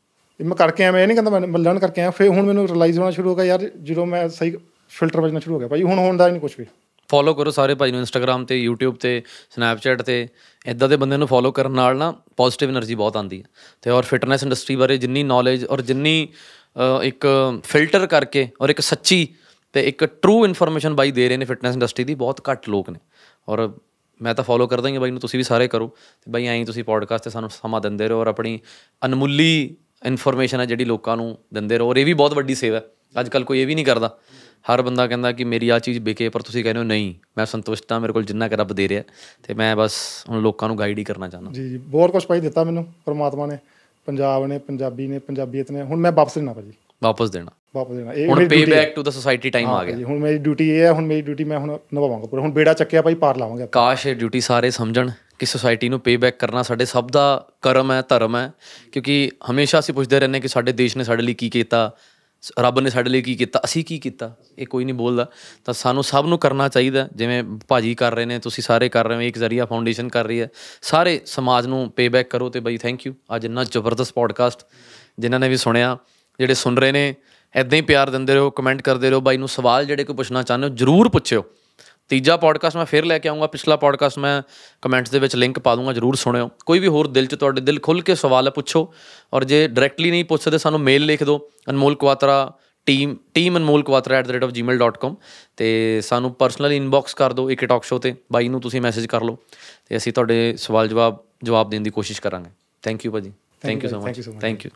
ਇਹ ਮੈਂ ਕਰਕੇ ਆਇਆ ਮੈਂ ਇਹ ਨਹੀਂ ਕਹਿੰਦਾ ਮੈਂ ਲਰਨ ਕਰਕੇ ਆਇਆ। ਫਿਰ ਹੁਣ ਮੈਨੂੰ ਰਿਅਲਾਈਜ਼ ਹੋਣਾ ਸ਼ੁਰੂ ਹੋ ਗਿਆ ਯਾਰ ਜਦੋਂ ਮੈਂ ਸਹੀ ਫਿਲਟਰ ਵੱਜਣਾ ਸ਼ੁਰੂ ਹੋ ਗਿਆ। ਭਾਜੀ ਹੁਣ ਹੋਣ ਦਾ ਨਹੀਂ ਕੁਝ ਵੀ। ਫੋਲੋ ਕਰੋ ਸਾਰੇ ਭਾਈ ਨੂੰ ਇੰਸਟਾਗ੍ਰam ਤੇ, YouTube ਤੇ ਸਨੈਪਚੈਟ ਤੇ। ਇਦਾਂ ਦੇ ਬੰਦਿਆਂ ਨੂੰ ਫੋਲੋ ਕਰਨ ਨਾਲ ਨਾ ਪੋਜ਼ਿਟਿਵ એનર્ਜੀ ਬਹੁਤ ਆਉਂਦੀ ਹੈ। ਤੇ ਔਰ ਫਿਟਨੈਸ ਇੰਡਸਟਰੀ ਬਾਰੇ ਜਿੰਨੀ ਨੌਲੇਜ ਔਰ ਜਿੰਨੀ ਇੱਕ ਫਿਲਟਰ ਕਰਕੇ ਔਰ ਇੱਕ ਸੱਚੀ ਤੇ ਇੱਕ ਟਰੂ ਇਨਫੋਰਮੇਸ਼ਨ ਬਾਈ ਦੇ ਰਹੇ ਨੇ ਫਿਟਨੈਸ ਇੰਡਸਟਰੀ ਦੀ, ਬਹੁਤ ਘੱਟ ਲੋਕ ਨੇ। ਔਰ ਮੈਂ ਤਾਂ ਫੋਲੋ ਕਰਦਾ ਹਾਂ ਬਾਈ ਨੂੰ, ਤੁਸੀਂ ਵੀ ਸਾਰੇ ਕਰੋ। ਤੇ ਬਾਈ ਐਂ ਤੁਸੀਂ ਪੋਡਕਾਸਟ ਤੇ ਸਾਨੂੰ ਸਮਾਂ ਦਿੰਦੇ ਰਹੋ ਔਰ ਆਪਣੀ ਅਨਮੁੱਲੀ ਇਨਫੋਰਮੇਸ਼ਨ ਹੈ ਜਿਹੜੀ ਲੋਕਾਂ ਨੂੰ ਦਿੰਦੇ ਰਹੋ। ਔਰ ਇਹ ਵੀ ਬਹੁਤ ਵੱਡੀ ਸੇਵਾ ਅੱਜ ਕੱਲ ਕੋਈ ਇਹ ਵੀ ਨਹੀਂ ਕਰਦਾ। ਹਰ ਬੰਦਾ ਕਹਿੰਦਾ ਕਿ ਮੇਰੀ ਆ ਚੀਜ਼ ਵਿਕੇ ਪਰ ਤੁਸੀਂ ਕਹਿੰਦੇ ਹੋ ਨਹੀਂ ਮੈਂ ਸੰਤੁਸ਼ਟ ਹਾਂ ਮੇਰੇ ਕੋਲ ਜਿੰਨਾ ਕਿ ਰੱਬ ਦੇ ਰਿਹਾ ਤੇ ਮੈਂ ਬਸ ਹੁਣ ਲੋਕਾਂ ਨੂੰ ਗਾਈਡ ਹੀ ਕਰਨਾ ਚਾਹੁੰਦਾ। ਜੀ ਜੀ ਬਹੁਤ ਕੁਝ ਭਾਈ ਦਿੱਤਾ ਮੈਨੂੰ ਪਰਮਾਤਮਾ ਨੇ ਪੰਜਾਬ ਨੇ ਪੰਜਾਬੀ ਨੇ ਪੰਜਾਬੀਅਤ ਨੇ ਹੁਣ ਮੈਂ ਵਾਪਸ ਦੇਣਾ ਭਾਜੀ। ਵਾਪਸ ਦੇਣਾ। ਵਾਪਸ ਦੇਣਾ। ਇਹ ਹੁਣ pay. Back to the society time ਆ ਗਿਆ। ਹੁਣ ਮੇਰੀ ਡਿਊਟੀ ਇਹ ਹੈ ਹੁਣ ਮੇਰੀ ਡਿਊਟੀ ਮੈਂ ਹੁਣ ਨਿਭਾਵਾਂਗਾ ਪੂਰਾ। ਹੁਣ ਬੇੜਾ ਚੱਕਿਆ ਭਾਈ ਪਾਰ ਲਾਵਾਂਗੇ। ਕਾਸ਼ ਇਹ ਡਿਊਟੀ ਸਾਰੇ ਸਮਝਣ ਕਿ ਸੋਸਾਇਟੀ ਨੂੰ ਪੇ ਬੈਕ ਕਰਨਾ ਸਾਡੇ ਸਭ ਦਾ ਕਰਮ ਹੈ ਧਰਮ ਹੈ ਕਿਉਂਕਿ ਹਮੇਸ਼ਾ ਅਸੀਂ ਪੁੱਛਦੇ ਰਹਿੰਦੇ ਕਿ ਸਾਡੇ ਦੇਸ਼ ਨੇ ਸਾਡੇ ਲਈ ਕੀ ਕੀਤਾ ਰੱਬ ਨੇ ਸਾਡੇ ਲਈ ਕੀ ਕੀਤਾ? ਅਸੀਂ ਕੀ ਕੀਤਾ? ਇਹ ਕੋਈ ਨਹੀਂ ਬੋਲਦਾ। ਤਾਂ ਸਾਨੂੰ ਸਭ ਨੂੰ ਕਰਨਾ ਚਾਹੀਦਾ। ਜਿਵੇਂ ਭਾਜੀ ਕਰ ਰਹੇ ਨੇ, ਤੁਸੀਂ ਸਾਰੇ ਕਰ ਰਹੇ ਹੋ, ਇੱਕ ਜ਼ਰੀਆ ਫਾਊਂਡੇਸ਼ਨ ਕਰ ਰਹੀ ਹੈ। ਸਾਰੇ ਸਮਾਜ ਨੂੰ ਪੇ ਬੈਕ ਕਰੋ ਤੇ ਬਈ ਥੈਂਕ ਯੂ ਅੱਜ ਇੰਨਾ ਜ਼ਬਰਦਸਤ ਪੋਡਕਾਸਟ ਜਿਨ੍ਹਾਂ ਨੇ ਵੀ ਸੁਣਿਆ, ਜਿਹੜੇ ਸੁਣ ਰਹੇ ਨੇ ਐਦਾਂ ਹੀ ਪਿਆਰ ਦਿੰਦੇ ਰਹੋ ਕਮੈਂਟ ਕਰਦੇ ਰਹੋ। ਬਾਈ ਨੂੰ ਸਵਾਲ ਜਿਹੜੇ ਕੋਈ ਪੁੱਛਣਾ ਚਾਹੁੰਦੇ ਹੋ, ਜਰੂਰ ਪੁੱਛਿਓ। ਤੀਜਾ ਪੋਡਕਾਸਟ ਮੈਂ ਫਿਰ ਲੈ ਕੇ ਆਉਂਗਾ ਪਿਛਲਾ ਪੋਡਕਾਸਟ ਮੈਂ ਕਮੈਂਟਸ ਦੇ ਵਿੱਚ ਲਿੰਕ ਪਾ ਦੂੰਗਾ ਜਰੂਰ ਸੁਣਿਓ। ਕੋਈ ਵੀ ਹੋਰ ਦਿਲ 'ਚ ਤੁਹਾਡੇ ਦਿਲ ਖੁੱਲ ਕੇ ਸਵਾਲ ਪੁੱਛੋ। ਔਰ ਜੇ ਡਾਇਰੈਕਟਲੀ ਨਹੀਂ ਪੁੱਛ ਸਕਦੇ ਸਾਨੂੰ ਮੇਲ ਲਿਖ ਦਿਓ। ਅਨਮੋਲ ਕੁਆਤਰਾ ਟੀਮ ਟੀਮ ਅਨਮੋਲ ਕੁਆਤਰਾ@gmail.com ਤੇ ਸਾਨੂੰ ਪਰਸਨਲੀ ਇਨਬਾਕਸ ਕਰ ਦਿਓ ਇੱਕ ਟਾਕ ਸ਼ੋ ਤੇ। ਬਾਈ ਨੂੰ ਤੁਸੀਂ ਮੈਸੇਜ ਕਰ ਲਓ ਤੇ ਅਸੀਂ ਤੁਹਾਡੇ ਸਵਾਲ ਜਵਾਬ ਜਵਾਬ ਦੇਣ ਦੀ ਕੋਸ਼ਿਸ਼ ਕਰਾਂਗੇ। ਥੈਂਕ ਯੂ ਭਾਜੀ। Thank you so much thank you